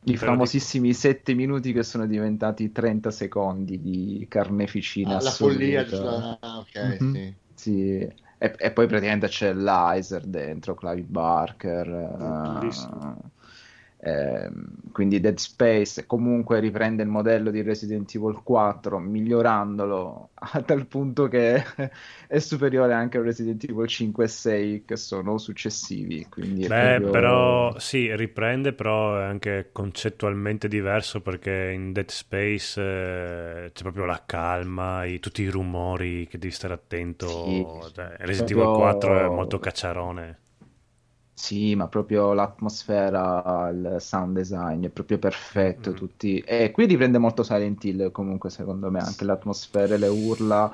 I Però famosissimi 7 minuti che sono diventati 30 secondi di carneficina Ah, la follia, giusto? Ah, ok, Mhm. sì. Sì. E, e poi praticamente c'è l'Iser dentro, Clive Barker. Eh, ehm, quindi Dead Space comunque riprende il modello di Resident Evil 4 migliorandolo [LAUGHS] a tal punto che è superiore anche a Resident Evil 5 e 6 che sono successivi. Quindi Beh, proprio- però sì, riprende, però è anche concettualmente diverso perché in Dead Space eh, c'è proprio la calma, i- tutti i rumori che devi stare attento. Sì, Cioè, Resident Evil 4 è molto cacciarone. Sì, ma proprio l'atmosfera, il sound design è proprio perfetto. Mm. Tutti... E qui riprende molto Silent Hill, comunque, secondo me, anche l'atmosfera, le urla,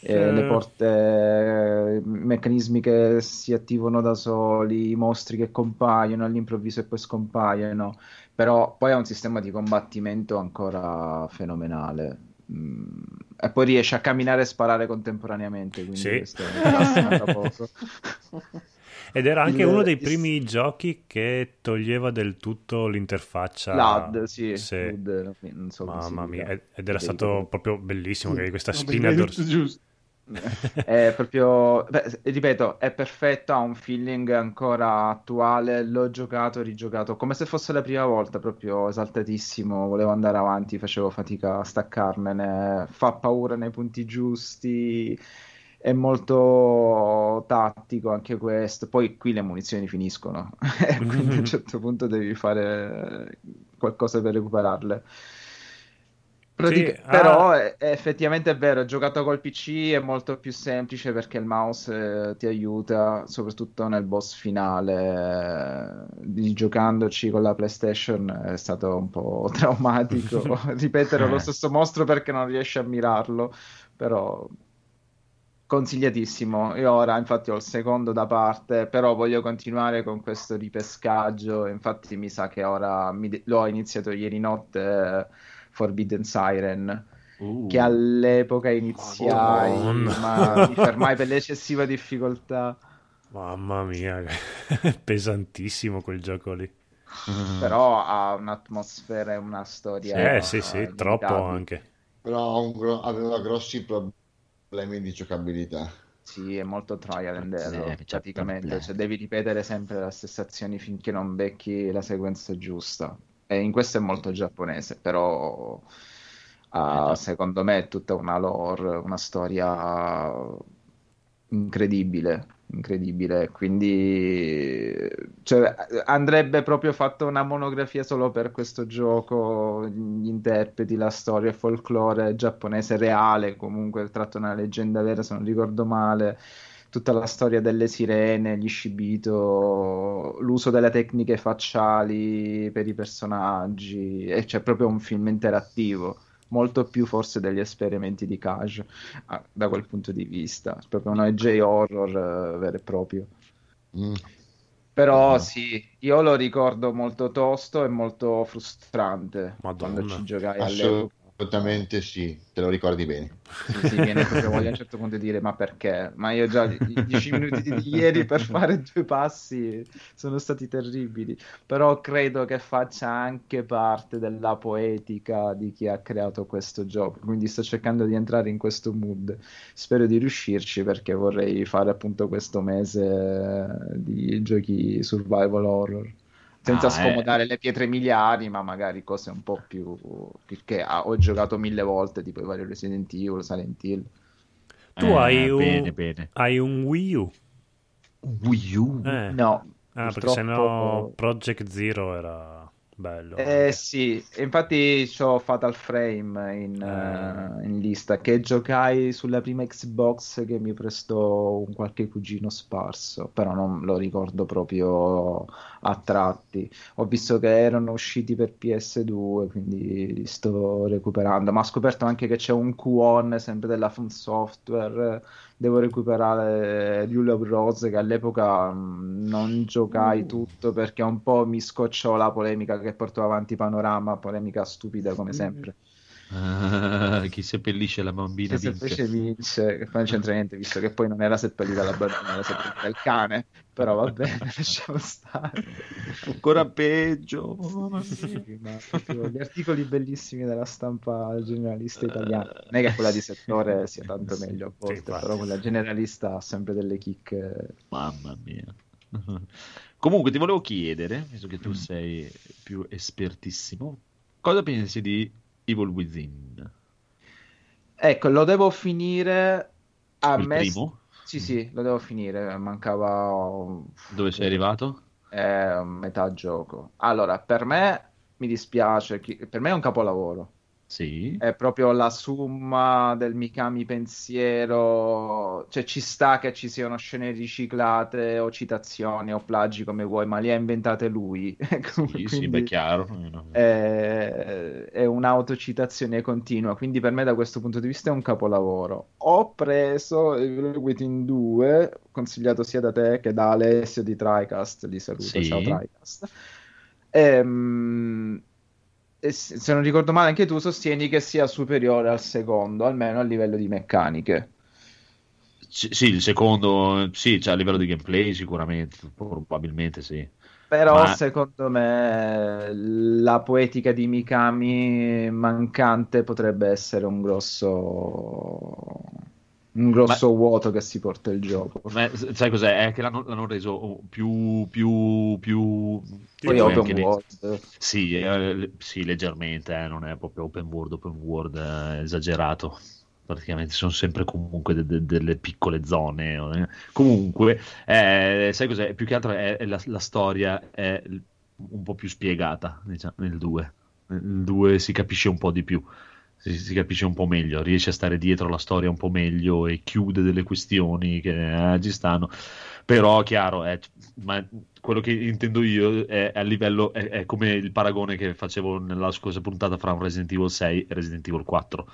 eh, le porte, eh, i meccanismi che si attivano da soli, i mostri che compaiono all'improvviso e poi scompaiono. Però poi ha un sistema di combattimento ancora fenomenale. Mm, E poi riesce a camminare e sparare contemporaneamente, quindi Sì. questo è da poco. [LAUGHS] Ed era anche Il- uno dei il- primi giochi che toglieva del tutto l'interfaccia. L'AD, sì, Sì. l'UD, non so Mamma mia, ed ed era stato proprio bellissimo che questa spina dorsale. giusto. [LAUGHS] È proprio, beh, ripeto, è perfetto, ha un feeling ancora attuale, l'ho giocato, rigiocato, come se fosse la prima volta, proprio esaltatissimo, volevo andare avanti, facevo fatica a staccarmene, fa paura nei punti giusti, è molto tattico anche questo, poi qui le munizioni finiscono, [LAUGHS] quindi a un [LAUGHS] certo punto devi fare qualcosa per recuperarle. Pratica- Sì, ah. Però è- è effettivamente è vero, giocato col PC è molto più semplice perché il mouse eh, ti aiuta, soprattutto nel boss finale. Eh, giocandoci con la PlayStation è stato un po' [LAUGHS] traumatico ripetere lo Eh. stesso mostro perché non riesci a mirarlo, però consigliatissimo. Io ora infatti ho il secondo da parte, però voglio continuare con questo ripescaggio. Infatti mi sa che ora mi de- l'ho iniziato ieri notte eh, Forbidden Siren, Uh. che all'epoca iniziai, Madonna. ma [LAUGHS] mi fermai per l'eccessiva difficoltà. Mamma mia, [LAUGHS] pesantissimo quel gioco lì. Però ha un'atmosfera e una storia Eh, sì, sì, eh, troppo anche. Però aveva grossi problemi di giocabilità. Sì, è molto trial and error, c'è praticamente, cioè devi ripetere sempre le stesse azioni finché non becchi la sequenza giusta. E in questo è molto giapponese, però ha, secondo me è tutta una lore, una storia incredibile, incredibile. Quindi cioè, andrebbe proprio fatta una monografia solo per questo gioco, gli interpreti, la storia, il folklore giapponese reale, comunque tratto una leggenda vera, se non ricordo male. Tutta la storia delle sirene, gli Shibito, l'uso delle tecniche facciali per i personaggi, e c'è proprio un film interattivo molto più forse degli esperimenti di Cage ah, da quel punto di vista, È proprio un OJ horror eh, vero e proprio. Mm. Però Ah. sì, io lo ricordo molto tosto e molto frustrante Madonna. quando ci giocai all'epoca. Assolutamente sì, te lo ricordi bene. Sì, sì, viene proprio voglia a un certo punto di dire ma perché? Ma io già i 10 minuti di ieri per fare due passi sono stati terribili, però credo che faccia anche parte della poetica di chi ha creato questo gioco, quindi sto cercando di entrare in questo mood. Spero di riuscirci perché vorrei fare appunto questo mese di giochi survival horror. Senza Ah, scomodare le pietre miliari, ma magari cose un po' più che ah, ho giocato mille volte, tipo i vari Resident Evil, Silent Hill. Tu Eh, hai un- Bene, bene. Hai un Wii U? Wii U? Eh. No, Ah, perché sennò purtroppo... Project Zero era bello. Eh sì, infatti ho Fatal Frame in, Eh. eh, in lista che giocai sulla prima Xbox che mi prestò un qualche cugino sparso, però non lo ricordo proprio a tratti. Ho visto che erano usciti per PS2, quindi li sto recuperando, ma ho scoperto anche che c'è un Q-On sempre della From Software devo recuperare Rule of Rose che all'epoca mh, non giocai tutto perché un po' mi scocciò la polemica che portò avanti Panorama, polemica stupida come sempre. Ah, chi seppellisce la bambina se vince. invece vince, che poi non c'entra niente, visto che poi non era seppellita la bambina, era seppellita il cane, però va bene, [LAUGHS] lasciamo stare. Ancora peggio. Sì, ma proprio gli articoli bellissimi della stampa generalista italiana. Non è che quella di settore sia tanto Sì, meglio a volte, però quella generalista ha sempre delle chicche. Mamma mia. [LAUGHS] Comunque ti volevo chiedere, visto che Mm. tu sei più espertissimo, cosa pensi di Evil Within? Ecco, lo devo finire a Il me. primo? Sì, sì, lo devo finire. Mancava Dove sei arrivato? eh, metà gioco. Allora, per me mi dispiace, per me è un capolavoro. Sì. È proprio la somma del Mikami pensiero, cioè ci sta che ci siano scene riciclate o citazioni o plagi come vuoi, ma le ha inventate lui. [LAUGHS] Sì, sì, beh, chiaro. È, è un'autocitazione continua, quindi per me da questo punto di vista è un capolavoro. Ho preso Evil Within 2, consigliato sia da te che da Alessio di TriCast, li saluto, Sì. ciao TriCast. Ehm, se non ricordo male anche tu sostieni che sia superiore al secondo, almeno a livello di meccaniche. C- sì, il secondo, sì, cioè a livello di gameplay sicuramente, probabilmente sì. Però Ma- secondo me la poetica di Mikami mancante potrebbe essere un grosso un grosso vuoto che si porta il gioco. Ma sai cos'è? È che l'hanno, l'hanno reso più, più, più... Poi open world. Sì, eh, sì, leggermente, eh, non è proprio open world, open world eh, esagerato. Praticamente sono sempre comunque de- de- delle piccole zone. eh. Comunque, eh, sai cos'è? Più che altro è, è la, la storia è un po' più spiegata, diciamo, nel 2. Nel 2 si capisce un po' di più, si, si capisce un po' meglio, riesce a stare dietro la storia un po' meglio e chiude delle questioni che eh, ci stanno. Però, chiaro, è- ma quello che intendo io è a livello, è, è come il paragone che facevo nella scorsa puntata fra un Resident Evil 6 e Resident Evil 4.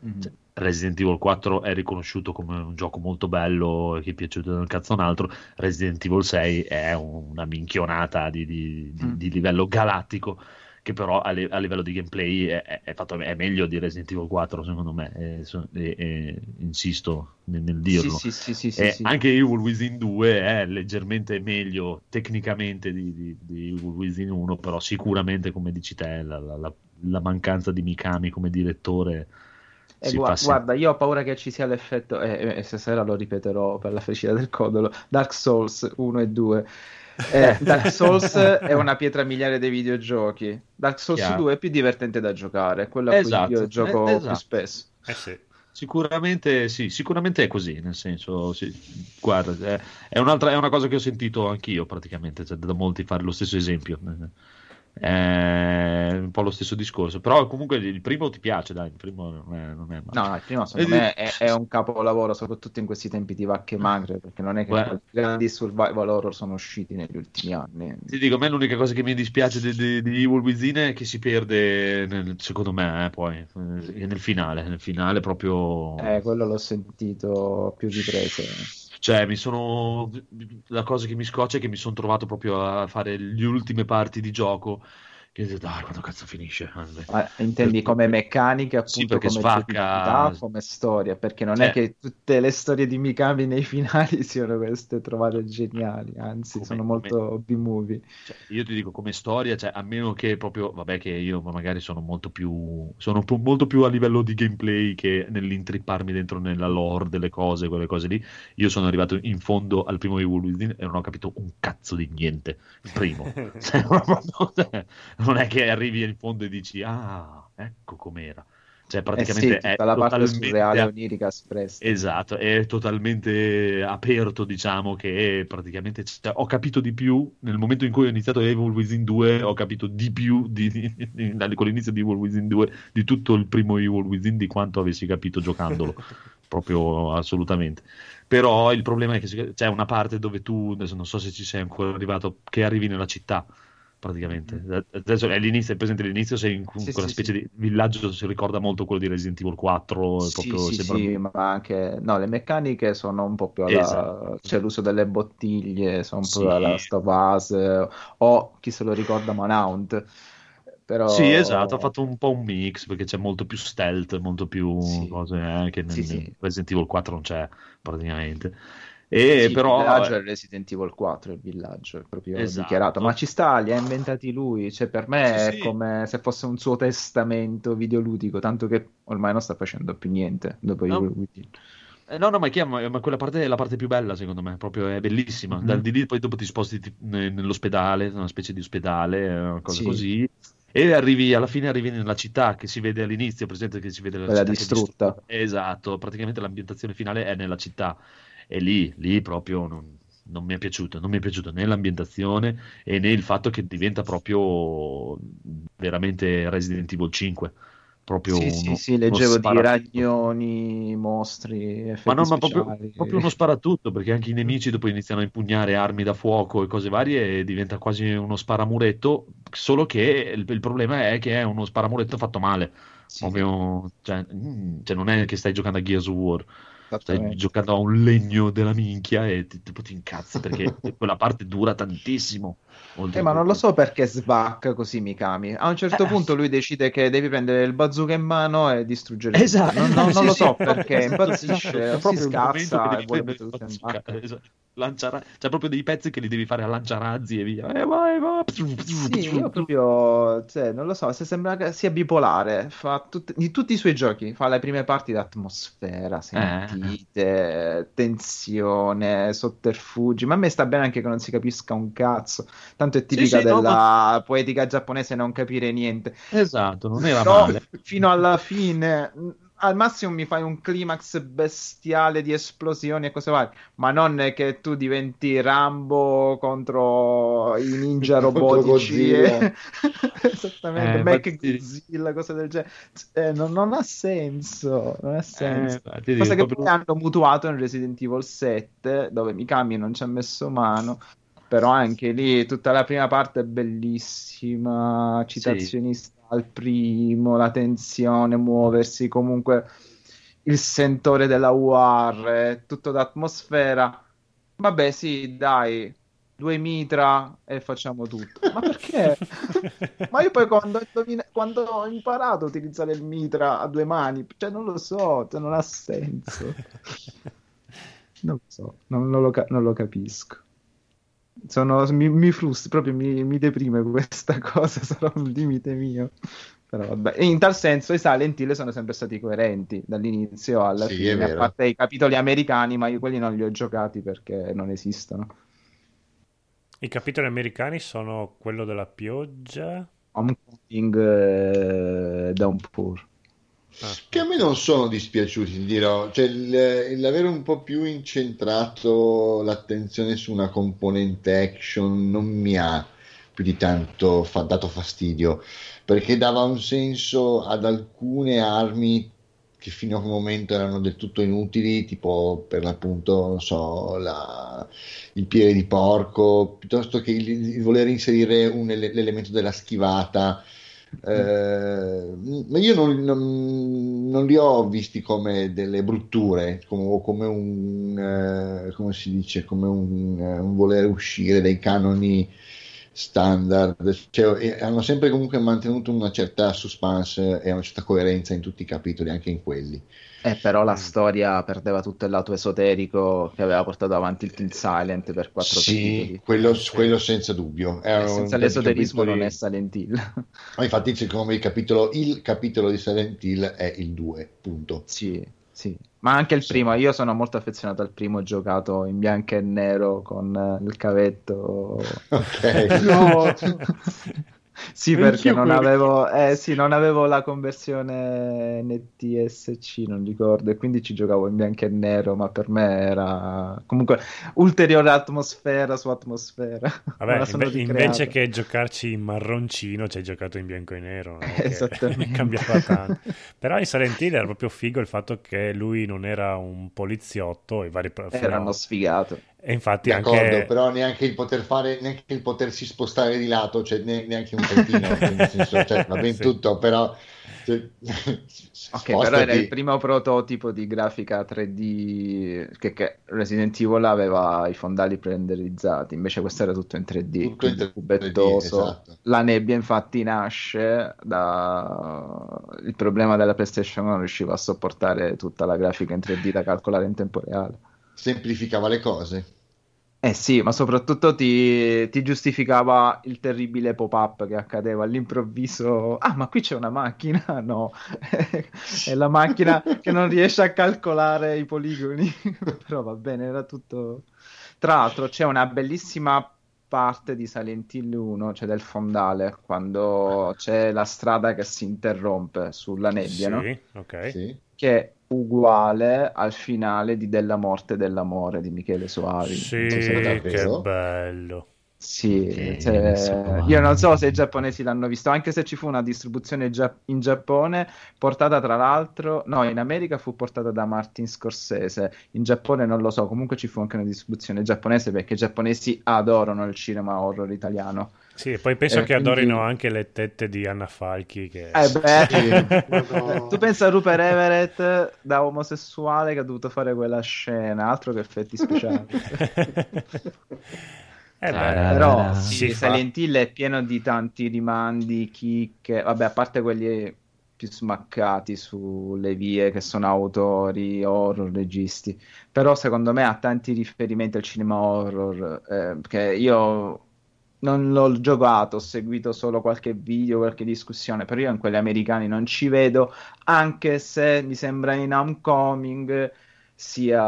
Mhm. Cioè, Resident Evil 4 è riconosciuto come un gioco molto bello che è piaciuto del cazzo un altro. Resident Evil 6 è una minchionata di, di- di- Mm. di livello galattico che però a, li- a livello di gameplay è, è- fatto, è meglio di Resident Evil 4 secondo me e, so- e- e insisto nel, nel dirlo Sì, sì, sì, sì, sì, e sì. anche Evil Within 2 è leggermente meglio tecnicamente di, di, di Evil Within 1 però sicuramente come dici te la, la- la- la mancanza di Mikami come direttore Eh, sì. guarda, io ho paura che ci sia l'effetto, e e stasera lo ripeterò per la felicità del codolo, Dark Souls 1 e 2. Eh, Dark Souls [LAUGHS] è una pietra miliare dei videogiochi. Dark Souls Chiaro. 2 è più divertente da giocare, è quello a cui Esatto, io gioco eh, più esatto. spesso. Eh sì. Sicuramente sì, sicuramente è così, nel senso, sì, guarda, è, è un'altra, è una cosa che ho sentito anch'io praticamente, cioè, da molti fare lo stesso esempio. È un po' lo stesso discorso, però comunque il primo ti piace, dai, il primo non è, non è male. No, no, il primo secondo me è, è un capolavoro, soprattutto in questi tempi di vacche magre, perché non è che Guarda. grandi survival horror sono usciti negli ultimi anni. Ti dico, a me l'unica cosa che mi dispiace di, di, di Evil Within è che si perde, nel- secondo me, eh, poi, eh, nel finale, nel finale proprio... Eh, quello l'ho sentito più riprese. Cioè, mi sono. La cosa che mi scoccia è che mi sono trovato proprio a fare le ultime parti di gioco. Che dico, dai, quando cazzo finisce? Ma intendi come meccaniche, appunto, Sì, come giocabilità, come storia, perché non Cioè- è che tutte le storie di Mikami nei finali [LAUGHS] siano queste trovate geniali, anzi, Come- sono come- molto B-movie. Cioè, io ti dico come storia, cioè, a meno che proprio, vabbè, che io magari sono molto più. Sono po- molto più a livello di gameplay che nell'intripparmi dentro nella lore delle cose, quelle cose lì. Io sono arrivato in fondo al primo Evil Within e non ho capito un cazzo di niente. Il primo. [LAUGHS] Cioè, proprio- [LAUGHS] non è che arrivi in fondo e dici, ah, ecco com'era. Cioè, Eh praticamente sì, è la parte surreale a- onirica espressa. Esatto, è totalmente aperto, diciamo che praticamente cioè, ho capito di più nel momento in cui ho iniziato Evil Within 2, ho capito di più di, di- [LAUGHS] di- con l'inizio di Evil Within 2 di tutto il primo Evil Within di quanto avessi capito giocandolo, [LAUGHS] proprio assolutamente. Però il problema è che c'è una parte dove tu, adesso non so se ci sei ancora arrivato, che arrivi nella città praticamente. Adesso è l'inizio, è presente l'inizio, sei in Sì, quella sì, specie sì. di villaggio, si ricorda molto quello di Resident Evil 4, è Sì, proprio sì, sembra- sì, ma anche no, le meccaniche sono un po' più alla Esatto. c'è l'uso delle bottiglie, sono un po' alla eh, o chi se lo ricorda Manhunt. Però Sì, esatto, ha fatto un po' un mix perché c'è molto più stealth, molto più cose eh, che nel Sì, sì. Resident Evil 4 non c'è praticamente. E Sì, però il villaggio è Resident Evil 4, il villaggio è proprio Esatto. dichiarato, ma ci sta, li ha inventati lui, cioè per me Sì, è sì. come se fosse un suo testamento videoludico, tanto che ormai non sta facendo più niente dopo No. Evil Within. Eh, no, no, ma, è- ma- ma quella parte è la parte più bella, secondo me, proprio è bellissima. Mhm. Dal di lì poi dopo ti sposti ti- ne- nell'ospedale, una specie di ospedale, eh, una cosa Sì. così. E arrivi, alla fine arrivi nella città che si vede all'inizio, presente che si vede la Quella città è distrutta. Esatto, praticamente l'ambientazione finale è nella città. E lì, lì proprio non, non mi è piaciuto, non mi è piaciuto né l'ambientazione e né il fatto che diventa proprio veramente Resident Evil 5. Proprio Sì, sì, uno- sì, uno leggevo di ragnoni, mostri, effetti Ma no, ma proprio, proprio uno sparatutto, perché anche i nemici dopo iniziano a impugnare armi da fuoco e cose varie e diventa quasi uno sparamuretto, solo che il, il problema è che è uno sparamuretto fatto male. Sì, Proprio, cioè, mm, cioè non è che stai giocando a Gears of War, stai giocando a un legno della minchia e ti, tipo ti incazzi perché [LAUGHS] quella parte dura tantissimo. Oltre Eh, ma non lo so perché svacca così Mikami. A un certo Eh. punto lui decide che devi prendere il bazooka in mano e distruggere. Esatto, Non, non- non sì, lo so perché esatto, impazzisce, esatto, si scazza devi e vuole mettere tutto in bacca. esatto. Lanciara- C'è proprio dei pezzi che li devi fare a lanciarazzi e via. Eh, vai, vai. Sì, io proprio, cioè, non lo so, se sembra che sia bipolare, fa tut- di tutti i suoi giochi, fa le prime parti d'atmosfera, Eh. sentite, tensione, sotterfugi, ma a me sta bene anche che non si capisca un cazzo, tanto è tipica sì, no, della poetica giapponese non capire niente. Esatto, non era No, male. fino alla fine. Al massimo mi fai un climax bestiale di esplosioni e cose varie, ma non è che tu diventi Rambo contro i ninja [LAUGHS] robotici. E- [LAUGHS] Esattamente, Eh, infatti- Godzilla, cose del genere. Eh, non, non ha senso. Non ha senso. Eh, ti dico, Cosa che proprio- poi hanno mutuato in Resident Evil 7, dove Mikami non ci ha messo mano. Però anche lì tutta la prima parte è bellissima, citazioni al primo, la tensione, muoversi, comunque il sentore della è tutto d'atmosfera. Vabbè, sì, dai, due mitra e facciamo tutto. Ma perché? [LAUGHS] Ma io poi quando, quando ho imparato a utilizzare il mitra a due mani, cioè non lo so, cioè non ha senso. [LAUGHS] Non lo so, non, non lo, non lo capisco. Sono, mi, mi frustra, proprio mi, mi deprime questa [LAUGHS] cosa, sarà un limite mio. Però vabbè. E in tal senso i Silent Hill sono sempre stati coerenti dall'inizio alla Sì, fine, a parte i capitoli americani, ma io quelli non li ho giocati perché non esistono. I capitoli americani sono quello della pioggia. Homecoming eh, Downpour. Che a me non sono dispiaciuti, ti dirò. Cioè, il- l'avere un po' più incentrato l'attenzione su una componente action non mi ha più di tanto fa- dato fastidio, perché dava un senso ad alcune armi che fino a quel momento erano del tutto inutili, tipo per l'appunto, non so, la- il piede di porco, piuttosto che il, il voler inserire un ele- l'elemento della schivata. Eh, ma io non, non- non li ho visti come delle brutture come, o come un eh, come si dice come un, eh, un voler uscire dai canoni standard Cioè, eh, hanno sempre comunque mantenuto una certa suspense e una certa coerenza in tutti i capitoli anche in quelli. Eh, però la storia perdeva tutto il lato esoterico che aveva portato avanti il Team Silent per quattro sì, capitoli. quello, quello senza dubbio. Eh, Erano senza l'esoterismo capitoli- non è Silent Hill. Ma infatti secondo me il capitolo, il capitolo di Silent Hill è il 2 punto. Sì, sì. Ma anche il Sì. primo, io sono molto affezionato al primo, ho giocato in bianco e nero con eh, il cavetto. ok [LAUGHS] No. [LAUGHS] Sì, perché non avevo, eh, sì, non avevo la conversione NTSC, non ricordo, e quindi ci giocavo in bianco e nero, ma per me era comunque ulteriore atmosfera su atmosfera. Vabbè, [LAUGHS] inve- invece che giocarci in marroncino, ci hai giocato in bianco e nero. [LAUGHS] che Esattamente. [LAUGHS] cambiava tanto. Però in Silent Hill era proprio figo il fatto che lui non era un poliziotto e vari Era uno sfigato. E infatti D'accordo, anche... però neanche il poter fare, neanche il potersi spostare di lato, cioè ne- neanche un pochino, [LAUGHS] senso, cioè, va bene Sì. tutto, però cioè, Ok, però era il primo prototipo di grafica 3D che, che Resident Evil aveva i fondali prenderizzati, invece questo era tutto in 3D, Tutto in quindi 3D, cubettoso. esatto. La nebbia infatti nasce da il problema della PlayStation non riusciva a sopportare tutta la grafica in 3D da calcolare in tempo reale. Semplificava le cose. Eh sì, ma soprattutto ti, ti giustificava il terribile pop-up che accadeva all'improvviso. Ah, ma qui c'è una macchina? [LAUGHS] No, [LAUGHS] è la macchina che non riesce a calcolare i poligoni. [LAUGHS] Però va bene, era tutto... Tra l'altro c'è una bellissima parte di Silent Hill 1, cioè del fondale, quando c'è la strada che si interrompe sulla nebbia, no? Sì, ok. Sì. Che uguale al finale di Della morte e dell'amore di Michele Soavi. Sì, so che bello. Sì, Che cioè, so. io non so se i giapponesi l'hanno visto, anche se ci fu una distribuzione gia- in Giappone portata tra l'altro, no, in America fu portata da Martin Scorsese, in Giappone non lo so, comunque ci fu anche una distribuzione giapponese perché i giapponesi adorano il cinema horror italiano. Sì, e poi penso Eh, che quindi- adorino anche le tette di Anna Falchi. Che... Eh beh, Sì. [LAUGHS] Madonna. [LAUGHS] tu pensa a Rupert Everett da omosessuale che ha dovuto fare quella scena, altro che effetti speciali. [LAUGHS] Eh beh, Però Si sì. Silent Hill è pieno di tanti rimandi, chicche, vabbè, a parte quelli più smaccati sulle vie che sono autori, horror, registi, però secondo me ha tanti riferimenti al cinema horror, eh, perché io non l'ho giocato, ho seguito solo qualche video, qualche discussione, però io in quelli americani non ci vedo, anche se mi sembra in Homecoming sia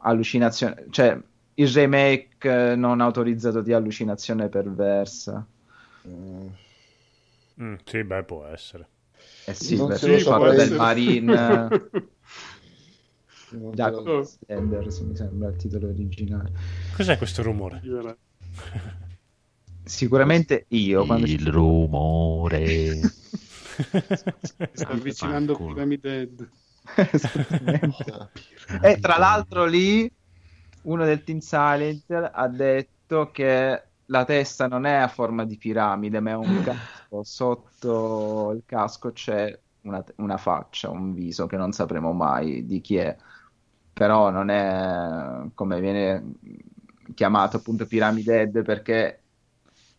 allucinazione, cioè il remake non autorizzato di allucinazione perversa. Mm, Mm, sì, beh, può essere. Eh sì, Non perché [LAUGHS] se lo il so, fatto del. Marine Jacob Sanders mi sembra il titolo originale. Cos'è questo rumore? Sicuramente io Il ci- rumore. [LAUGHS] Sta avvicinando Fanculo. Pyramid. [LAUGHS] E tra l'altro lì uno del Team Silent ha detto che la testa non è a forma di piramide, ma è un [LAUGHS] casco. Sotto il casco c'è una, una faccia, un viso che non sapremo mai di chi è. Però non è come viene chiamato appunto Pyramid Head perché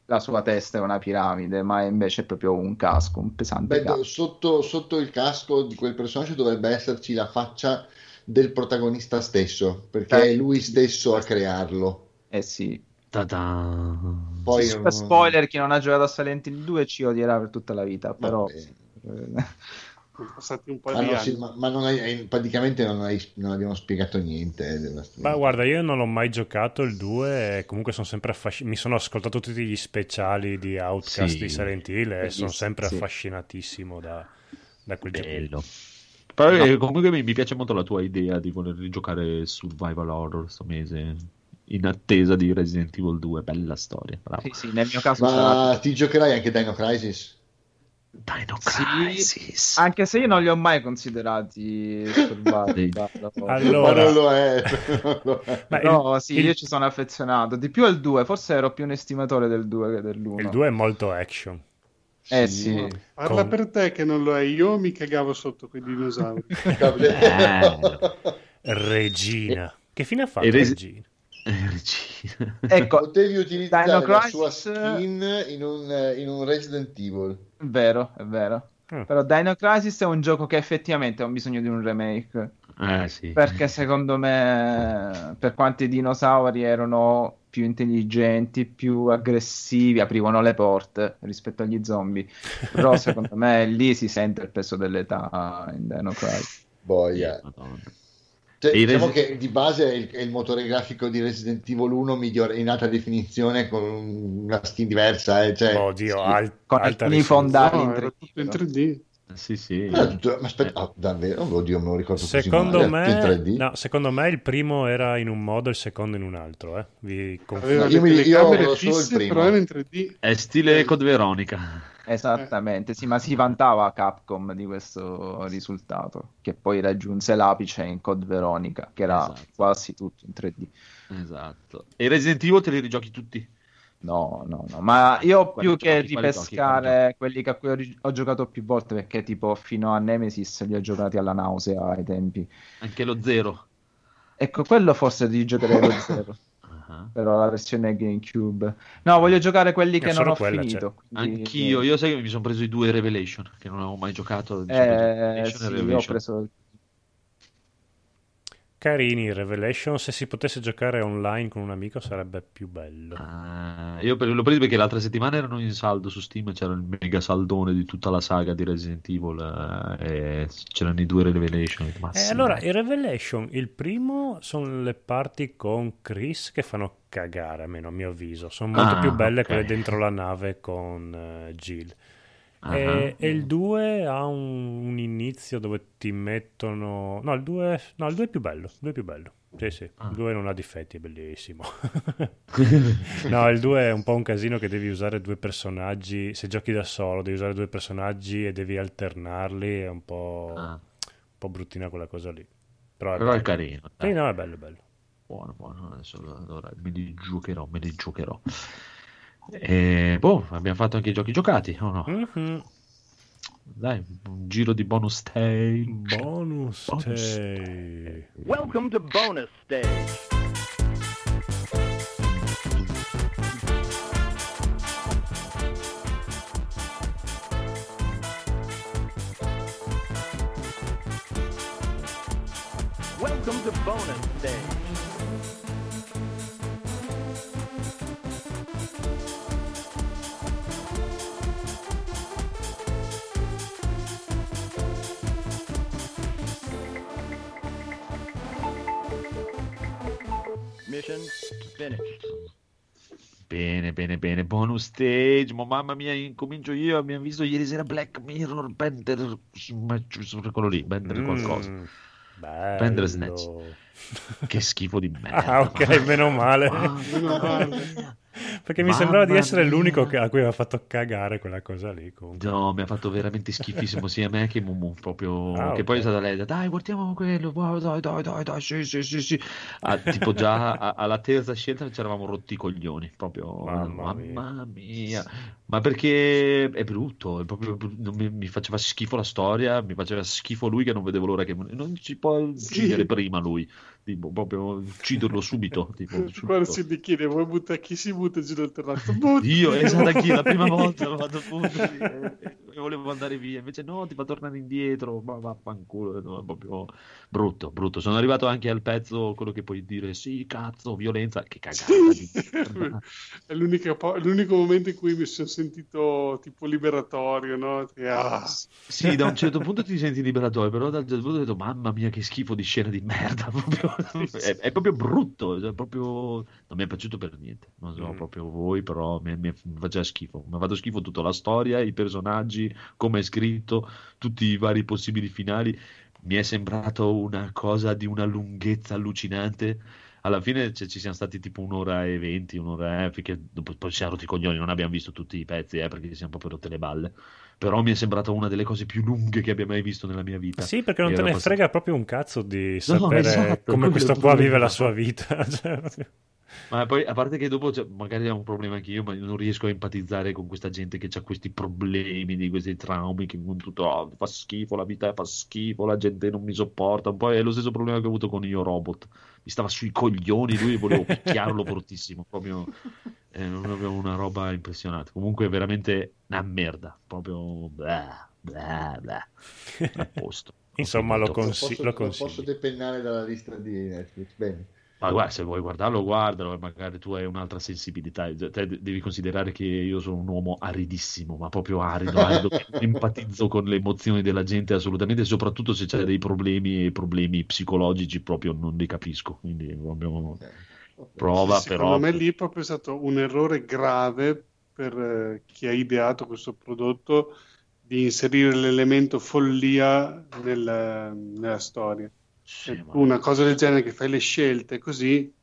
la sua testa è una piramide, ma è invece proprio un casco, un pesante Beh, casco. sotto, sotto il casco di quel personaggio dovrebbe esserci la faccia del protagonista stesso, perché Eh. è lui stesso a crearlo. Eh sì. Ta-da. Poi Sì, spoiler, chi non ha giocato a Silent Hill 2 ci odierà per tutta la vita, però... Passati un po' Ma, di non anni. si- ma- ma non hai- praticamente non, hai- non abbiamo spiegato niente della. Ma guarda, io non ho mai giocato il 2 e comunque sono sempre affascinato. Mi sono ascoltato tutti gli speciali di Outcast Sì. di Silent Hill e sono sempre sì. affascinatissimo da, da quel gioco. Bello. Però eh, comunque mi, mi piace molto la tua idea di voler rigiocare survival horror sto mese in attesa di Resident Evil 2. Bella storia, bravo. Sì, sì, nel mio caso sarà... Ma ti giocherai anche Dino Crisis? Dino Sì. Crisis. Anche se io non li ho mai considerati survival. [LAUGHS] Allora- Ma non lo è. [LAUGHS] lo è. Ma No, il- sì, il- io ci sono affezionato. Di più al 2, forse ero più un estimatore del 2 che dell'1. Il 2 è molto action. Eh Sì. sì. Parla Con- per te che non lo è. Io mi cagavo sotto quei dinosauri. [LAUGHS] Regina. Che fine ha fatto E Resi- Regina? Eh. [LAUGHS] Ecco, Potevi utilizzare Dino la Crisis- sua skin in un, in un Resident Evil. è vero, è vero. Mm. Però Dino Crisis è un gioco che effettivamente ha bisogno di un remake. Eh sì. Perché secondo me, per quanti i dinosauri erano più intelligenti, più aggressivi, aprivano le porte rispetto agli zombie. Però [LAUGHS] secondo me lì si sente il peso dell'età in Dino Crisis. Boia. Madonna. Cioè, diciamo Resi- che di base è il, è il motore grafico di Resident Evil 1 migliore in alta definizione con una skin diversa. Eh. Cioè, Oddio, sì, al- con alta alcuni fondali in era 3D, tutto in però. 3D. Sì, sì. Ah, tutto- ma aspetta, ah, davvero? Oddio, me lo ricordo così Secondo male. Tutto in me, 3D? no, secondo me il primo era in un modo e il secondo in un altro. Eh. Vi confermo. No, io mi- avevo solo il primo. però era in 3D. È stile Code Veronica. Esattamente, sì, ma si vantava Capcom di questo risultato, che poi raggiunse l'apice in Code Veronica, che era Esatto. quasi tutto in 3D. Esatto. E i Resident Evil te li rigiochi tutti? No, no, no, ma io Quali più che giochi, giochi, ripescare quelli che a cui ho giocato più volte, perché tipo fino a Nemesis li ho giocati alla nausea ai tempi. Anche lo zero. Ecco, quello forse rigiocherei lo [LAUGHS] zero, Ah. però la versione GameCube. No, voglio giocare quelli che Eh, non ho quella finito. quindi- Anch'io, io sai che mi sono preso i due Revelation, che non avevo mai giocato. preso Eh, sì, e io ho Revelation. preso... Carini, Revelation, se si potesse giocare online con un amico sarebbe più bello. Ah, io per- l'ho preso perché l'altra settimana erano in saldo su Steam, c'era il mega saldone di tutta la saga di Resident Evil eh, e c'erano i due Revelation. E sì, allora, il Revelation, il primo sono le parti con Chris che fanno cagare, almeno a mio avviso. Sono molto Ah, più belle ok. quelle dentro la nave con eh, Jill. Ah, E, e il 2 ha un, un inizio dove ti mettono... No, il 2, no, il 2 è più bello. Il 2 è più bello. Sì, sì. Ah. Il 2 non ha difetti, è bellissimo. [LAUGHS] no, il 2 è un po' un casino che devi usare due personaggi. Se giochi da solo, devi usare due personaggi e devi alternarli. È un po', Ah, un po' bruttina quella cosa lì. Però è, però è carino. Sì, no, è bello, è bello. Buono, buono. Adesso allora me li giocherò, me li giocherò. E, boh, abbiamo fatto anche i giochi giocati, o no? Mhm. Dai, un giro di bonus stage. Bonus, Bonus. day. Welcome to bonus stage. Bene, bene, bene. Bonus stage. Ma mamma mia, incomincio io. Abbiamo visto ieri sera Black Mirror, Bender, ma- quello lì, Bender qualcosa. Mm, bello. Bandersnatch. Che schifo di [LAUGHS] merda. Ah, ok, meno male. Mamma [LAUGHS] Meno male. Mia. Perché mi sembrava di Mamma essere mia. l'unico a cui aveva fatto cagare quella cosa lì. Comunque. No, mi ha fatto veramente schifissimo sia a me che Mumu, proprio Ah, che ok. poi è stata lei, dai guardiamo quello, dai dai dai dai, sì sì sì sì. Ah, tipo già a- alla terza scelta ci eravamo rotti i coglioni, proprio Mamma mamma, mia. Ma perché è brutto, è proprio mi, mi faceva schifo la storia, mi faceva schifo lui che non vedevo l'ora che non ci può uccidere prima lui, tipo proprio ucciderlo subito, tipo, subito. si ti chiede vuoi buttare chi si butta giù dal terrazzo? Io, esatto, anch'io la prima [LAUGHS] volta l'ho fatto appunto sì, e, e volevo andare via, invece no, ti fa tornare indietro, ma vaffanculo, no, è proprio brutto, brutto. Sono arrivato anche al pezzo, quello che puoi dire, sì, cazzo, violenza, che cagata. È è l'unico momento in cui mi sono sentito tipo liberatorio, no? Che, ah, Sì, da un certo punto ti senti liberatorio, però dal certo punto ho detto, mamma mia, che schifo di scena di merda, [LAUGHS] proprio, [LAUGHS] è, è proprio brutto, cioè, proprio... non mi è piaciuto per niente, non so Mm. proprio voi, però mi, mi faceva schifo, mi ha fatto schifo tutta la storia, i personaggi, come è scritto, tutti i vari possibili finali, mi è sembrato una cosa di una lunghezza allucinante. Alla fine cioè, ci siamo stati tipo un'ora e venti, un'ora e perché dopo poi ci siamo rotti i coglioni, non abbiamo visto tutti i pezzi, eh, perché ci siamo proprio rotte le balle. Però mi è sembrata una delle cose più lunghe che abbia mai visto nella mia vita. Sì, perché non te ne abbastanza- frega proprio un cazzo di sapere esatto, come questo qua vive problema. la sua vita. [LAUGHS] Cioè, Ma poi, a parte che dopo, cioè, magari è un problema anche io, ma non riesco a empatizzare con questa gente che ha questi problemi, di questi traumi, che con tutto "Oh, fa schifo, la vita fa schifo, la gente non mi sopporta. Un po' è lo stesso problema che ho avuto con Io Robot. Mi stava sui coglioni, lui volevo [LAUGHS] picchiarlo fortissimo, proprio, eh, proprio una roba impressionante. Comunque è veramente una merda, proprio blah, blah, blah. a posto. [LAUGHS] Insomma, lo consi- posso, lo lo posso consiglio. depennare dalla lista di Netflix. Bene. Ma guarda, se vuoi guardarlo, guardalo, e magari tu hai un'altra sensibilità. Cioè, Te devi considerare che io sono un uomo aridissimo, ma proprio arido, arido, non [LAUGHS] empatizzo con le emozioni della gente assolutamente, soprattutto se c'è dei problemi e problemi psicologici proprio non li capisco. Quindi proprio Ok. Prova, secondo però. me lì è proprio stato un errore grave per eh, chi ha ideato questo prodotto di inserire l'elemento follia nella, nella storia. Sì, E ma- una cosa del genere che fai le scelte così,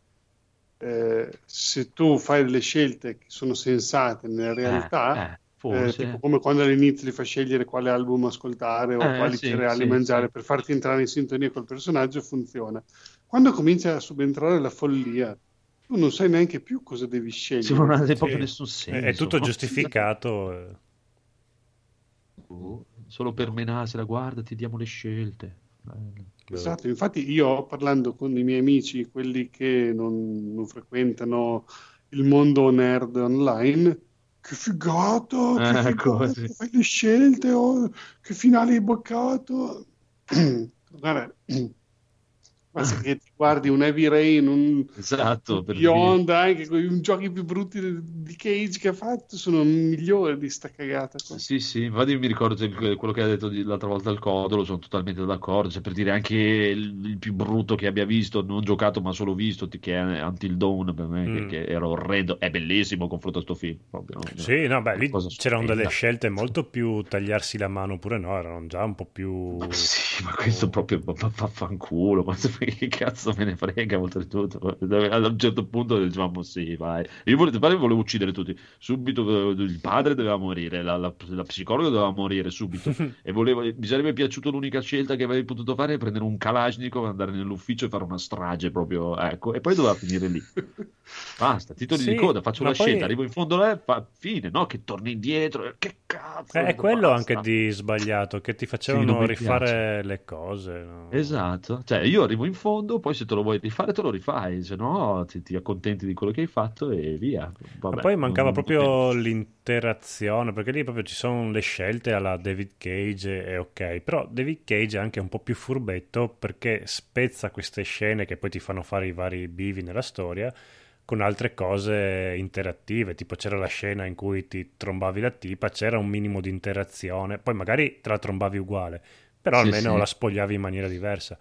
eh, se tu fai delle scelte che sono sensate nella realtà, Eh, eh, tipo come quando all'inizio ti fa scegliere quale album ascoltare o Eh, quali sì, cereali sì, mangiare per farti entrare in sintonia col personaggio funziona. Quando comincia a subentrare la follia, tu non sai neanche più cosa devi scegliere. Sì, non ha Sì. proprio nessun senso. È tutto giustificato. eh. Oh, Solo per menarsela, guarda, ti diamo le scelte. Bello. Esatto, infatti io parlando con i miei amici, quelli che non, non frequentano il mondo nerd online, che figata, che Eh, figata, così. fai le scelte, oh, che finale hai boccato. [CLEARS THROAT] Guarda, [CLEARS THROAT] basta che ti guardi un Heavy Rain, un Esatto, per Beyond, anche con i giochi più brutti di Cage che ha fatto, sono migliori di sta cagata qua. Sì, sì, infatti mi ricordo che- quello che ha detto l'altra volta il Codolo, sono totalmente d'accordo, cioè per dire anche il, il più brutto che abbia visto, non giocato ma solo visto, ti- che è Until Dawn per me, che, Mm. che era orrendo, è bellissimo confronto a sto film. Proprio, Sì, no, beh, lì c'erano stupenda. delle scelte molto più tagliarsi la mano oppure no, erano già un po' più... Ma sì, ma questo proprio fa- fanculo, ma che cazzo me ne frega oltretutto. A un certo punto dicevamo sì, vai. Io volevo, fare- volevo uccidere tutti. Subito eh, il padre doveva morire, la, la- la psicologa doveva morire subito. [LAUGHS] e volevo, mi sarebbe piaciuto l'unica scelta che avrei potuto fare è prendere un Kalashnikov, andare nell'ufficio e fare una strage proprio, ecco. E poi doveva finire lì. Basta, titoli Sì, di coda, faccio la poi- scelta, arrivo in fondo là, fa fine, no? Che torni indietro, eh, che cazzo. Eh, È quello basta. anche di sbagliato, che ti Sì, facevano mi rifare le cose. no? Esatto, cioè io arrivo in fondo, poi se te lo vuoi rifare te lo rifai, se no ti, ti accontenti di quello che hai fatto e via. Vabbè, Ma poi mancava non- proprio l'interazione, perché lì proprio ci sono le scelte alla David Cage e ok, però David Cage è anche un po' più furbetto perché spezza queste scene che poi ti fanno fare i vari bivi nella storia con altre cose interattive, tipo c'era la scena in cui ti trombavi la tipa, c'era un minimo di interazione, poi magari te la trombavi uguale, però Sì, almeno sì. la spogliavi in maniera diversa.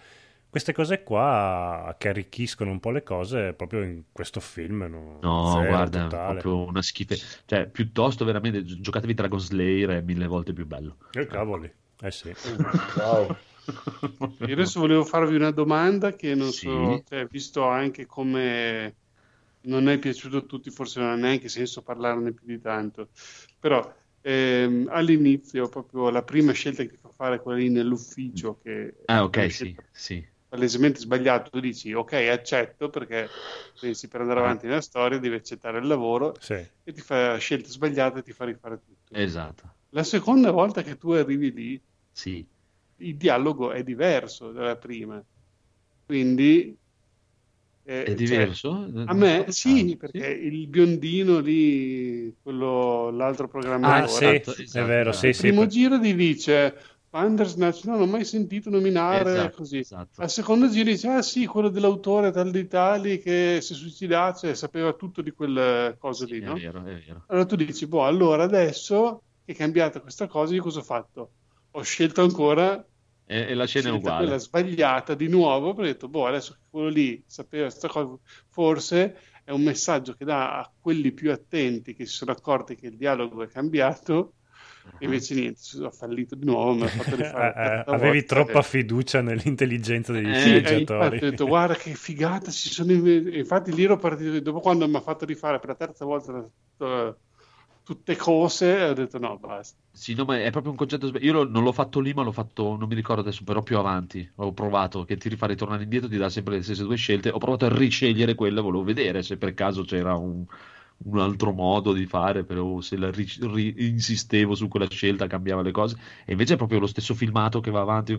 Queste cose qua che arricchiscono un po' le cose proprio in questo film. No, No, zero, guarda, totale. proprio una schifo. Cioè, piuttosto veramente gi- giocatevi Dragon Slayer è mille volte più bello. Eh, cavoli, eh sì. Wow. [LAUGHS] Io adesso volevo farvi una domanda che non Sì. so, cioè, visto anche come non è piaciuto a tutti, forse non ha neanche senso parlarne più di tanto, però ehm, all'inizio proprio la prima scelta che ti fa fare è quella lì nell'ufficio che Ah, è ok, sì, sì. Palesemente sbagliato, tu dici ok accetto perché pensi per andare avanti nella storia devi accettare il lavoro Sì. e ti fa la scelta sbagliata e ti fa rifare tutto. Esatto, La seconda volta che tu arrivi lì sì. il dialogo è diverso dalla prima. Quindi eh, È cioè, diverso? a me Ah, sì, perché il biondino lì, quello, l'altro Ah, programmatore, sì, esatto, è esatto, vero, esatto. sì, il sì. primo per- giro ti dice Bandersnatch, no, non ho mai sentito nominare Esatto, così. esatto. Al secondo giro dice, ah sì, quello dell'autore tal di tali che si è suicidato, cioè, sapeva tutto di quelle cose Sì, lì, è no? vero, è vero. Allora tu dici, boh, allora adesso che è cambiata questa cosa, io cosa ho fatto? Ho scelto ancora E, e la scena è uguale. quella sbagliata di nuovo, perché ho detto, boh, adesso che quello lì sapeva questa cosa, forse è un messaggio che dà a quelli più attenti che si sono accorti che il dialogo è cambiato, e invece niente, ho fallito di nuovo, l'ho fatto [LAUGHS] rifare. Eh, eh, avevi volta, troppa e- fiducia nell'intelligenza degli Eh, sceneggiatori. ho detto, guarda che figata, si sono infatti lì ero partito, dopo quando mi ha fatto rifare per la terza volta eh, tutte cose, ho detto no, basta. Sì, no, ma è proprio un concetto sbagliato. Io lo- non l'ho fatto lì, ma l'ho fatto, non mi ricordo adesso, però più avanti. Ho provato che ti rifà ritornare indietro, ti dà sempre le stesse due scelte. Ho provato a riscegliere quella, volevo vedere se per caso c'era un, un altro modo di fare, però se la ri- ri- insistevo su quella scelta cambiava le cose. E invece è proprio lo stesso filmato che va avanti.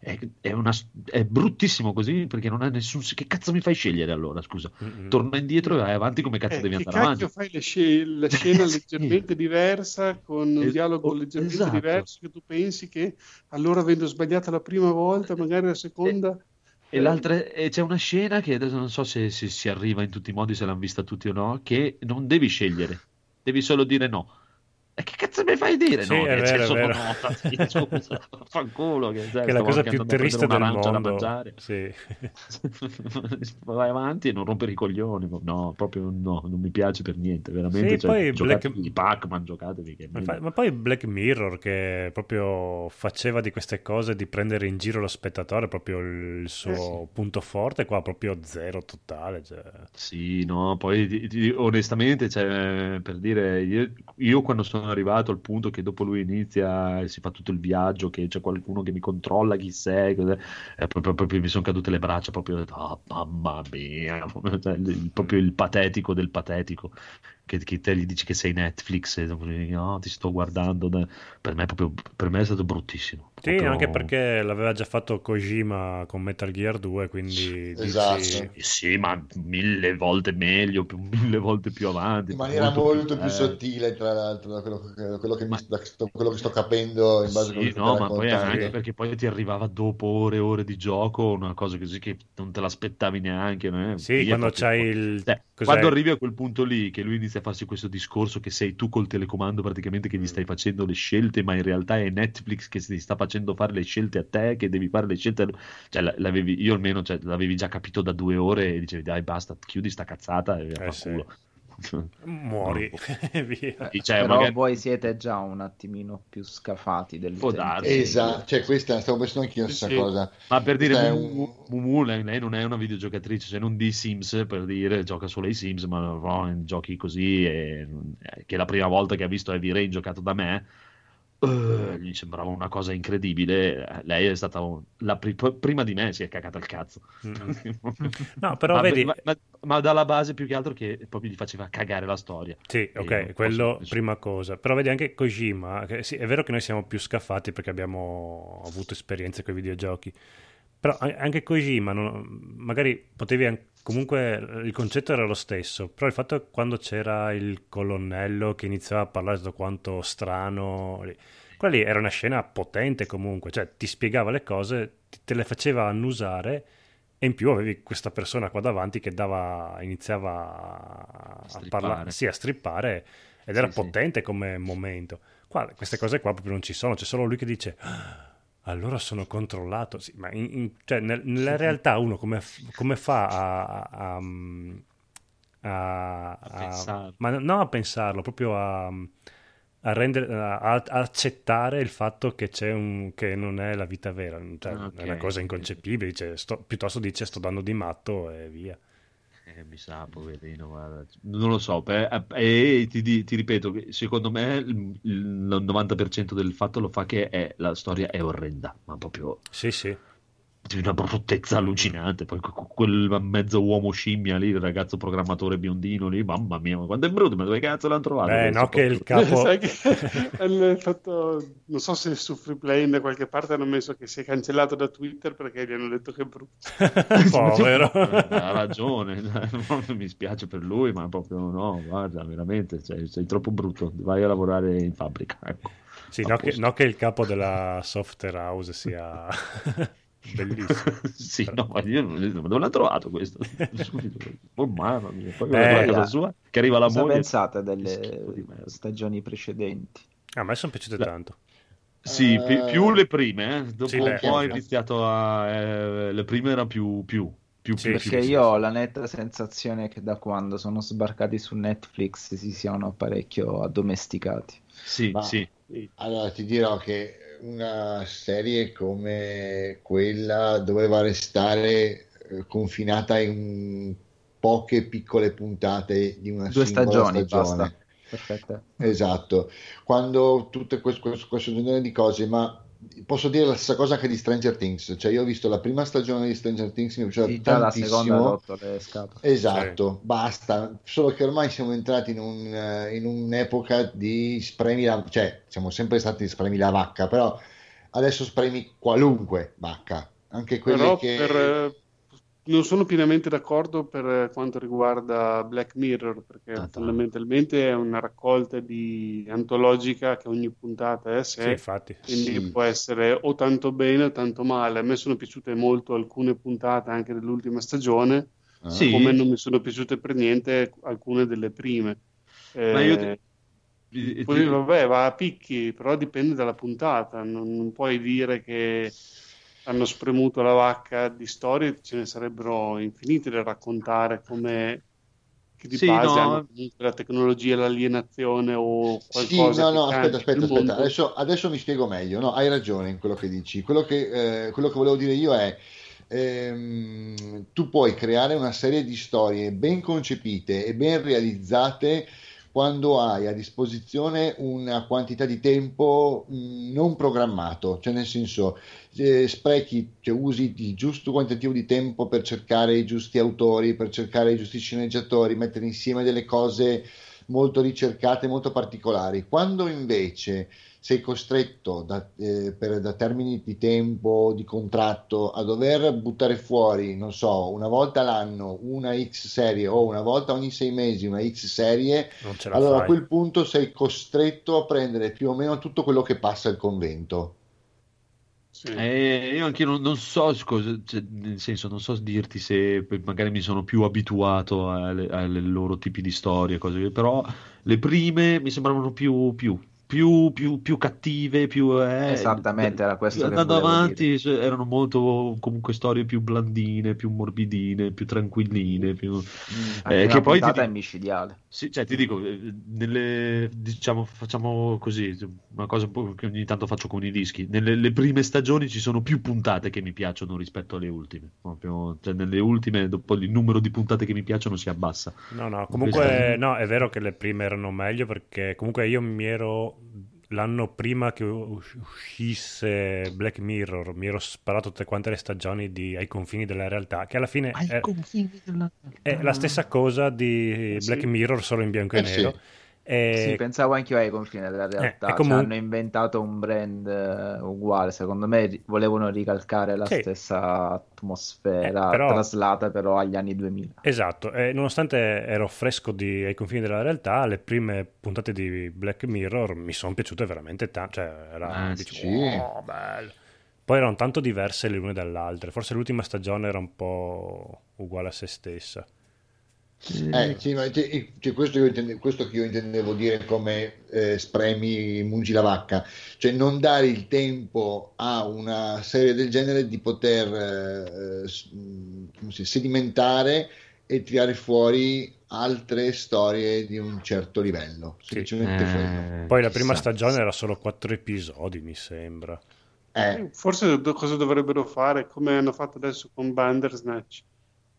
È, è una- è bruttissimo così perché non ha nessun. Che cazzo mi fai scegliere allora? Scusa, Mm-mm. torna indietro e vai avanti come cazzo Eh, devi andare avanti. fai sce- la scena [LAUGHS] leggermente diversa con un Es- dialogo oh, leggermente esatto. diverso che tu pensi che allora avendo sbagliato la prima volta, magari la seconda E l'altra, e c'è una scena che adesso non so se, se si arriva in tutti i modi, se l'hanno vista tutti o no, che non devi scegliere, devi solo dire no. E che cazzo mi fai dire Sì, no? è vero, è solo vero. no, sì, scusa, fanculo, che, Che è la cosa più triste del mondo. mangiare. Sì. [LAUGHS] Vai avanti e non rompere i coglioni. No, proprio no, non mi piace per niente, veramente. Sì, cioè, poi giocatevi Black- di Pac-Man, giocatevi che Ma, fa- ma poi Black Mirror che proprio faceva di queste cose di prendere in giro lo spettatore proprio il suo punto forte, qua proprio zero totale. cioè. Sì, no, poi onestamente, cioè, per dire, io, io quando sono sono arrivato al punto che dopo lui inizia e si fa tutto il viaggio, che c'è qualcuno che mi controlla chi sei, cos'è, e proprio, proprio mi sono cadute le braccia, proprio ho detto, "Ah, mamma mia, [LAUGHS] Cioè, il- proprio il patetico del patetico, che, che te gli dici che sei Netflix, e no, ti sto guardando, da-". per me, è proprio, per me è stato bruttissimo. Sì, Proprio- anche perché l'aveva già fatto Kojima con Metal Gear 2, quindi Esatto. dici- Eh Sì, ma mille volte meglio, più- mille volte più avanti. in maniera molto, più eh. sottile, tra l'altro, da quello, che- quello che mi- da sto- quello che sto capendo in base a quello Sì, che no, ma poi anche perché poi ti arrivava dopo ore e ore di gioco una cosa così che non te l'aspettavi neanche. no? Sì, Via, quando c'hai il... Cioè, cos'è? quando arrivi a quel punto lì, che lui inizia a farsi questo discorso che sei tu col telecomando praticamente che gli stai facendo le scelte, ma in realtà è Netflix che ti sta facendo fare le scelte a te, che devi fare le scelte. Cioè, l'avevi, io almeno cioè, l'avevi già capito da due ore e dicevi dai basta, chiudi sta cazzata e Eh, fa sì. culo. Muori, e [LAUGHS] via. Cioè, Però magari- voi siete già un attimino più scafati del. Esatto, cioè questa stavo pensando anch'io Sì, sì. cosa. Ma per dire, Questa è Mumu, Mumu, lei, non è una videogiocatrice, se non di Sims, per dire, gioca solo ai Sims, ma no, in giochi così, e, eh, che la prima volta che ha visto Heavy Rain giocato da me, eh, gli sembrava una cosa incredibile. Eh, Lei è stata un- la pri- prima di me, si è cagata il cazzo. Mm. [LAUGHS] No, però ma, vedi... ma- ma- ma dalla base più che altro che proprio gli faceva cagare la storia. Sì, E ok, quello posso- prima cosa. Però vedi anche Kojima, che sì, è vero che noi siamo più scaffati perché abbiamo avuto esperienze con i videogiochi, però anche Kojima, non- magari potevi an- comunque il concetto era lo stesso, però il fatto che quando c'era il colonnello che iniziava a parlare di quanto strano, quella lì era una scena potente comunque, cioè ti spiegava le cose, te le faceva annusare. E in più avevi questa persona qua davanti che dava, iniziava a, parlare, sì, a strippare ed era Sì, sì. potente come momento. Qua queste cose qua proprio non ci sono, c'è solo lui che dice "Ah, allora sono controllato. Sì, ma in- in- cioè, nel- nella realtà uno come, come fa a, a- a- a- pensarlo. ma no a pensarlo, proprio a, a rendere, a, accettare il fatto che c'è un che non è la vita vera, Cioè, Ok. è una cosa inconcepibile. Dice, sto- piuttosto dice sto dando di matto e via. Eh, mi sa, poverino, guarda. Non lo so, per- e ti, ti ripeto, secondo me il, il 90% del fatto lo fa che è- la storia è orrenda, ma proprio Sì, sì. Di una bruttezza allucinante. Poi que- quel mezzo uomo scimmia lì, il ragazzo programmatore biondino lì, mamma mia, ma quanto è brutto, ma dove cazzo l'hanno trovato? Beh, questo? no, che il capo. [LAUGHS] Che [LAUGHS] fatto, non so se su Freeplay da qualche parte hanno messo che si è cancellato da Twitter perché gli hanno detto che è brutto. [LAUGHS] Povero. ha ragione, mi spiace per lui, ma proprio no, guarda, veramente, cioè, sei troppo brutto, vai a lavorare in fabbrica. Ecco. Sì, no che, no che il capo della software house sia bellissimo. [LAUGHS] sì, no, ma io dove l'ha trovato questo? [LAUGHS] Subito. Oh, mamma mia, poi Eh, a casa sua, che arriva la Cosa moglie. pensate delle stagioni precedenti? A me sono piaciute Beh, tanto. Sì, pi- Eh, più le prime, eh. dopo sì, un beh, po' ovvio. iniziato a... eh, le prime erano più... più, più, Sì, più, Perché più- io ho la netta sensazione che da quando sono sbarcati su Netflix si siano parecchio addomesticati. Sì, Ma- sì. Allora ti dirò che una serie come quella doveva restare eh, confinata in poche piccole puntate di una Due stagioni, stagione. Esatto, quando tutte quest- quest- questo, genere di cose, ma posso dire la stessa cosa anche di Stranger Things, cioè io ho visto la prima stagione di Stranger Things, mi è piaciuta Sì, tantissimo. rotto le scatole. Esatto, basta, solo che ormai siamo entrati in, un, eh, in un'epoca di spremi la, cioè siamo sempre stati spremi la vacca, però adesso spremi qualunque vacca, anche quelle Però che... per, eh, non sono pienamente d'accordo per eh, quanto riguarda Black Mirror, perché Ah, fondamentalmente è una raccolta di antologica che ogni puntata è a Sì, sé, infatti. quindi Sì. può essere o tanto bene o tanto male. A me sono piaciute molto alcune puntate anche dell'ultima stagione, Ah. Sì. come non mi sono piaciute per niente alcune delle prime. Ma io Eh, ti- ti- poi vabbè, va a picchi, però dipende dalla puntata. Non, non puoi dire che hanno spremuto la vacca di storie, ce ne sarebbero infinite da raccontare, come che di Sì, base no. hanno la tecnologia, l'alienazione o Sì, qualcosa no, che no, aspetta, aspetta, aspetta. Adesso, adesso mi spiego meglio. No, hai ragione in quello che dici. Quello che, eh, quello che volevo dire io è: ehm, tu puoi creare una serie di storie ben concepite e ben realizzate quando hai a disposizione una quantità di tempo mh, non programmato, cioè nel senso eh, sprechi, cioè usi il giusto quantitativo di tempo per cercare i giusti autori, per cercare i giusti sceneggiatori, mettere insieme delle cose molto ricercate, molto particolari. Quando invece sei costretto da, eh, per, da termini di tempo, di contratto, a dover buttare fuori, non so, una volta l'anno una X serie o una volta ogni sei mesi una X serie, allora a fai. quel punto sei costretto a prendere più o meno tutto quello che passa al convento. Sì. Eh, io anche non, non so cosa, cioè, nel senso, non so dirti se magari mi sono più abituato alle, alle loro tipi di storie, cose, però le prime mi sembravano più, più, più, più, più cattive, più... eh, Esattamente, era questo Andando avanti cioè, erano molto comunque storie più blandine, più morbidine, più tranquilline, più... Anche Eh, una che poi ti è micidiale. Sì, cioè ti dico, eh, nelle, diciamo, facciamo così, una cosa un che ogni tanto faccio con i dischi. Nelle le prime stagioni ci sono più puntate che mi piacciono rispetto alle ultime. Proprio, cioè, nelle ultime, dopo il numero di puntate che mi piacciono si abbassa. No, no, Questa- comunque no, è vero che le prime erano meglio perché comunque io mi ero l'anno prima che us- uscisse Black Mirror, mi ero sparato tutte quante le stagioni di Ai confini della realtà, che alla fine è, è la stessa cosa di sì. Black Mirror solo in bianco e Eh, sì. E- Sì, pensavo anche io ai confini della realtà. e Cioè, comunque- hanno inventato un brand eh, uguale. Secondo me volevano ricalcare la Sì. stessa atmosfera, Eh, però- traslata però agli anni 2000. Esatto, e nonostante ero fresco di, ai confini della realtà, le prime puntate di Black Mirror mi sono piaciute veramente tanto. Cioè, era, Ah, dicevo, sì. "Oh, bello". Poi erano tanto diverse le une dall'altre. Forse l'ultima stagione era un po' uguale a se stessa. Eh, sì, ma c'è- c'è questo, intende- questo che io intendevo dire come eh, spremi mungi la vacca, cioè non dare il tempo a una serie del genere di poter eh, si- sedimentare e tirare fuori altre storie di un certo livello. Semplicemente quello. Eh, Poi la prima stagione era solo quattro episodi, mi sembra. Eh, Forse do- cosa dovrebbero fare, come hanno fatto adesso con Bandersnatch.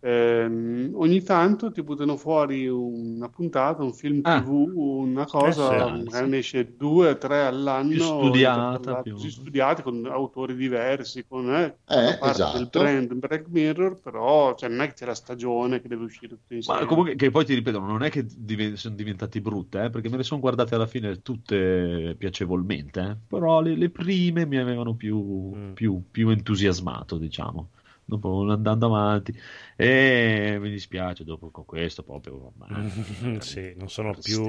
Ehm, ogni tanto ti buttano fuori una puntata, un film Ah. TV, una cosa, Eh sì, ne esce due o tre all'anno, Più studiata, intercalate, più- così studiate con autori diversi, con eh, Eh, esatto. del brand Black Mirror, però cioè, non è che c'è la stagione che deve uscire tutto insieme. Ma comunque, che poi ti ripeto, non è che diven- sono diventati brutte, eh, perché me le sono guardate alla fine tutte piacevolmente, eh. però le, le prime mi avevano più, Mm. più- più entusiasmato, diciamo. Dopo andando avanti, e mi dispiace dopo con questo proprio. ormai, [LAUGHS] sì, non sono, più,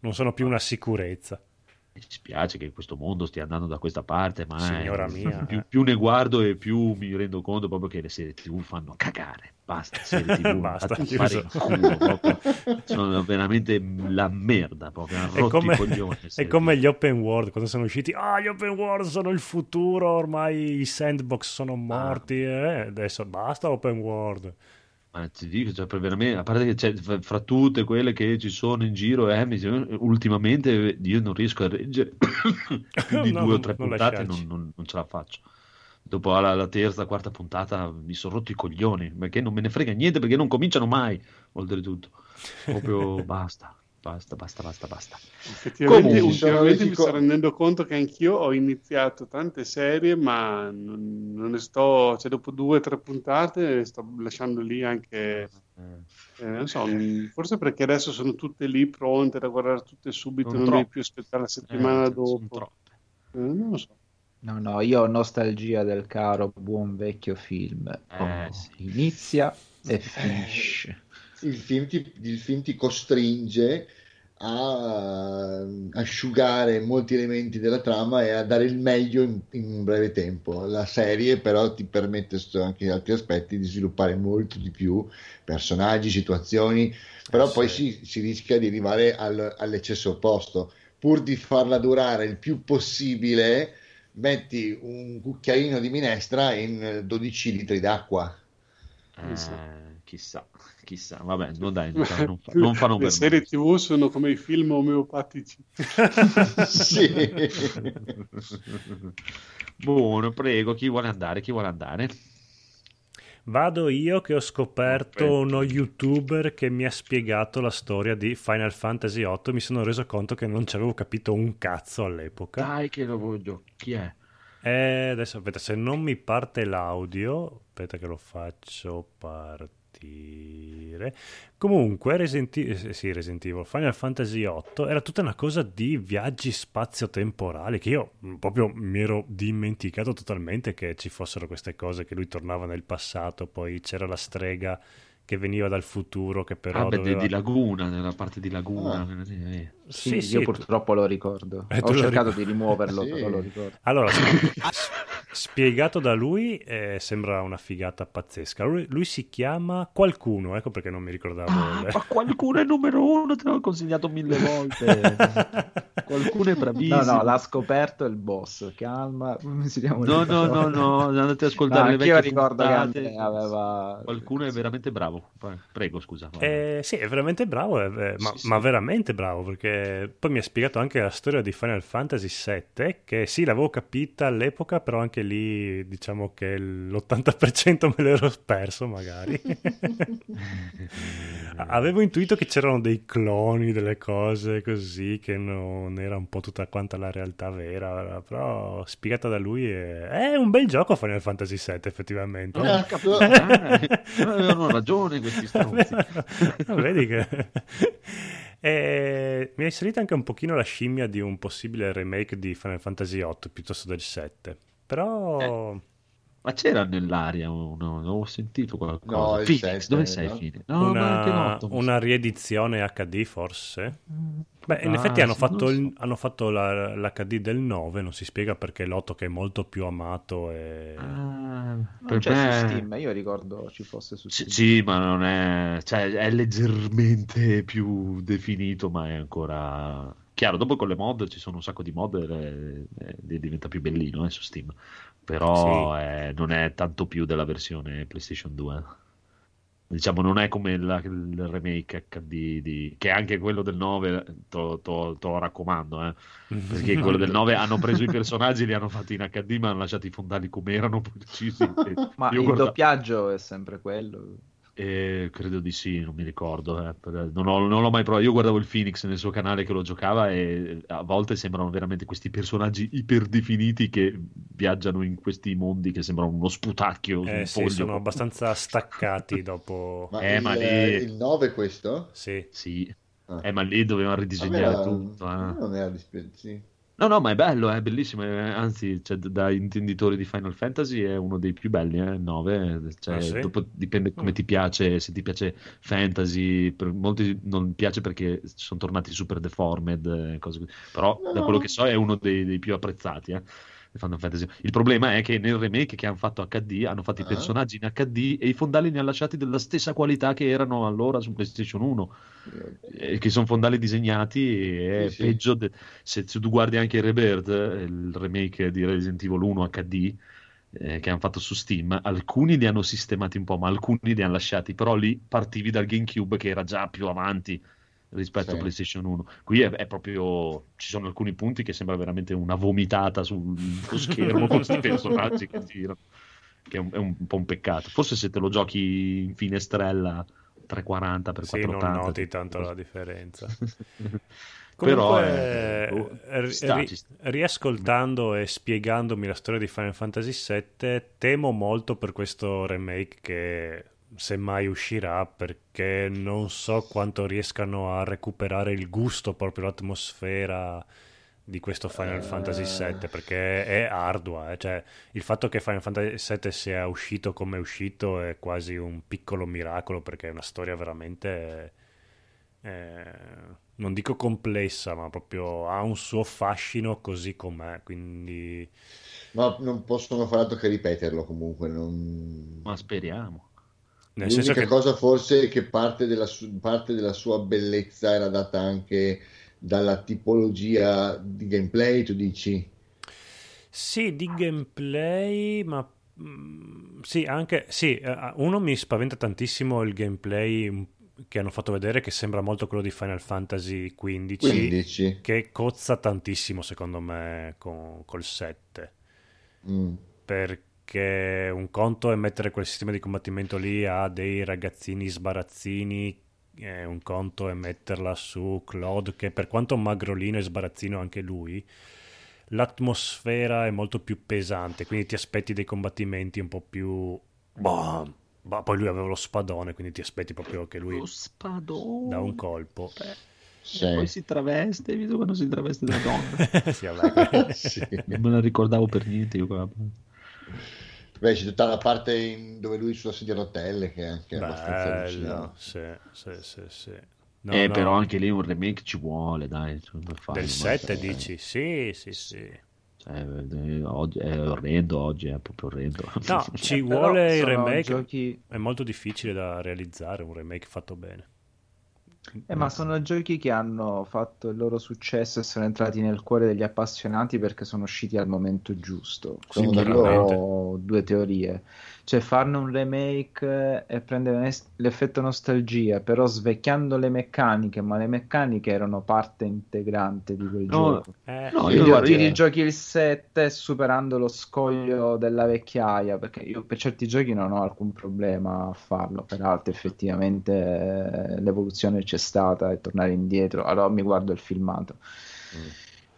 non sono più una sicurezza. Mi dispiace che questo mondo stia andando da questa parte, ma eh, Signora mia, più, eh. più ne guardo e più mi rendo conto proprio che le serie TV fanno cagare. Basta, serie TV, [LAUGHS] Basta, fare culo, proprio. sono veramente la merda. Proprio, È come, coglioni. [LAUGHS] è come gli open world, quando sono usciti, ah, gli open world sono il futuro, ormai i sandbox sono morti, eh, adesso basta open world. Ma ti dico, cioè, per veramente, a parte che c'è, fra tutte quelle che ci sono in giro, eh, mi- ultimamente io non riesco a reggere [COUGHS] più di No, due o tre non puntate, non, non- non ce la faccio. Dopo la, la terza, quarta puntata mi sono rotto i coglioni, perché non me ne frega niente, perché non cominciano mai, oltretutto. Proprio [LAUGHS] basta, basta, basta, basta, basta. Effettivamente, ultimamente mi sto rendendo conto che anch'io ho iniziato tante serie, ma non, non ne sto, cioè dopo due o tre puntate sto lasciando lì anche, eh, non so, mh, forse perché adesso sono tutte lì pronte da guardare tutte subito, Sono non devi più aspettare la settimana Eh, dopo. Eh, non lo so. No, no, io ho nostalgia del caro buon vecchio film. Oh, sì. Inizia e finisce. Il film ti, il film ti costringe a asciugare molti elementi della trama e a dare il meglio in, in un breve tempo. La serie però ti permette anche altri aspetti di sviluppare molto di più personaggi, situazioni, però Eh, poi sì. si, si rischia di arrivare al- all'eccesso opposto. Pur di farla durare il più possibile, metti un cucchiaino di minestra in 12 litri d'acqua. Eh, chissà, chissà, vabbè, no, [LAUGHS] dai, non, fa- non, fa- non fanno Le serie me. TV sono come i film omeopatici. [LAUGHS] sì. [LAUGHS] Buono, prego, chi vuole andare? Chi vuole andare? Vado io che ho scoperto Perfetto. uno youtuber che mi ha spiegato la storia di Final Fantasy VIII. Mi sono reso conto che non ci avevo capito un cazzo all'epoca. Dai che lo voglio. Chi è? E adesso aspetta, se non mi parte l'audio, aspetta che lo faccio partire. Comunque, Resident, eh, sì, Resident Evil, Final Fantasy VIII era tutta una cosa di viaggi spazio-temporali che io mm, proprio mi ero dimenticato totalmente che ci fossero queste cose, che lui tornava nel passato, poi c'era la strega che veniva dal futuro, che però ah, beh, di- doveva... di Laguna, nella parte di Laguna. Ah. eh. Sì, Sì, sì, io purtroppo lo ricordo. Eh, Ho cercato ricordi? di rimuoverlo, Sì. però lo ricordo. Allora, [LAUGHS] spiegato da lui, eh, sembra una figata pazzesca. Lui, lui si chiama Qualcuno, ecco perché non mi ricordavo. Ah, ma qualcuno è numero uno, te l'ho consigliato mille volte. [LAUGHS] Qualcuno è bravissimo. No, no, l'ha scoperto il boss. Calma, [LAUGHS] si chiama? No, no, no, no, andate a No, ascoltare le anch'io vecchie ricordo puntate. che aveva... Qualcuno è veramente bravo. Prego, scusa. Eh, sì, è veramente bravo, eh, ma, Sì, sì. ma veramente bravo, perché poi mi ha spiegato anche la storia di Final Fantasy VII, che sì, l'avevo capita all'epoca, però anche lì diciamo che l'80% me l'ero perso magari. [LAUGHS] Avevo intuito che c'erano dei cloni, delle cose così, che non era un po' tutta quanta la realtà vera, però spiegata da lui è, è un bel gioco Final Fantasy VII effettivamente. Eh, [LAUGHS] capito? Eh, avevano ragione questi stronzi. [LAUGHS] Vedi che... E mi è salita anche un pochino la scimmia di un possibile remake di Final Fantasy VIII piuttosto del 7. Però... Ma c'era nell'aria uno, avevo sentito qualcosa. No, Phoenix, sette, dove sei no? Phoenix? No, una, una riedizione HD forse? Beh, in Ah, effetti hanno fatto, non il- hanno fatto la- l'HD del 9, non si spiega perché l'8 che è molto più amato e... Ah, Non per c'è me- su Steam, io ricordo ci fosse su Sì, Steam. sì, ma non è, cioè, è leggermente più definito, ma è ancora chiaro. Dopo con le mod ci sono un sacco di mod e e- e diventa più bellino eh, su Steam, però eh, non è tanto più della versione PlayStation 2. Diciamo, non è come la- il remake HD di, che anche quello del 9 te lo- raccomando, eh, perché [LAUGHS] quello del 9 hanno preso i personaggi, li hanno fatti in HD, ma hanno lasciato i fondali come erano precisi. [LAUGHS] Ma il guarda- doppiaggio è sempre quello. Eh, credo di sì, non mi ricordo. eh, non, ho- non l'ho mai provato. Io guardavo il Phoenix nel suo canale che lo giocava e a volte sembrano veramente questi personaggi iperdefiniti che viaggiano in questi mondi che sembrano uno sputacchio Eh un sì, foglio. sono abbastanza staccati dopo... [LAUGHS] Ma, Eh, il, ma lì- il 9 questo? Sì. Sì, Ah. eh, ma lì dovevano ridisegnare era- tutto. eh. Non era sì. No, no, ma è bello, è bellissimo. eh, Anzi, cioè, da intenditori di Final Fantasy è uno dei più belli, eh, il 9. Cioè, Ah, sì? dopo dipende come Mm. ti piace, se ti piace fantasy, per molti non piace perché sono tornati super deformed, eh, cose. Però No, da quello che so è uno dei, dei più apprezzati, eh, Final Fantasy. Il problema è che nel remake che hanno fatto HD hanno fatto i Ah. personaggi in HD e i fondali li hanno lasciati della stessa qualità che erano allora su PlayStation 1 eh, che sono fondali disegnati e è Sì, sì. peggio de- se, se tu guardi anche Rebirth il remake di Resident Evil 1 HD eh, che hanno fatto su Steam alcuni li hanno sistemati un po' ma alcuni li hanno lasciati però lì partivi dal GameCube che era già più avanti rispetto Sì. a PlayStation 1 qui è, è proprio ci sono alcuni punti che sembra veramente una vomitata sul, sullo [LAUGHS] schermo con questi personaggi che girano che è un, è un po' un peccato forse se te lo giochi in finestrella 340 per Sì, non 480 noti tanto la differenza. [LAUGHS] Però Comunque, eh, boh, ri- ci sta, ri- riascoltando e spiegandomi la storia di Final Fantasy VII, temo molto per questo remake che semmai uscirà perché non so quanto riescano a recuperare il gusto, proprio l'atmosfera di questo Final Eh. Fantasy VII perché è ardua, eh. Cioè, il fatto che Final Fantasy VII sia uscito come è uscito è quasi un piccolo miracolo perché è una storia veramente eh, non dico complessa, ma proprio ha un suo fascino così com'è, quindi Ma non possono fare altro che ripeterlo comunque. non- ma speriamo nel senso L'unica che cosa forse è che parte della, su- parte della sua bellezza era data anche dalla tipologia di gameplay, tu dici? sì, di gameplay, ma mm, sì, anche sì, eh, uno mi spaventa tantissimo il gameplay mm, che hanno fatto vedere che sembra molto quello di Final Fantasy XV, 15. che cozza tantissimo secondo me con, col 7. Mm. perché un conto è mettere quel sistema di combattimento lì a dei ragazzini sbarazzini, e un conto è metterla su Claude, che per quanto magrolino e sbarazzino anche lui, l'atmosfera è molto più pesante, quindi ti aspetti dei combattimenti un po' più... Boh, boh, poi lui aveva lo spadone, quindi ti aspetti proprio che lui Lo spadone. da un colpo. Sì. E poi si traveste, hai visto quando si traveste da donna? [LAUGHS] Sì, vabbè. [LAUGHS] Sì. non me la ricordavo per niente io quella- Beh, c'è tutta la parte in- dove lui sulla sedia a rotelle che è anche abbastanza Bello, allucinante. sì, sì, sì, sì. No, eh, no, però anche lì un remake ci vuole, dai. farlo, del ma- 7 dici? Sì, sì, sì. Cioè, eh, oggi è orrendo, oggi è proprio orrendo. No, [LAUGHS] ci vuole il remake. giochi- È molto difficile da realizzare un remake fatto bene. Eh, ma sono giochi che hanno fatto il loro successo e sono entrati nel cuore degli appassionati perché sono usciti al momento giusto. Sono ho due teorie. Cioè farne un remake e prendere l'effetto nostalgia, però svecchiando le meccaniche, ma le meccaniche erano parte integrante di quel No, gioco. Eh, no, io io- rigiochi il 7 superando lo scoglio della vecchiaia, perché io per certi giochi non ho alcun problema a farlo, per altri effettivamente eh, l'evoluzione c'è stata e tornare indietro, allora mi guardo il filmato.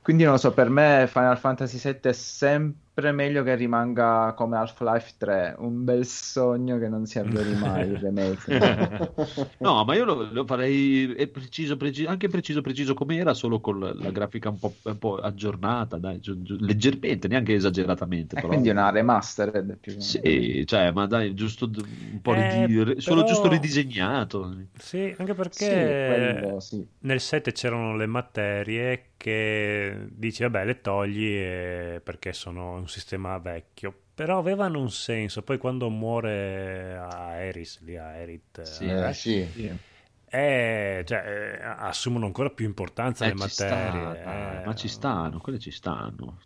Quindi non lo so, per me Final Fantasy VII è sempre meglio che rimanga come Half-Life 3, un bel sogno che non si avveri mai il remake. [LAUGHS] No, ma io lo, lo farei è preciso, preciso, anche preciso, preciso come era, solo con la, grafica un po', un po' aggiornata, dai, giu- giu- leggermente, neanche esageratamente. E Però. quindi una remastered più Sì, cioè, ma dai, giusto un po' Eh, ridi- solo però- giusto ridisegnato. Sì, anche Sì, perché quello sì. nel 7 c'erano le materie che dici, vabbè, le togli eh, perché sono un sistema vecchio. Però avevano un senso. Poi quando muore a Eris, lì a Erit, Sì. Eh, sì. eh, cioè, eh, assumono ancora più importanza Eh, le materie. sta, eh. ma ci stanno, quelle ci stanno.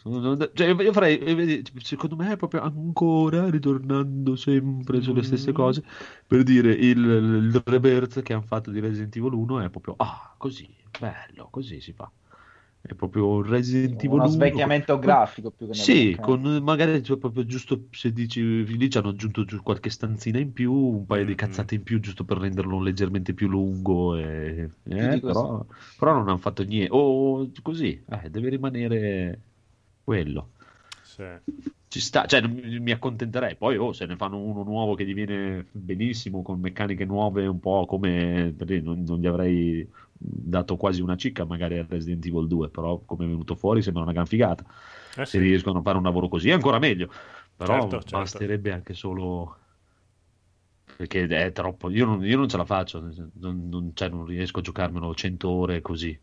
Cioè, io farei, eh, secondo me è proprio ancora ritornando sempre sulle stesse Mm. cose, per dire il, il rebirth che hanno fatto di Resident Evil 1 è proprio, ah, così, bello, così si fa. È proprio un Resident Evil Uno 1 svecchiamento grafico più che Sì, con magari cioè, proprio giusto se dici lì ci hanno aggiunto giù qualche stanzina in più, un paio di Mm. cazzate in più giusto per renderlo leggermente più lungo, e- eh, di però, però non hanno fatto niente. O così, eh, deve rimanere quello. Sì. Ci sta, cioè mi accontenterei. Poi oh, se ne fanno uno nuovo che diviene benissimo con meccaniche nuove, un po' come non, non gli avrei dato quasi una cicca magari a Resident Evil 2, però come è venuto fuori sembra una gran figata. Eh Se sì. riescono a fare un lavoro così, ancora meglio. Però Certo, certo. basterebbe anche solo perché è troppo. Io non, io non ce la faccio, non, non- cioè, non riesco a giocarmelo 100 ore così.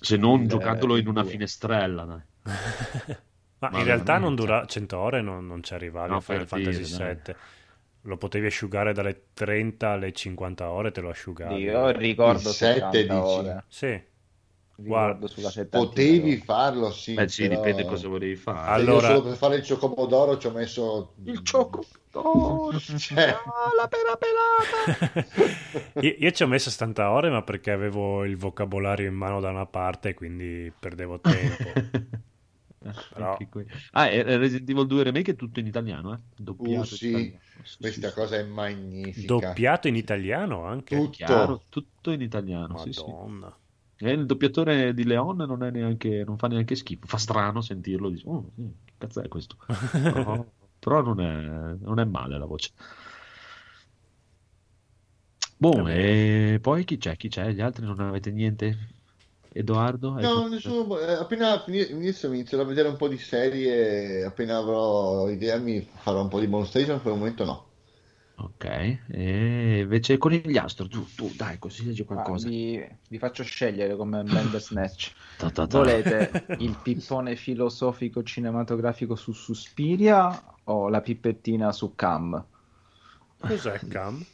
Se non Il- giocandolo in una due. finestrella, dai. [LAUGHS] Ma Ma in realtà non dura 100 ore, non, non ci arrivavi No, a Final Fantasy dai. 7. Lo potevi asciugare dalle 30 alle 50 ore, te lo asciugavi. Io ricordo Il sette, 70 dici? ore. Sì, Guarda, sulla 70 Potevi ore. farlo, sì. Beh, sì, però- dipende cosa volevi fare. Allora- Io solo per fare il ciocomodoro ci ho messo... Il ciocco. Oh, [LAUGHS] Cioè, ah, la pera pelata. [LAUGHS] io, io ci ho messo 70 ore, ma perché avevo il vocabolario in mano da una parte, quindi perdevo tempo. [LAUGHS] Però- Anche qui. Ah, e Resident Evil 2 Remake è tutto in italiano, eh? Doppiato Uh, in sì. italiano. Sì, questa sì, cosa è magnifica. Doppiato in italiano anche. Tutto. Chiaro, tutto in italiano, sì, sì. Madonna. E il doppiatore di Leon non, è neanche, non fa neanche schifo, fa strano sentirlo, dici, oh, sì, che cazzo è questo? [LAUGHS] Però, però non, è, non è male la voce. Boh, e poi chi c'è? Chi c'è? Gli altri non avete niente? Edoardo? No, nessuno, eh, appena inizio, inizierò a vedere un po' di serie, appena avrò idea mi farò un po' di bonus station, per il momento no. Ok, e invece conigliastro, tu, tu, dai, così leggi Ah, qualcosa. vi, vi faccio scegliere come Bandersnatch. Ta ta ta. Volete [LAUGHS] il pippone filosofico cinematografico su Suspiria o la pippettina su Cam? Cos'è Cam?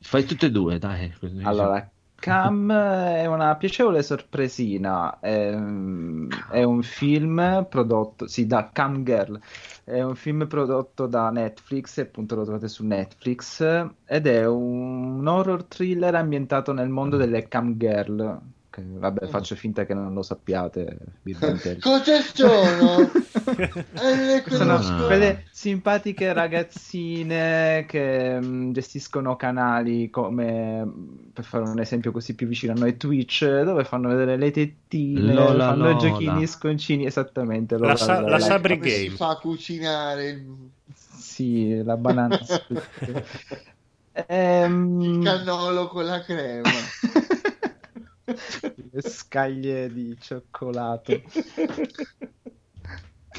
Fai tutte e due, dai. Allora, Cam [LAUGHS] è una piacevole sorpresina. È, è un film prodotto, sì, da Cam Girl. È un film prodotto da Netflix, appunto lo trovate su Netflix, ed è un horror thriller ambientato nel mondo delle Cam Girl. Ok, vabbè, faccio finta che non lo sappiate. [LAUGHS] Cosa sono? [LAUGHS] Eh, Sono quelle simpatiche ragazzine che mm, gestiscono canali come, per fare un esempio così più vicino a noi, Twitch, dove fanno vedere le tettine, Lola fanno Lola. giochini sconcini, esattamente. La, Lola sa- Lola. la Sabri Game. fa cucinare il, Sì, la banana split. [LAUGHS] il Ehm, cannolo con la crema? Le scaglie di cioccolato. [LAUGHS]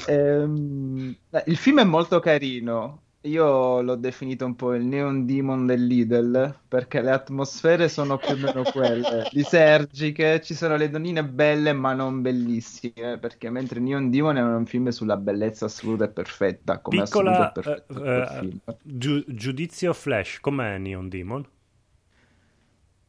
Ehm, eh, il film è molto carino. Io l'ho definito un po' il Neon Demon del Lidl perché le atmosfere sono più o meno quelle [LAUGHS] lisergiche. Ci sono le donnine belle, ma non bellissime. Perché mentre Neon Demon è un film sulla bellezza assoluta e perfetta, come Piccola assoluto e perfetto eh, quel film. giu- giudizio flash, com'è Neon Demon?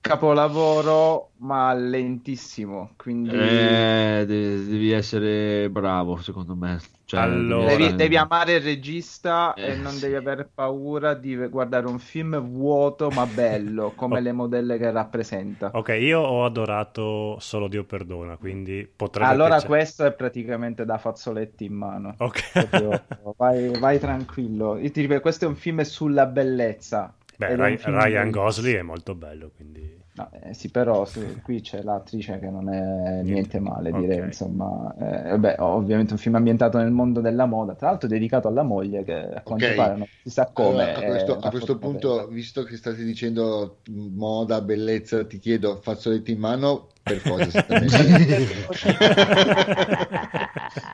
Capolavoro, ma lentissimo. Quindi Eh, de- devi essere bravo, secondo me. Cioè, Allora- Devi, devi amare il regista Eh, e non sì. devi avere paura di guardare un film vuoto ma bello, come Oh. le modelle che rappresenta. Ok, io ho adorato Solo Dio perdona, quindi potrebbe Allora piacere. questo è praticamente da fazzoletti in mano. Ok. Proprio, vai, vai tranquillo. Io ti ripeto, questo è un film sulla bellezza. Beh, Ry- Ryan. Gosling è molto bello, quindi... No, eh, sì, però sì, qui c'è l'attrice che non è niente male, direi, Ok. insomma. Eh, vabbè, ovviamente un film ambientato nel mondo della moda, tra l'altro dedicato alla moglie che a quanto Ok. pare non si sa come. Allora, a questo, a questo punto, visto che state dicendo moda, bellezza, ti chiedo fazzoletti in mano per cosa [LAUGHS] esattamente? [LAUGHS]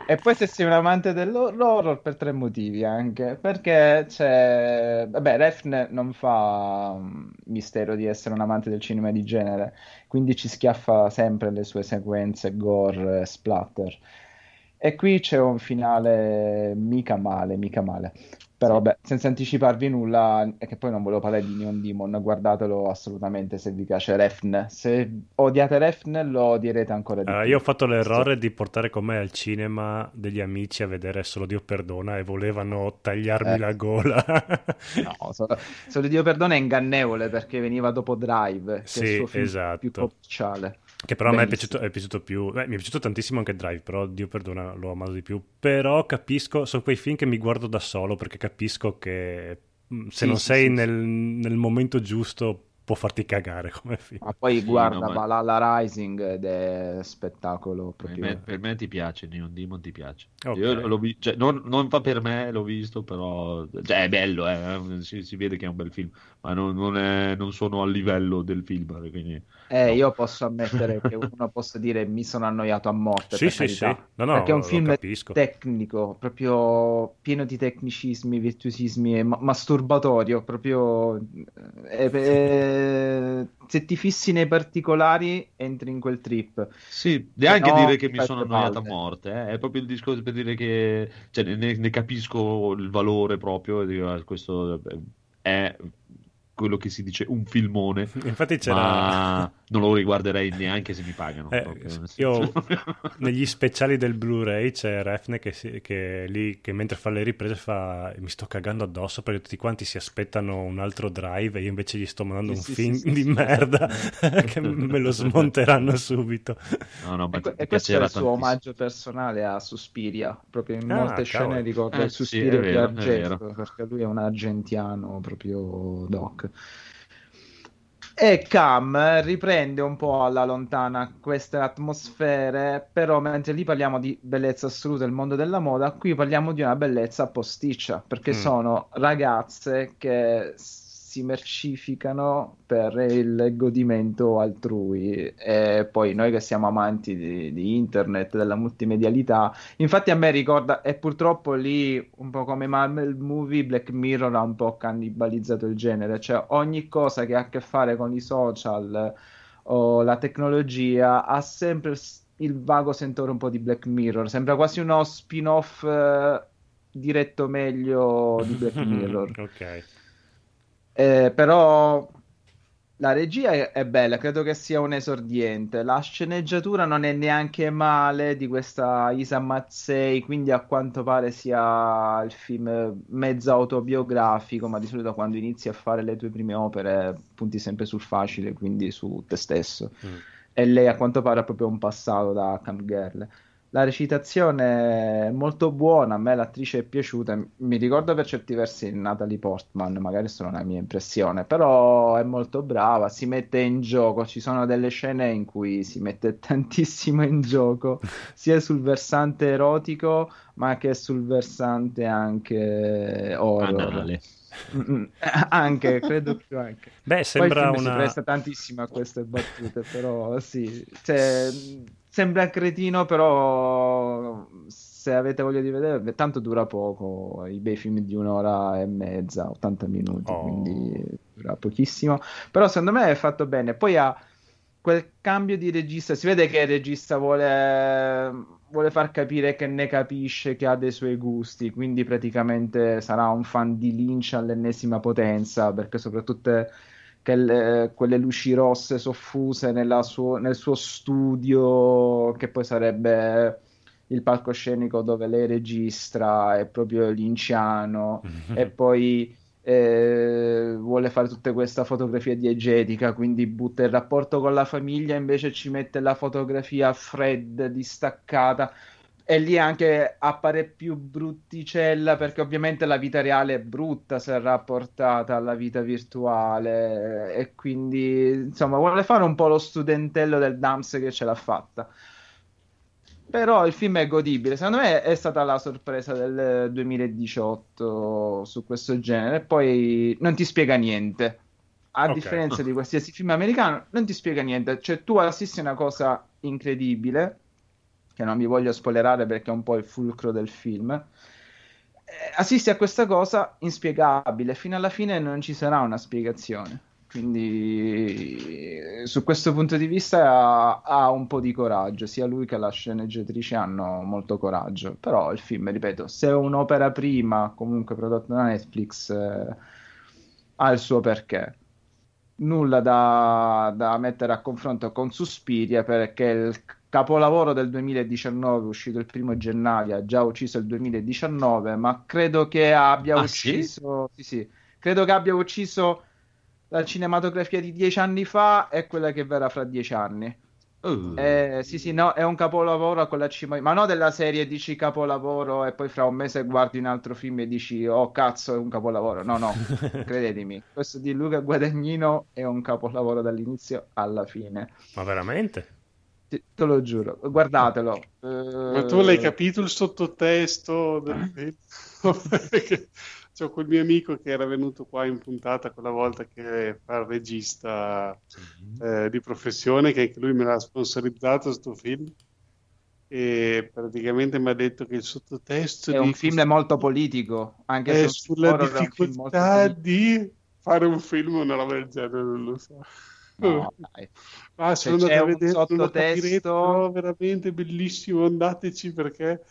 E poi se sei un amante dell'horror per tre motivi anche, perché c'è... Vabbè, Refn non fa um, mistero di essere un amante del cinema di genere, quindi ci schiaffa sempre le sue sequenze gore e splatter. E qui c'è un finale mica male, mica male. Però vabbè, senza anticiparvi nulla, è che poi non volevo parlare di Neon Demon, guardatelo assolutamente se vi piace Refn. Se odiate Refn lo odierete ancora di più. io ho fatto l'errore di portare con me al cinema degli amici a vedere Solo Dio perdona e volevano tagliarmi Eh. la gola. No, solo, solo Dio perdono è ingannevole perché veniva dopo Drive, che è Sì, il suo film esatto. più commerciale. Che però a me è Bellissimo. piaciuto, è piaciuto più. beh, mi è piaciuto tantissimo anche Drive, però Dio perdona, l'ho amato di più. Però capisco, sono quei film che mi guardo da solo perché capisco che mh, se Sì, non sì, sei sì, nel, nel momento giusto può farti cagare come film. Ma poi Sì, guarda no, ma- Valhalla Rising ed è spettacolo Per me, per me ti piace, Neon Demon ti piace. Ok. Io l'ho vi- cioè, non, non fa per me, l'ho visto, però cioè, è bello, eh, Si, si vede che è un bel film, ma non, non è- non sono al livello del film. Quindi... Eh, io posso ammettere che uno possa dire mi sono annoiato a morte, Sì, per sì, sì. No, no, perché è un film capisco. tecnico, proprio pieno di tecnicismi, virtuosismi, e ma- masturbatorio, proprio eh, eh, se ti fissi nei particolari entri in quel trip. Sì, neanche no, dire che mi sono annoiato a morte, eh, È proprio il discorso per dire che cioè, ne, ne capisco il valore proprio, dico, ah, questo è quello che si dice un filmone, Infatti c'era. ma [LAUGHS] non lo riguarderei neanche se mi pagano. Eh, proprio, io [LAUGHS] negli speciali del Blu-ray c'è Refne che, si- che lì che mentre fa le riprese fa mi sto cagando addosso perché tutti quanti si aspettano un altro drive e io invece gli sto mandando Sì, un sì, film sì, sì, di sì. merda [LAUGHS] che me lo smonteranno subito. No, no, ma E, e questo è il suo tantissimo. omaggio personale a Suspiria, proprio in Ah, molte cavolo. scene ricorda Eh, il sì, Suspiria è di vero, Argento, perché lui è un argentiano proprio doc. E Cam riprende un po' alla lontana queste atmosfere, però mentre lì parliamo di bellezza assoluta del mondo della moda, qui parliamo di una bellezza posticcia, perché Mm. sono ragazze che si mercificano per il godimento altrui e poi noi che siamo amanti di, di internet, della multimedialità, infatti a me ricorda, e purtroppo lì un po' come Marvel Movie, Black Mirror ha un po' cannibalizzato il genere, cioè ogni cosa che ha a che fare con i social o la tecnologia ha sempre il vago sentore un po' di Black Mirror, sembra quasi uno spin-off eh, diretto meglio di Black [LAUGHS] Mirror. ok. Eh, però la regia è, è bella, credo che sia un esordiente. La sceneggiatura non è neanche male di questa Isa Mazzei, quindi a quanto pare sia il film mezzo autobiografico, ma di solito quando inizi a fare le tue prime opere punti sempre sul facile, quindi su te stesso. Mm. e lei a quanto pare ha proprio un passato da cam girl. La recitazione è molto buona, a me l'attrice è piaciuta, mi ricordo per certi versi Natalie Portman, magari è solo una mia impressione, però è molto brava, si mette in gioco, ci sono delle scene in cui si mette [LAUGHS] tantissimo in gioco, sia sul versante erotico, ma che sul versante anche horror. Anale. Mm, mm, [LAUGHS] anche, credo più anche. Beh, Poi sembra si una... presta tantissimo a queste battute, però sì, cioè, sembra cretino, però se avete voglia di vedere, tanto dura poco, i bei film di un'ora e mezza, 80 minuti, Oh. quindi dura pochissimo, però secondo me è fatto bene. Poi ha quel cambio di regista, si vede che il regista vuole, vuole far capire che ne capisce, che ha dei suoi gusti, quindi praticamente sarà un fan di Lynch all'ennesima potenza, perché soprattutto che le- quelle luci rosse soffuse nella suo- nel suo studio, che poi sarebbe il palcoscenico dove lei registra, è proprio linciano, e [LAUGHS] poi eh, vuole fare tutta questa fotografia diegetica, quindi butta il rapporto con la famiglia, invece ci mette la fotografia fredda, distaccata. E lì anche appare più brutticella perché ovviamente la vita reale è brutta se rapportata alla vita virtuale e quindi insomma vuole fare un po' lo studentello del Dams che ce l'ha fatta. Però il film è godibile, secondo me è stata la sorpresa del 2018 su questo genere. Poi non ti spiega niente, a Ok. differenza di qualsiasi film americano, non ti spiega niente. Cioè, tu assisti a una cosa incredibile, che non vi voglio spoilerare perché è un po' il fulcro del film. Eh, assisti a questa cosa inspiegabile, fino alla fine non ci sarà una spiegazione. Quindi, su questo punto di vista, ha, ha un po' di coraggio. Sia lui che la sceneggiatrice hanno molto coraggio. Però il film, ripeto, se è un'opera prima, comunque prodotta da Netflix, eh, ha il suo perché. Nulla da, da mettere a confronto con Suspiria perché il capolavoro del 2019 uscito il primo gennaio ha già ucciso il 2019 ma credo che abbia Ah, sì? ucciso sì, sì, credo che abbia ucciso la cinematografia di dieci anni fa e quella che verrà fra dieci anni Uh. eh, sì, sì, no, è un capolavoro con la cima, ma no della serie dici capolavoro e poi fra un mese guardi un altro film e dici oh cazzo è un capolavoro. No, no, [LAUGHS] credetemi, questo di Luca Guadagnino è un capolavoro dall'inizio alla fine. Ma veramente? Ti- Te lo giuro, guardatelo. Ma tu l'hai Eh, capito il sottotesto del film? [LAUGHS] Perché c'ho quel mio amico che era venuto qua in puntata quella volta che fa il regista eh, di professione, che anche lui me l'ha sponsorizzato sto film. E praticamente mi ha detto che il sottotesto È un di film molto politico, anche se è sulla difficoltà di fare un film o una roba del genere, non lo so. No, dai. Ah, Se sono c'è andato a un vedere, sottotesto- veramente bellissimo, andateci perché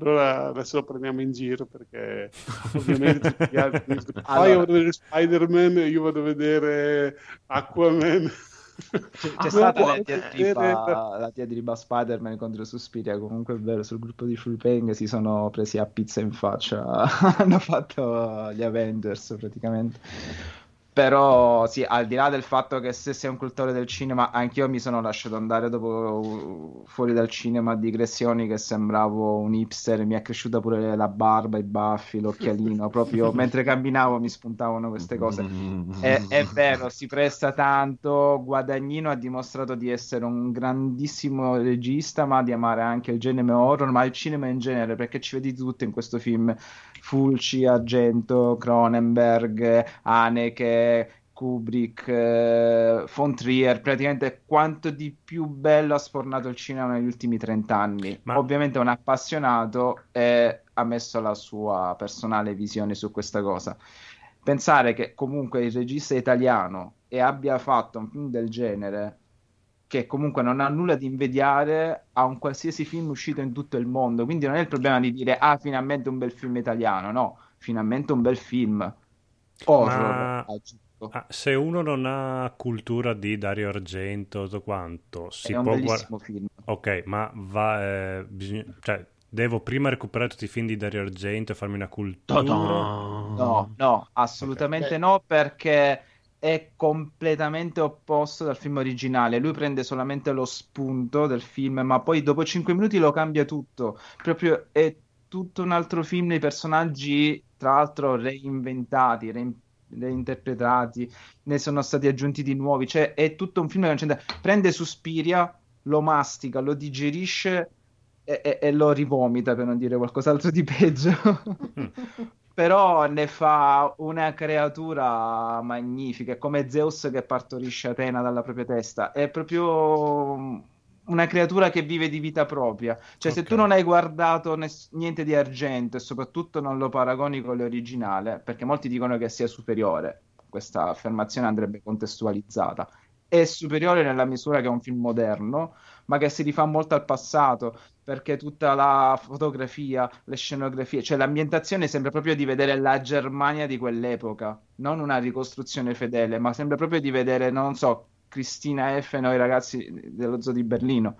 allora adesso lo prendiamo in giro perché [LAUGHS] ovviamente tutti gli altri poi Allora. io vado a vedere Spider-Man, io vado a vedere Aquaman. C'è, c'è [LAUGHS] stata la diatriba, la diatriba Spider-Man contro Suspiria, comunque è vero, sul gruppo di Fullpeng si sono presi a pizza in faccia, [LAUGHS] hanno fatto gli Avengers praticamente. Però sì, al di là del fatto che se sei un cultore del cinema, anch'io mi sono lasciato andare dopo fuori dal cinema a digressioni che sembravo un hipster, mi è cresciuta pure la barba, i baffi, l'occhialino, [LAUGHS] proprio mentre camminavo mi spuntavano queste cose. È, è vero, si presta tanto. Guadagnino ha dimostrato di essere un grandissimo regista, ma di amare anche il genere horror, ma il cinema in genere, perché ci vedi tutto in questo film. Fulci, Argento, Cronenberg, Haneke, Kubrick, eh, von Trier, praticamente quanto di più bello ha sfornato il cinema negli ultimi 30 anni. Ma- Ovviamente è un appassionato e ha messo la sua personale visione su questa cosa. Pensare che comunque il regista è italiano e abbia fatto un film del genere che comunque non ha nulla di invidiare a un qualsiasi film uscito in tutto il mondo. Quindi non è il problema di dire ah finalmente un bel film italiano no. Finalmente un bel film horror Ma- aggiungo. Ah, se uno non ha cultura di Dario Argento, tutto quanto, si è un può guardare... bellissimo film Ok, ma va, eh, bisogna- cioè, devo prima recuperare tutti i film di Dario Argento e farmi una cultura. no no assolutamente Ok. no perché è completamente opposto dal film originale. Lui prende solamente lo spunto del film, ma poi dopo 5 minuti lo cambia tutto. Proprio è tutto un altro film, i personaggi, tra l'altro, reinventati, rein- reinterpretati, ne sono stati aggiunti di nuovi. Cioè, è tutto un film che non c'entra- prende Suspiria, lo mastica, lo digerisce e, e- e lo rivomita, per non dire qualcos'altro di peggio. [LAUGHS] Però ne fa una creatura magnifica, è come Zeus che partorisce Atena dalla propria testa. È proprio una creatura che vive di vita propria. Cioè, se Ok. tu non hai guardato ness- niente di argento e soprattutto non lo paragoni con l'originale, perché molti dicono che sia superiore, questa affermazione andrebbe contestualizzata. È superiore nella misura che è un film moderno, ma che si rifà molto al passato, perché tutta la fotografia, le scenografie, cioè l'ambientazione sembra proprio di vedere la Germania di quell'epoca, non una ricostruzione fedele, ma sembra proprio di vedere, non so, Cristina F. Noi ragazzi dello zoo di Berlino.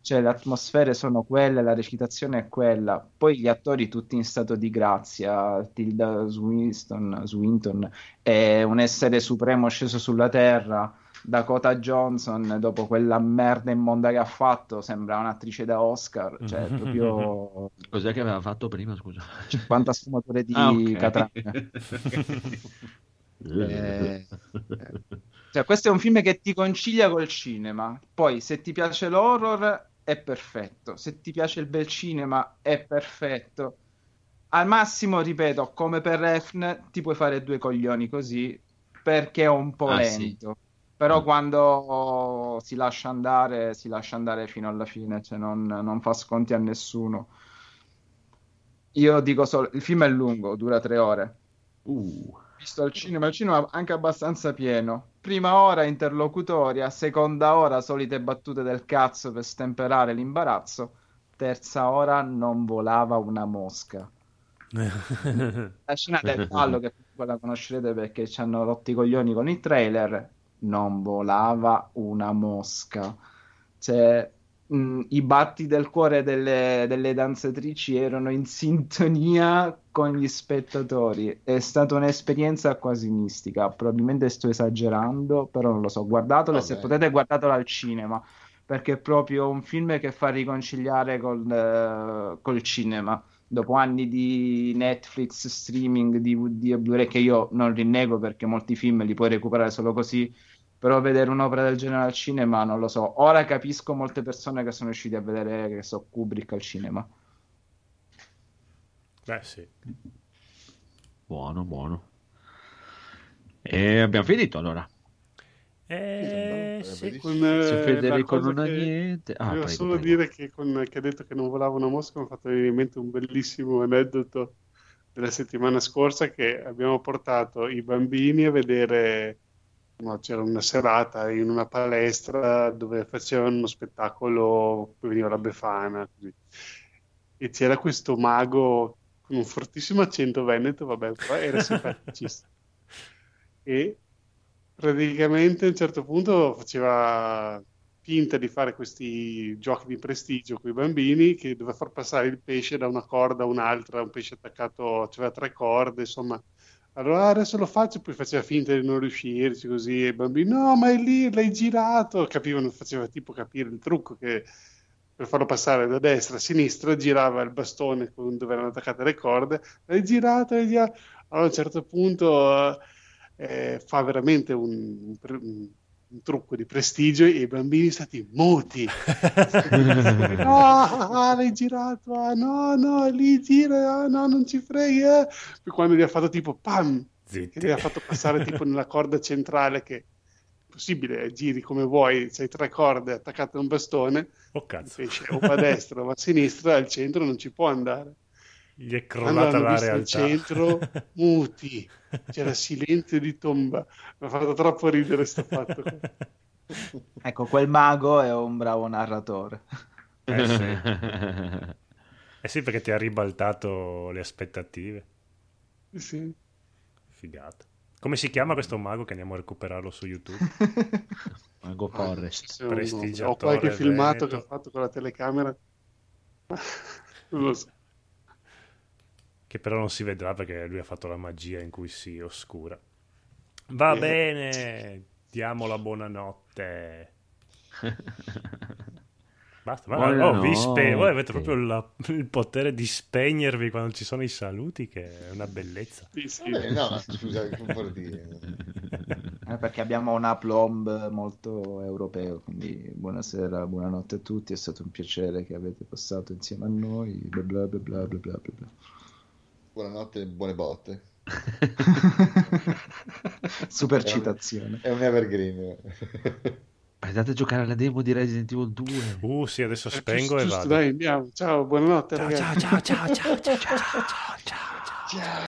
Cioè, le atmosfere sono quelle, la recitazione è quella. Poi gli attori tutti in stato di grazia. Tilda Swinton, Swinton è un essere supremo sceso sulla terra. Dakota Johnson, dopo quella merda immonda che ha fatto, sembra un'attrice da Oscar. Cioè, [LAUGHS] proprio Cos'è che aveva fatto prima, scusa? 50 sfumature di Ah, ok. [LAUGHS] Eh, Cioè, questo è un film che ti concilia col cinema. Poi, se ti piace l'horror, è perfetto. Se ti piace il bel cinema, è perfetto. Al massimo, ripeto, come per Refn, ti puoi fare due coglioni così perché è un po' Ah, sì. lento. Però Mm. quando si lascia andare, si lascia andare fino alla fine, cioè non, non fa sconti a nessuno. Io dico solo, il film è lungo, dura tre ore Uh, visto al cinema, il cinema anche abbastanza pieno. Prima ora interlocutoria, seconda ora solite battute del cazzo per stemperare l'imbarazzo, terza ora non volava una mosca. [LAUGHS] La scena del fallo, che la conoscerete perché ci hanno rotti i coglioni con il trailer, non volava una mosca. Cioè, mh, i batti del cuore delle, delle danzatrici erano in sintonia con gli spettatori. È stata un'esperienza quasi mistica. Probabilmente sto esagerando, però non lo so. Guardatelo e se Vabbè. potete guardatelo al cinema, perché è proprio un film che fa riconciliare col, eh, col cinema. Dopo anni di Netflix, streaming, DVD e Blu-ray, che io non rinnego perché molti film li puoi recuperare solo così, però vedere un'opera del genere al cinema non lo so. Ora capisco molte persone che sono riusciti a vedere, che so, Kubrick al cinema. Beh, sì. buono, buono. E abbiamo finito allora. Eh, Sì, sì. Con, Se eh, Federico non ha niente... Ah, prego, solo prego. dire che, con, che ha detto che non volava una mosca mi ha fatto venire in mente un bellissimo aneddoto della settimana scorsa che abbiamo portato i bambini a vedere, no, c'era una serata in una palestra dove facevano uno spettacolo, poi veniva la Befana, così. e c'era questo mago con un fortissimo accento veneto, vabbè, però era simpaticissimo. [LAUGHS] E praticamente a un certo punto faceva finta di fare questi giochi di prestigio con i bambini che doveva far passare il pesce da una corda a un'altra, un pesce attaccato, aveva tre corde, insomma. Allora "Ah, adesso lo faccio, poi faceva finta di non riuscirci così e i bambini no, ma è lì, l'hai girato, capivano, faceva tipo capire il trucco che per farlo passare da destra a sinistra girava il bastone con dove erano attaccate le corde, l'hai girato, l'hai girato. Allora a un certo punto eh, fa veramente un, un- un trucco di prestigio e i bambini sono stati muti. [LAUGHS] no, ah, l'hai girato, ah, no, no, lì gira, ah, no, non ci frega. Poi quando gli ha fatto tipo pam, che gli ha fatto passare tipo nella corda centrale che è possibile, giri come vuoi, c'hai tre corde attaccate a un bastone, Oh cazzo. pesce o va a destra o va a sinistra, al centro non ci può andare. Gli è crollata la realtà. centro, [LAUGHS] muti, c'era silenzio di tomba. Mi ha fatto troppo ridere sto fatto. [LAUGHS] Ecco, quel mago è un bravo narratore. Eh sì. Eh sì, perché ti ha ribaltato le aspettative. Sì. Figata. Come si chiama questo mago che andiamo a recuperarlo su YouTube? [LAUGHS] Mago Ah, Forrest. Prestigiatore Ho qualche filmato veneto. che ho fatto con la telecamera. Non lo so. Che però non si vedrà perché lui ha fatto la magia in cui si oscura. Va Eh. bene, diamo la buonanotte. [LAUGHS] Basta, ma Buonanotte. oh, vi spe- voi avete proprio la- il potere di spegnervi quando ci sono i saluti, che è una bellezza. Sì, sì. Vabbè, no, scusa, che vuol dire? [LAUGHS] Eh, perché abbiamo un aplomb molto europeo, quindi buonasera, buonanotte a tutti, è stato un piacere che avete passato insieme a noi, bla bla bla bla bla bla bla. Buonanotte e buone botte. [LAUGHS] Super È un- citazione. È un evergreen. Andate a giocare alla demo di Resident Evil 2. Uh, sì, adesso Eh, spengo giusto, e giusto, vado. Dai, andiamo. Ciao, buonanotte Ciao, ragazzi. ciao, ciao, ciao, ciao, ciao, ciao, ciao, ciao. Ciao.